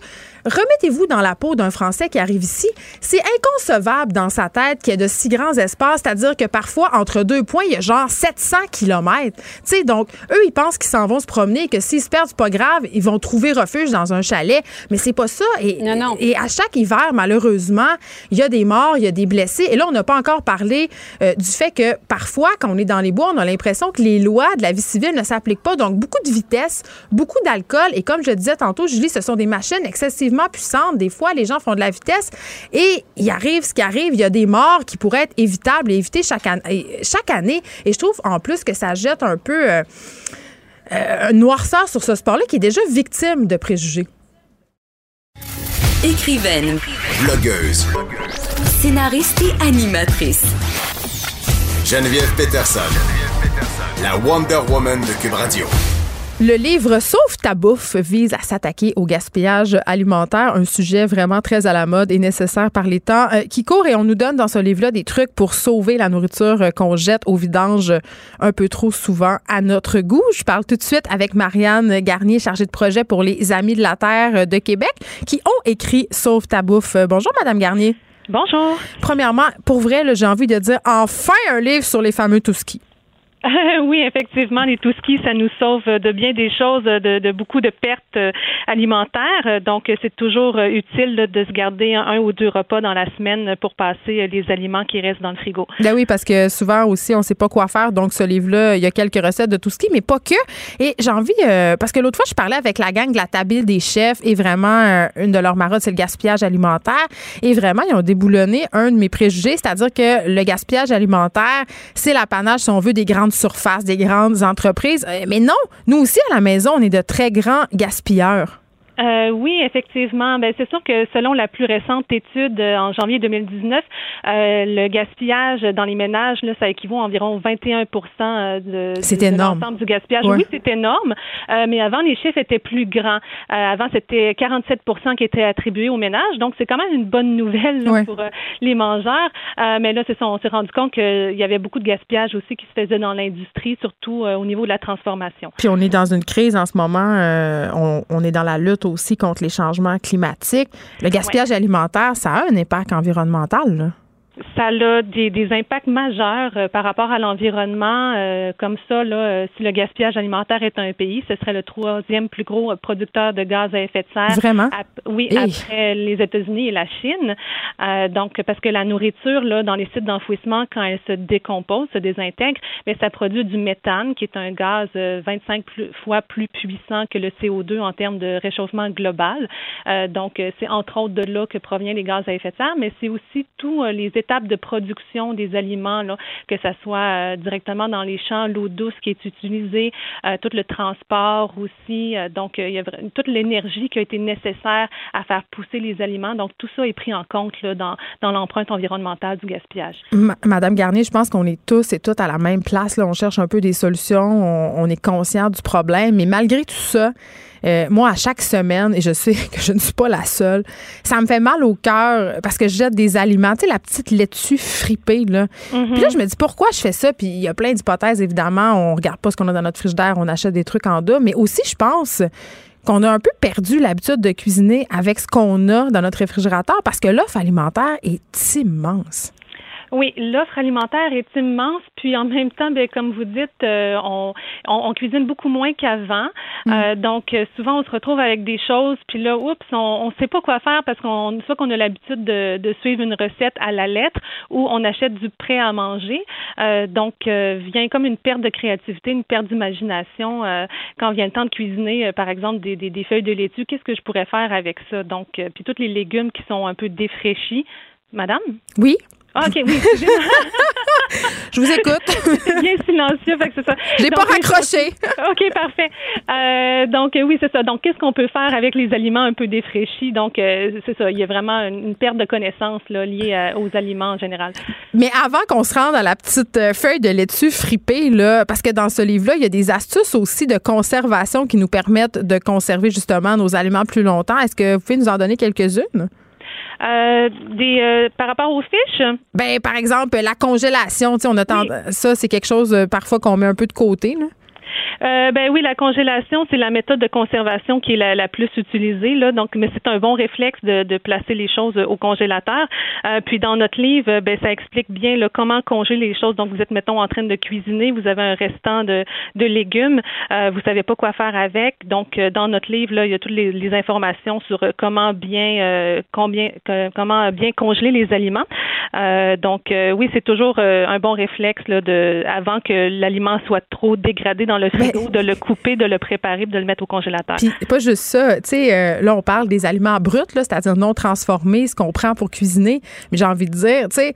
remettez-vous dans la peau d'un Français qui arrive ici. C'est inconcevable dans sa tête qu'il y ait de si grands espaces, c'est-à-dire que parfois, entre deux points, il y a genre 700 kilomètres. Tu sais, donc, eux, ils pensent qu'ils s'en vont se promener et que s'ils se perdent, c'est pas grave, ils vont trouver refuge dans un chalet. Mais c'est pas ça. Et, Non, non. et à chaque hiver, malheureusement, il y a des morts, il y a des blessés. Et là, on n'a pas encore parlé euh, du fait que parfois, quand on est dans les bois, on a l'impression que les lois de la vie civile ne s'appliquent pas. Donc, beaucoup de vitesse, beaucoup d'alcool. Et comme je le disais tantôt, Julie, ce sont des machines excessivement puissantes. Des fois, les gens font de la vitesse et il arrive ce qui arrive. Il y a des morts qui pourraient être évitables et évitées chaque, an- chaque année. Et je trouve en plus que ça jette un peu euh, euh, un noirceur sur ce sport-là qui est déjà victime de préjugés. Écrivaine, Blogueuse. scénariste et animatrice. Geneviève Peterson. La Wonder Woman de Cube Radio. Le livre Sauve ta bouffe vise à s'attaquer au gaspillage alimentaire, un sujet vraiment très à la mode et nécessaire par les temps euh, qui courent et on nous donne dans ce livre-là des trucs pour sauver la nourriture euh, qu'on jette au vidange euh, un peu trop souvent à notre goût. Je parle tout de suite avec Marianne Garnier, chargée de projet pour les Amis de la Terre de Québec, qui ont écrit Sauve ta bouffe. Bonjour, Madame Garnier. Bonjour. Premièrement, pour vrai, j'ai envie de dire enfin un livre sur les fameux Touski. oui, effectivement, les Touskis, ça nous sauve de bien des choses, de, de beaucoup de pertes euh, alimentaires. Donc, c'est toujours euh, utile de se garder un, ou deux repas dans la semaine pour passer euh, les aliments qui restent dans le frigo. Ben oui, parce que souvent aussi, on sait pas quoi faire. Donc, ce livre-là, il y a quelques recettes de qui, mais pas que. Et j'ai envie, euh, parce que l'autre fois, je parlais avec la gang de la table des chefs et vraiment, euh, une de leurs marottes, c'est le gaspillage alimentaire. Et vraiment, ils ont déboulonné un de mes préjugés, c'est-à-dire que le gaspillage alimentaire, c'est l'apanage, si on veut, des grandes surfaces, des grandes entreprises. Euh, Mais non, nous aussi, à la maison, on est de très grands gaspilleurs. Euh, oui, effectivement. Ben, c'est sûr que selon la plus récente étude euh, en janvier 2019, euh, le gaspillage dans les ménages, là, ça équivaut à environ 21 euh, de, de, l'ensemble du gaspillage. Ouais. Oui, c'est énorme, mais avant, les chiffres étaient plus grands. Avant, c'était 47% qui étaient attribués aux ménages, donc c'est quand même une bonne nouvelle là, Ouais. pour les mangeurs. Mais là, c'est ça, on s'est rendu compte qu'il y avait beaucoup de gaspillage aussi qui se faisait dans l'industrie, surtout au niveau de la transformation. Puis on est dans une crise en ce moment. on, on est dans la lutte aussi contre les changements climatiques. Le gaspillage alimentaire, ça a un impact environnemental. Là. Ça a des, des impacts majeurs euh, par rapport à l'environnement. euh, comme ça, là, euh, si le gaspillage alimentaire est un pays, ce serait le troisième plus gros producteur de gaz à effet de serre. Vraiment? Oui, Hey. après les États-Unis et la Chine. Euh, donc, parce que la nourriture, là, dans les sites d'enfouissement, quand elle se décompose, se désintègre, mais ça produit du méthane, qui est un gaz euh, 25 plus- fois plus puissant que le CO2 en termes de réchauffement global. Euh, donc, c'est entre autres de là que proviennent les gaz à effet de serre, mais c'est aussi tous les étapes de production des aliments, que ça soit euh, directement dans les champs, l'eau douce qui est utilisée, euh, tout le transport aussi. Euh, donc, il y a toute l'énergie qui a été nécessaire à faire pousser les aliments. Donc, tout ça est pris en compte dans, l'empreinte environnementale du gaspillage. Ma- Madame Garnier, je pense qu'on est tous et toutes à la même place. On cherche un peu des solutions. On, on est conscient du problème. Mais malgré tout ça, euh, moi, à chaque semaine, et je sais que je ne suis pas la seule, ça me fait mal au cœur parce que je jette des aliments. Tu sais, la petite laitue fripée, là. Puis là, je me dis, pourquoi je fais ça? Puis il y a plein d'hypothèses, évidemment. On regarde pas ce qu'on a dans notre frigidaire, on achète des trucs en dos. Mais aussi, je pense qu'on a un peu perdu l'habitude de cuisiner avec ce qu'on a dans notre réfrigérateur parce que l'offre alimentaire est immense. Oui, l'offre alimentaire est immense, puis en même temps, ben, comme vous dites, euh, on, on, on cuisine beaucoup moins qu'avant. Euh, donc, euh, souvent, on se retrouve avec des choses, puis là, oups, on ne sait pas quoi faire parce qu'on soit qu'on a l'habitude de, de suivre une recette à la lettre ou on achète du prêt à manger. Euh, donc, euh, vient comme une perte de créativité, une perte d'imagination euh, quand vient le temps de cuisiner, euh, par exemple, des, des, des feuilles de laitue. Qu'est-ce que je pourrais faire avec ça? Donc, euh, puis tous les légumes qui sont un peu défraîchis. Madame? Oui. Ah, OK, oui. Je vous écoute. C'est bien silencieux, fait que c'est ça. Je l'ai pas raccroché. OK, parfait. Euh, donc, oui, c'est ça. Donc, qu'est-ce qu'on peut faire avec les aliments un peu défraîchis? Donc, euh, c'est ça. Il y a vraiment une, perte de connaissances là, liée euh, aux aliments en général. Mais avant qu'on se rende à la petite feuille de laitue fripée, là, parce que dans ce livre-là, il y a des astuces aussi de conservation qui nous permettent de conserver justement nos aliments plus longtemps. Est-ce que vous pouvez nous en donner quelques-unes? Euh, des, euh, par rapport aux fiches? Ben, par exemple, la congélation, on a tend- ça, c'est quelque chose euh, parfois qu'on met un peu de côté. Là. Euh, ben oui, la congélation, c'est la méthode de conservation qui est la, la plus utilisée. Là, donc, mais c'est un bon réflexe de, de placer les choses au congélateur. Euh, puis dans notre livre, ben ça explique bien là, comment congeler les choses. Donc, vous êtes mettons en train de cuisiner, vous avez un restant de, de légumes, euh, vous savez pas quoi faire avec. Donc, euh, dans notre livre, là, il y a toutes les, les informations sur euh, comment bien euh, combien comment bien congeler les aliments. Donc, oui, c'est toujours un bon réflexe là, de avant que l'aliment soit trop dégradé dans le frigo, de le couper, de le préparer, de le mettre au congélateur. Puis pas juste ça, tu sais, euh, là on parle des aliments bruts, là, c'est-à-dire non transformés, ce qu'on prend pour cuisiner. Mais j'ai envie de dire, tu sais,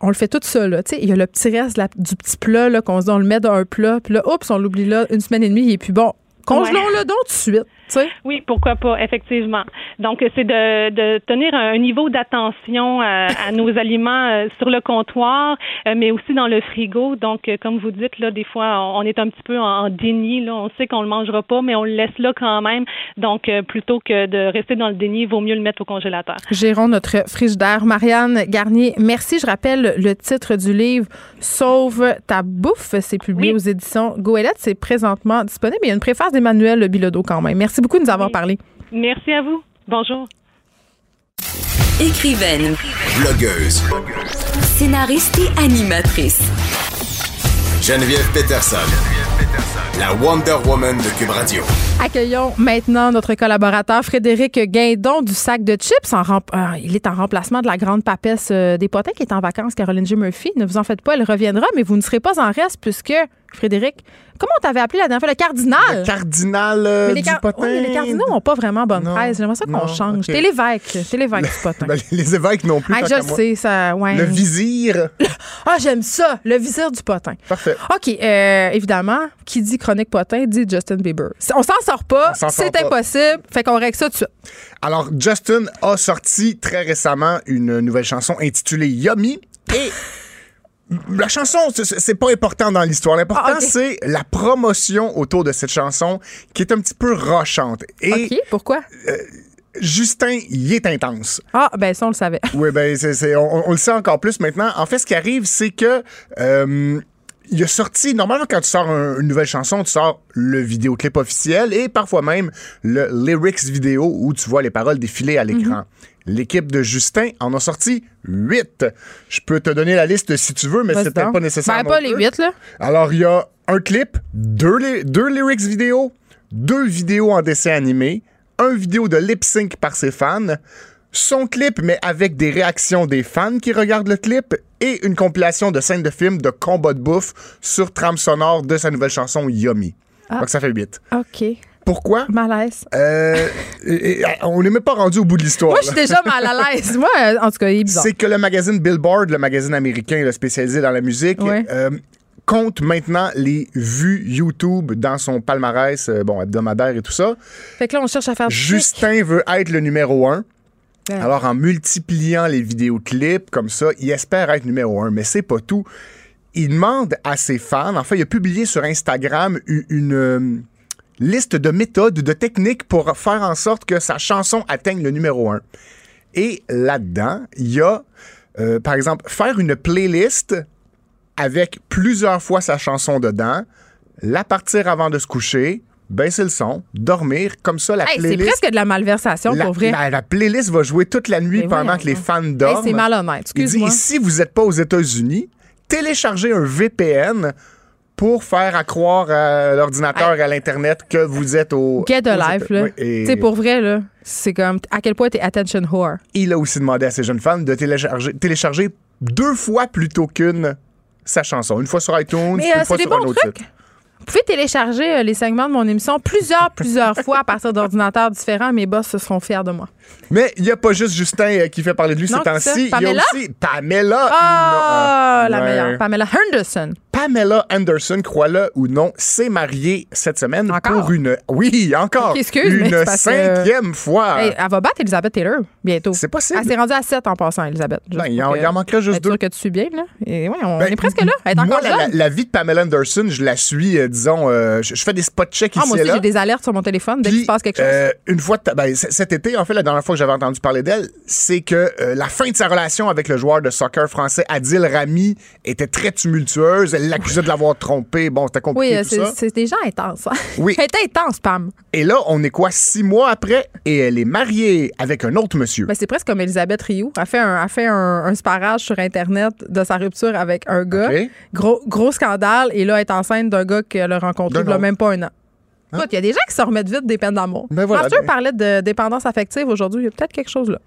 on le fait tout sais, il y a le petit reste du petit plat, là, qu'on se dit, on le met dans un plat, puis là, oups, on l'oublie là, une semaine et demie, il est plus bon. Congelons-le donc tout de suite, sais? Oui, pourquoi pas, effectivement. Donc, c'est de, de tenir un niveau d'attention à, à nos aliments euh, sur le comptoir, euh, mais aussi dans le frigo. Donc, euh, comme vous dites, là, des fois, on est un petit peu en, déni. Là. On sait qu'on le mangera pas, mais on le laisse là quand même. Donc, euh, plutôt que de rester dans le déni, il vaut mieux le mettre au congélateur. Gérons notre frigidaire. Marianne Garnier, merci. Je rappelle le titre du livre Sauve ta bouffe. C'est publié aux éditions Goélette. C'est présentement disponible. Il y a une préface d'Emmanuel Bilodeau quand même. Merci beaucoup de nous avoir parlé. Merci à vous. Bonjour. Écrivaine, Blogueuse. scénariste et animatrice. Geneviève Peterson. La Wonder Woman de Cube Radio. Accueillons maintenant notre collaborateur Frédéric Guindon du sac de chips. En rem- euh, il est en remplacement de la grande papesse euh, des potins qui est en vacances, Caroline J. Murphy. Ne vous en faites pas, elle reviendra, mais vous ne serez pas en reste puisque Frédéric. Comment on t'avait appelé la dernière fois? Le cardinal? Le cardinal euh, du potin. oui, mais les cardinaux n'ont pas vraiment bonne Non, presse. J'aimerais ça qu'on change. ok. T'es l'évêque. T'es l'évêque du potin. Ben, les évêques non plus. Ah, je le sais, ça. Ouais. Le vizir. Ah, j'aime ça. Le viseur du potin. Parfait. OK, euh, évidemment, qui dit chronique potin dit Justin Bieber. On s'en sort pas, c'est impossible, fait qu'on règle ça tout de suite. Alors, Justin a sorti très récemment une nouvelle chanson intitulée Yummy et. La chanson, c'est- pas important dans l'histoire. L'important, Ah, c'est la promotion autour de cette chanson qui est un petit peu rochante. Et OK, pourquoi? Justin, il est intense. Ah, ben ça, on le savait. Oui, ben, c'est, c'est- on, on le sait encore plus maintenant. En fait, ce qui arrive, c'est que. euh, il a sorti, normalement, quand tu sors un- une nouvelle chanson, tu sors le vidéoclip officiel et parfois même le lyrics vidéo où tu vois les paroles défiler à l'écran. L'équipe de Justin en a sorti huit. Je peux te donner la liste si tu veux, mais c'est peut-être pas nécessaire. Ben, non pas les huit, là. Alors, il y a un clip, deux, li- deux lyrics vidéo, deux vidéos en dessin animé, un vidéo de lip sync par ses fans, son clip, mais avec des réactions des fans qui regardent le clip, et une compilation de scènes de films de combat de bouffe sur trame sonore de sa nouvelle chanson Yummy. Ah. Donc, ça fait huit. OK. Pourquoi? Malaise. Euh, et- et- on n'est même pas rendu au bout de l'histoire. Moi, je suis déjà mal à l'aise. Moi, en tout cas, il est bizarre. C'est que le magazine Billboard, le magazine américain là, spécialisé dans la musique, Ouais. euh, compte maintenant les vues YouTube dans son palmarès euh, bon, hebdomadaire et tout ça. Fait que là, on cherche à faire. Justin veut être le numéro un. Alors, en multipliant les vidéoclips comme ça, il espère être numéro un, mais c'est pas tout. Il demande à ses fans, enfin, il a publié sur Instagram une, euh, liste de méthodes, de techniques pour faire en sorte que sa chanson atteigne le numéro un. Et là-dedans, il y a, euh, par exemple, faire une playlist avec plusieurs fois sa chanson dedans, la partir avant de se coucher, baisser le son, dormir, comme ça la Hey, c'est playlist. presque de la malversation, La, pour vrai. la- la playlist va jouer toute la nuit Mais pendant que les fans Hey, dorment. c'est malhonnête, Il dit, excuse-moi. et si vous n'êtes pas aux États-Unis, téléchargez un VPN pour faire à croire à l'ordinateur et à l'Internet que vous êtes au. Get a life, là. Oui, et Tu sais, pour vrai, là, c'est comme à quel point t'es attention whore? Il a aussi demandé à ses jeunes fans de télécharger, télécharger deux fois plutôt qu'une sa chanson. Une fois sur iTunes, Mais une euh, fois sur un autre site. Vous pouvez télécharger euh, les segments de mon émission plusieurs, plusieurs fois à partir d'ordinateurs différents. Mes boss se seront fiers de moi. Mais il n'y a pas juste Justin euh, qui fait parler de lui Non, ces temps-ci. Il y a aussi Pamela. Ah, Non, la meilleure. Pamela Henderson. Pamela Anderson, crois-le ou non, s'est mariée cette semaine Encore? pour une. Oui, encore. Ok, excuse, une que- cinquième fois. Hey, elle va battre Elizabeth Taylor bientôt. C'est possible. Elle s'est rendue à 7 en passant, Elisabeth. Ben, il en- il en manquerait juste deux. que tu suis bien, là. Et oui, on Ben, est presque là. Elle est Moi, encore la, la- jeune. la vie de Pamela Anderson, je la suis, euh, disons, euh, je, je fais des spot checks Ah, ici moi aussi, j'ai des alertes sur mon téléphone dès qu'il se passe quelque chose. euh, une fois, ben, cet été, en fait, la dernière fois que j'avais entendu parler d'elle, c'est que la fin de sa relation avec le joueur de soccer français Adil Rami était très tumultueuse. Elle l'accusait de l'avoir trompé. Bon, c'était compliqué oui, tout c'est ça. c'est des gens intenses. hein. Oui. Elle est intense, Pam. Et là, on est quoi, six mois après, et elle est mariée avec un autre monsieur. Ben, c'est presque comme Elisabeth Rioux. Elle fait un, elle fait un, un sparage sur Internet de sa rupture avec un gars. Gros, gros scandale. Et là, elle est enceinte d'un gars qu'elle a rencontré il y a même pas un an. Écoute, il y a des gens qui se remettent vite des peines d'amour. Ben voilà, Master ben- parlait de dépendance affective aujourd'hui. Il y a peut-être quelque chose là.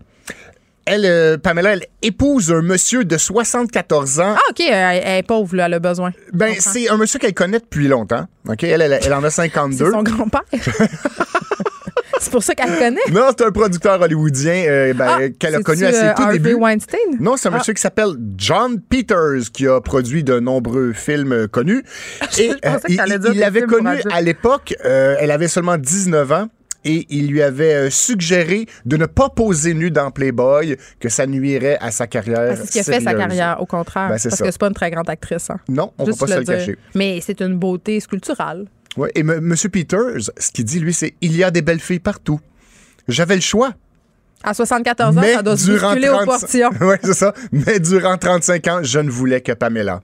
Elle, euh, Pamela, elle épouse un monsieur de 74 ans. Ah, OK, elle, elle est pauvre, là, elle a besoin. ben, c'est un monsieur qu'elle connaît depuis longtemps. OK? Elle, elle, elle en a C'est 52. son grand-père. c'est pour ça qu'elle le connaît. Non, c'est un producteur hollywoodien euh, ben, Ah, qu'elle a connu à ses euh, tout Harvey débuts. Weinstein? Non, c'est un Ah. monsieur qui s'appelle John Peters qui a produit de nombreux films euh, connus. Et Je pensais que il, l'avait connu à l'époque, elle avait seulement 19 ans. Et il lui avait euh, suggéré de ne pas poser nu dans Playboy, que ça nuirait à sa carrière. C'est ce qui a fait sa carrière, au contraire. Ben, parce ça. que c'est pas une très grande actrice. Hein. Non, on ne peut pas se le dire. cacher. Mais c'est une beauté sculpturale. Ouais, et M. Peters, ce qu'il dit, lui, c'est il y a des belles filles partout. J'avais le choix. À 74 ans, mais ça doit se durant bousculer aux 30 portions. Ouais, c'est ça. Mais durant 35 ans, je ne voulais que Pamela.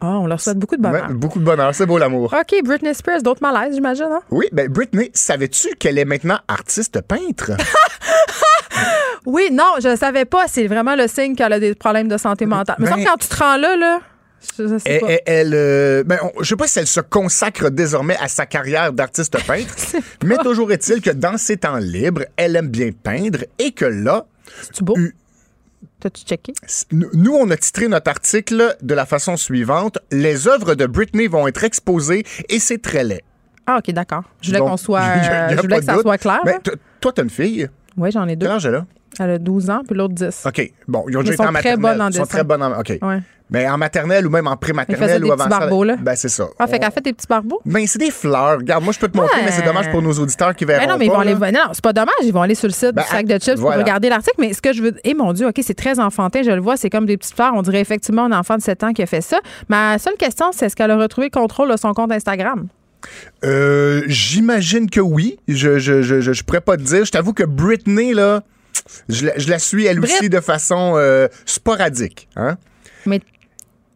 Ah, on leur souhaite beaucoup de bonheur. Ouais, beaucoup de bonheur. C'est beau l'amour. OK, Britney Spears, d'autres malaises, j'imagine. Hein? Oui, ben Britney, savais-tu qu'elle est maintenant artiste peintre? Oui, non, je ne savais pas. C'est vraiment le signe qu'elle a des problèmes de santé mentale. Mais Ben- ça, quand tu te rends là, là, je, sais Elle, pas. elle- elle, euh, ben, on- je sais pas si elle se consacre désormais à sa carrière d'artiste peintre, mais toujours est-il que dans ses temps libres, elle aime bien peindre et que là, C'est beau? T'as-tu checké? Nous- on a titré notre article de la façon suivante Les œuvres de Britney vont être exposées et c'est très laid. Ah, OK, d'accord. Je voulais qu'on soit. euh, je voulais que ça doute. soit clair. Mais là. t- toi, t'as une fille. Oui, j'en ai deux. Quel âge elle a? Elle a 12 ans, puis l'autre 10. OK. Bon, ils ont déjà été sont en très maternelle. bonnes en Ils sont dessin. très bonnes en. OK. Ouais. Mais en maternelle ou même en Elle prématernelle ou avant petits ça. barbeaux, là. Ben, c'est ça. Ah, fait On- qu'elle fait des petits barbeaux? Ben, c'est des fleurs. Regarde, moi, je peux te montrer, Ouais. mais c'est dommage pour nos auditeurs qui verront. Ben non, mais ils vont aller. Non, c'est pas dommage. Ils vont aller sur le site Ben, du sac de chips pour voilà. regarder l'article. Mais ce que je veux. Eh mon Dieu, OK, c'est très enfantin. Je le vois. C'est comme des petites fleurs. On dirait effectivement un enfant de 7 ans qui a fait ça. Ma seule question, c'est est-ce qu'elle a retrouvé le contrôle de son compte Instagram? Euh, J'imagine que oui. Je, je, je, je, je pourrais pas te dire. Je t'avoue que Britney, là, je la, je la suis elle Brit- aussi de façon euh, sporadique. Hein? Mais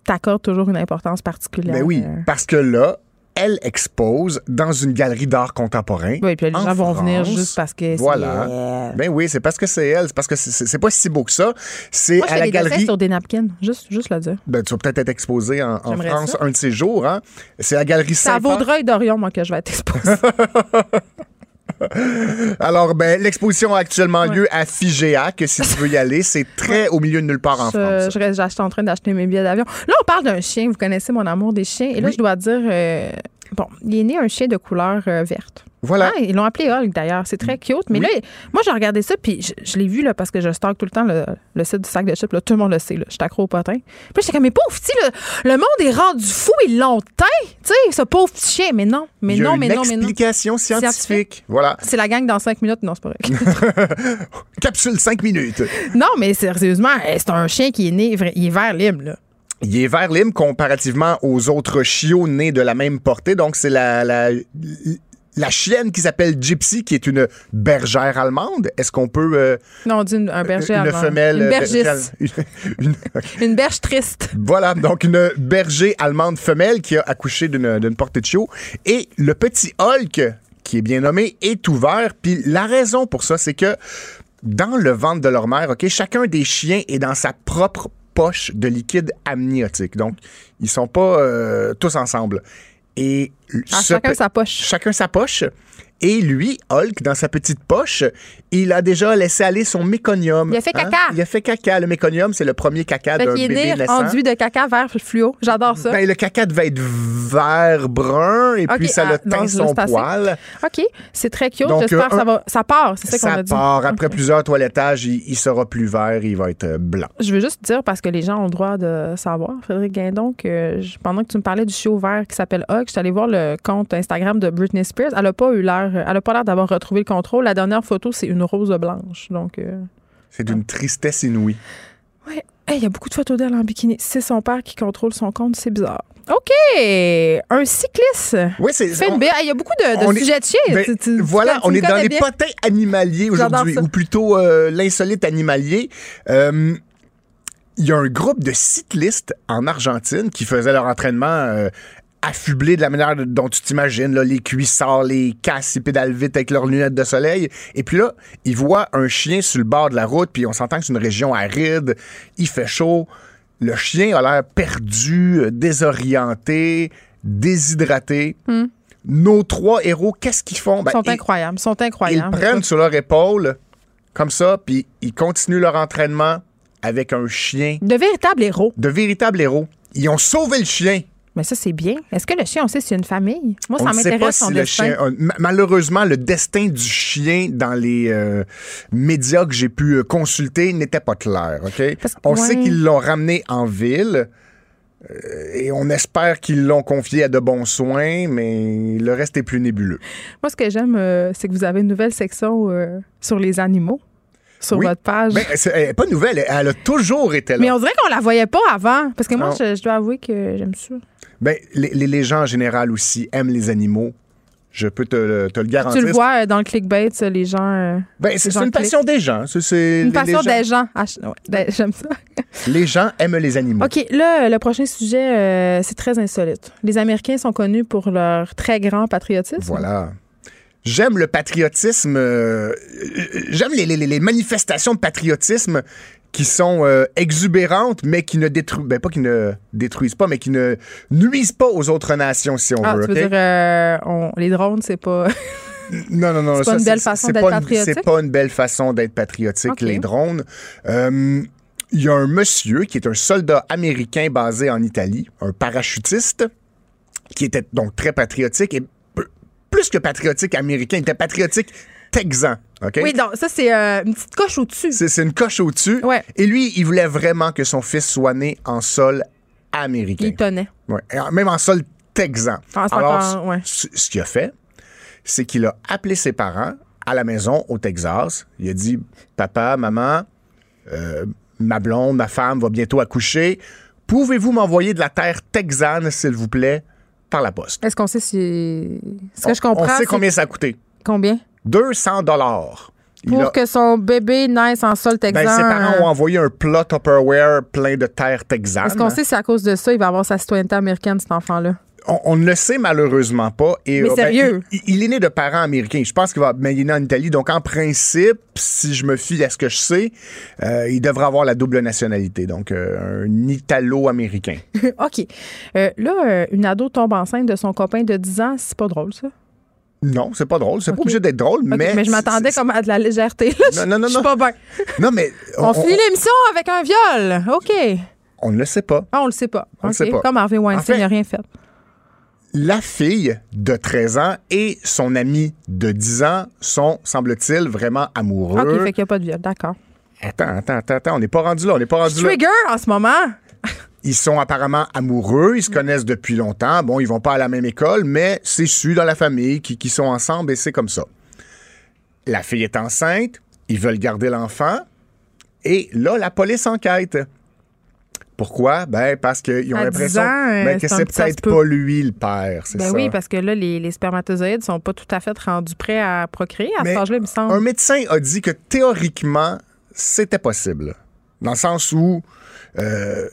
t'accordes toujours une importance particulière. Mais oui, Euh, parce que là, elle expose dans une galerie d'art contemporain. Oui, puis les en gens vont venir juste parce que c'est Voilà. elle. Ben oui, c'est parce que c'est elle. C'est parce que c'est- pas si beau que ça. C'est Moi, je à fais la des galerie. sur des napkins. Juste, juste le dire. Ben, tu vas peut-être être exposé en, France ça. un de ces jours. Hein? C'est la galerie Saint-Paul. Vaudreuil d'Orion, moi, que je vais être exposée. Alors, ben, l'exposition a actuellement lieu à Figéac, si tu veux y aller. C'est très au milieu de nulle part en je, France. je j'étais en train d'acheter mes billets d'avion. Là, on parle d'un chien. Vous connaissez mon amour des chiens. Et là, Oui. je dois dire, euh, bon, il est né un chien de couleur euh, verte. Voilà. Ah, ils l'ont appelé Hulk d'ailleurs. C'est très cute. Mais Oui. là, moi, j'ai regardé ça, puis je, je l'ai vu là, parce que je stocke tout le temps le, le site du sac de chips. Là, tout le monde le sait. Là, je suis accro au potin. Puis j'étais comme, mais pauvre petit, le, le monde est rendu fou. Ils l'ont teint. Tu sais, ce pauvre petit chien. Mais non, mais Il y a non, une mais non, mais non. explication scientifique. Scientifique. Voilà. C'est la gang dans cinq minutes. Non, c'est pas vrai. Capsule 5 minutes. non, mais sérieusement, eh, c'est un chien qui est né, il est vert libre, là. Il est vert lime comparativement aux autres chiots nés de la même portée. Donc, c'est la, la, la chienne qui s'appelle Gypsy, qui est une bergère allemande. Est-ce qu'on peut. euh, Non, on dit une- un berger une femelle. Une euh, bergère- une- Une berge triste. Voilà, donc une berger allemande femelle qui a accouché d'une d'une portée de chiot. Et le petit Hulk, qui est bien nommé, est ouvert. Puis la raison pour ça, c'est que dans le ventre de leur mère, OK, chacun des chiens est dans sa propre poche de liquide amniotique. Donc, ils sont pas euh, tous ensemble. Et Ah, ce chacun sa poche. chacun sa poche. Et lui, Hulk, dans sa petite poche, il a déjà laissé aller son méconium. Il a fait Hein? caca. Il a fait caca. Le méconium, c'est le premier caca d'un bébé né enduit de caca vert fluo. J'adore ça. Ben, le caca devait être vert brun et puis ça ah, le teint son poil. OK, c'est très cute. Donc, J'espère que ça un- va. Ça part, c'est ça qu'on Ça a dit. part. Après plusieurs toilettages, il, il sera plus vert, il va être blanc. Je veux juste dire, parce que les gens ont le droit de savoir, Frédéric Guindon, que je- pendant que tu me parlais du chiot vert qui s'appelle Hug, je suis allée voir le compte Instagram de Britney Spears. Elle n'a pas eu l'air, elle a pas l'air d'avoir retrouvé le contrôle. La dernière photo, c'est une rose blanche. Donc, euh, C'est d'une tristesse inouïe. Hey, Il y a beaucoup de photos d'elle en bikini. C'est son père qui contrôle son compte, c'est bizarre. OK! Un cycliste. Oui, c'est. Hey, Il y a beaucoup de, de on est- sujets de chiens. Ben, Tu- tu- tu- voilà, tu on est dans les potins animaliers aujourd'hui, ça. ou plutôt euh, l'insolite animalier. Euh, Il y a un groupe de cyclistes en Argentine qui faisaient leur entraînement euh, affublés de la manière dont tu t'imagines, là, les cuissards, les casses, ils pédalent vite avec leurs lunettes de soleil. Et puis là, ils voient un chien sur le bord de la route, puis on s'entend que c'est une région aride, il fait chaud. Le chien a l'air perdu, euh, désorienté, déshydraté. Hmm. Nos trois héros, qu'est-ce qu'ils font? Ils Ben, sont ils- incroyables. Ils sont ils incroyables. prennent sur leur épaule, comme ça, puis ils continuent leur entraînement avec un chien. De véritables héros. De véritables héros. Ils ont sauvé le chien. Mais ça, c'est bien. Est-ce que le chien, on sait a une famille? Moi, ça m'intéresse son si le destin. chien. Malheureusement, le destin du chien dans les euh, médias que j'ai pu euh, consulter n'était pas clair. ok? Parce on ouais. sait qu'ils l'ont ramené en ville. euh, et on espère qu'ils l'ont confié à de bons soins, mais le reste est plus nébuleux. Moi, ce que j'aime, euh, c'est que vous avez une nouvelle section sur les animaux sur Oui. votre page. Ben, c'est- elle est pas nouvelle, elle- elle a toujours été là. Mais on dirait qu'on la voyait pas avant. Parce que moi, je, je dois avouer que j'aime ça. Ben, les, les- gens en général aussi aiment les animaux. Je peux te, le- te le garantir. Tu le vois euh, dans le clickbait, ça, les gens. euh, Ben, c'est une passion des gens. C'est- Une les- passion les gens, des gens. Ah, ouais, ben, j'aime ça. Les gens aiment les animaux. OK, là, le prochain sujet, euh, c'est très insolite. Les Américains sont connus pour leur très grand patriotisme. Voilà. J'aime le patriotisme. euh, J'aime les, les- les manifestations de patriotisme qui sont euh, exubérantes, mais qui ne détruisent. Ben, pas qui ne détruisent pas, mais qui ne nuisent pas aux autres nations, si on Ah, veut. tu veux OK? dire, euh, on- les drones, c'est pas. Non, non, non. C'est pas ça, une belle façon d'être pas patriotique? C'est pas une belle façon d'être patriotique, les drones. Euh, il y a un monsieur qui est un soldat américain basé en Italie, un parachutiste, qui était donc très patriotique et plus que patriotique américain, il était patriotique texan. Oui, donc ça, c'est euh, une petite coche au-dessus. C'est c'est une coche au-dessus. Et lui, il voulait vraiment que son fils soit né en sol américain. Il tenait. Ouais. Même en sol texan. Ah, Alors, encore- ouais. ce ce qu'il a fait, c'est qu'il a appelé ses parents à la maison au Texas. Il a dit Papa, maman, euh, ma blonde, ma femme va bientôt accoucher. Pouvez-vous m'envoyer de la terre texane, s'il vous plaît, par la poste? Est-ce qu'on sait si. Ce que On- je comprends. On sait combien ça a coûté. Combien? 200 dollars. Pour que son bébé naisse en sol texan. Ben, ses parents ont envoyé un plot Tupperware plein de terre texane. Est-ce qu'on sait si à cause de ça, il va avoir sa citoyenneté américaine, cet enfant-là? On, on ne le sait malheureusement pas. Et, Mais ben, sérieux? il, il est né de parents américains. Je pense qu'il va, mais il est né en Italie. Donc, en principe, si je me fie à ce que je sais, euh, il devrait avoir la double nationalité. Donc, euh, un Italo-américain. OK. Euh, là, une ado tombe enceinte de son copain de 10 ans, c'est pas drôle, ça? Non, c'est pas drôle. C'est pas obligé d'être drôle, OK, mais. je m'attendais comme à de la légèreté. Là. Non, non, non, Je suis non. pas bien. Non, mais. On, finit l'émission avec un viol. OK. on ne le sait pas. Ah, on le sait pas. On le sait pas. Comme Harvey Weinstein, il n'a rien fait. La fille de 13 ans et son ami de 10 ans sont, semble-t-il, vraiment amoureux. OK, fait qu'il n'y a pas de viol. D'accord. Attends, attends, attends, attends. On n'est pas rendu là. On n'est pas rendu là. Trigger en ce moment. Ils sont apparemment amoureux, ils se connaissent depuis longtemps. Bon, ils vont pas à la même école, mais c'est su dans la famille qu'ils qu'ils sont ensemble et c'est comme ça. La fille est enceinte, ils veulent garder l'enfant, et là, la police enquête. Pourquoi? Ben, parce qu'ils ont À 10 l'impression ans, euh, ben, que c'est peut-être peut. pas lui le père, c'est Ben ça. oui, parce que là, les, les spermatozoïdes sont pas tout à fait rendus prêts à procréer à Mais cet âge-là, il me semble. Un médecin a dit que théoriquement, c'était possible. Dans le sens où euh,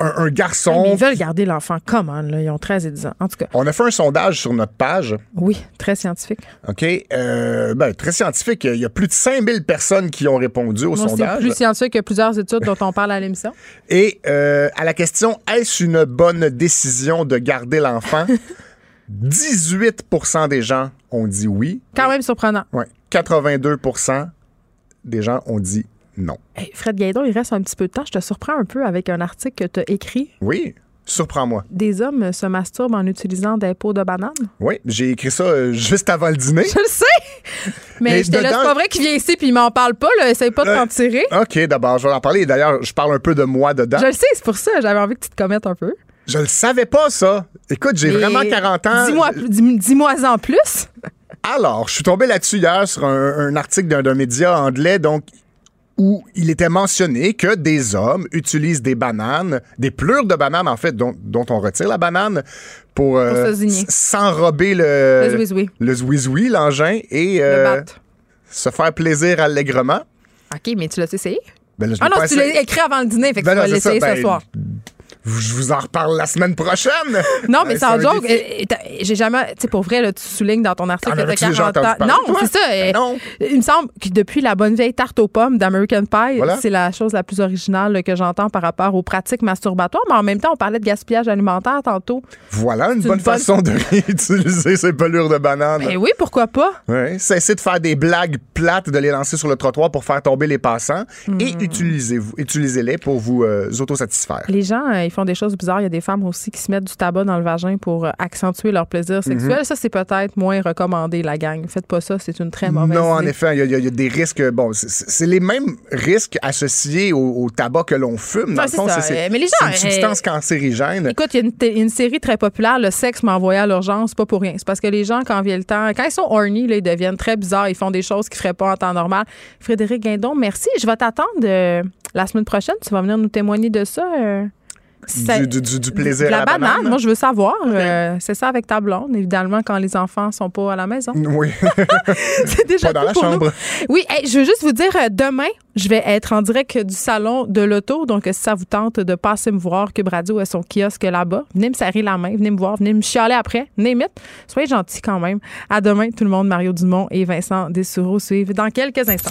un, un garçon. Mais ils veulent garder l'enfant. Comment, là? Ils ont 13 et 10 ans. En tout cas, On a fait un sondage sur notre page. oui, très scientifique. OK? Euh, ben, très scientifique. Il y a plus de 5000 personnes qui ont répondu au Moi, c'est sondage. plus scientifique que plusieurs études dont on parle à l'émission. Et euh, à la question est-ce une bonne décision de garder l'enfant? 18% des gens ont dit oui. Quand même surprenant. Ouais. 82 des gens ont dit non. Hey, Fred Gaidon, il reste un petit peu de temps. Je te surprends un peu avec un article que tu as écrit. Oui, surprends-moi. Des hommes se masturbent en utilisant des peaux de banane. Oui, j'ai écrit ça euh, juste avant le dîner. Je le sais! Mais, c'est pas vrai qu'il vient ici puis il m'en parle pas. Là. Essaye pas de Euh, t'en tirer. OK, d'abord, je vais en parler. D'ailleurs, je parle un peu de moi dedans. Je le sais, c'est pour ça. J'avais envie que tu te commettes un peu. Je le savais pas, ça. Écoute, j'ai vraiment 40 ans. Dis-moi dis- en plus. Alors, je suis tombé là-dessus hier sur un, un article d'un d'un média anglais, donc où il était mentionné que des hommes utilisent des bananes, des plures de bananes en fait, dont, dont on retire la banane pour, euh, s'enrober le Le zouizoui. le zouizoui, l'engin, et euh, se faire plaisir allègrement. OK, mais tu l'as essayé? Ben là, je Ah non, pas tu l'as écrit avant le dîner, fait que Ben tu vas l'essayer ben, ce soir. Je vous en reparle la semaine prochaine. Non, mais Euh, sans joke, j'ai jamais, tu sais, pour vrai, là, tu soulignes dans ton article En que t'as avais-tu déjà 40 entendu ans. parler, Non, c'est ça. Ben non. Il me semble que depuis la bonne vieille tarte aux pommes d'American Pie, Voilà. c'est la chose la plus originale là, que j'entends par rapport aux pratiques masturbatoires. Mais en même temps, on parlait de gaspillage alimentaire tantôt. Voilà une bonne une bonne- façon de réutiliser ces pelures de bananes. Ben oui, pourquoi pas? Ouais, cessez de faire des blagues plates, de les lancer sur le trottoir pour faire tomber les passants et Hmm. utilisez-vous, utilisez-les pour vous euh, autosatisfaire. Les gens, euh, font des choses bizarres. Il y a des femmes aussi qui se mettent du tabac dans le vagin pour euh, accentuer leur plaisir sexuel. Mhm. Ça, c'est peut-être moins recommandé, la gang. Faites pas ça, c'est une très mauvaise Non, en effet, il y, a- y y des risques. Bon, c'est- les mêmes risques associés au, au tabac que l'on fume. Dans Ouais, le fond, c'est Euh, mais les c'est une substance cancérigène. Écoute, il y a une, série très populaire, Le sexe m'a envoyé à l'urgence, pas pour rien. C'est parce que les gens, quand vient le temps, quand ils sont horny, là, ils deviennent très bizarres, ils font des choses qu'ils feraient pas en temps normal. Frédéric Guindon, merci. Je vais t'attendre euh, la semaine prochaine. Tu vas venir nous témoigner de euh, ça- Du, du- du- du plaisir de la, à la banane. banane. Moi, je veux savoir. euh, c'est ça avec ta blonde, évidemment, quand les enfants sont pas à la maison. Oui. c'est déjà Pas dans la pour nous. chambre. Oui, hey, je veux juste vous dire, euh, demain, je vais être en direct du salon de l'auto. Donc, euh, si ça vous tente de passer me voir, Cube Radio a son kiosque là-bas, venez me serrer la main, venez me voir, venez me chialer après, it. Soyez gentils quand même. À demain, tout le monde. Mario Dumont et Vincent Dessureau suivent dans quelques instants.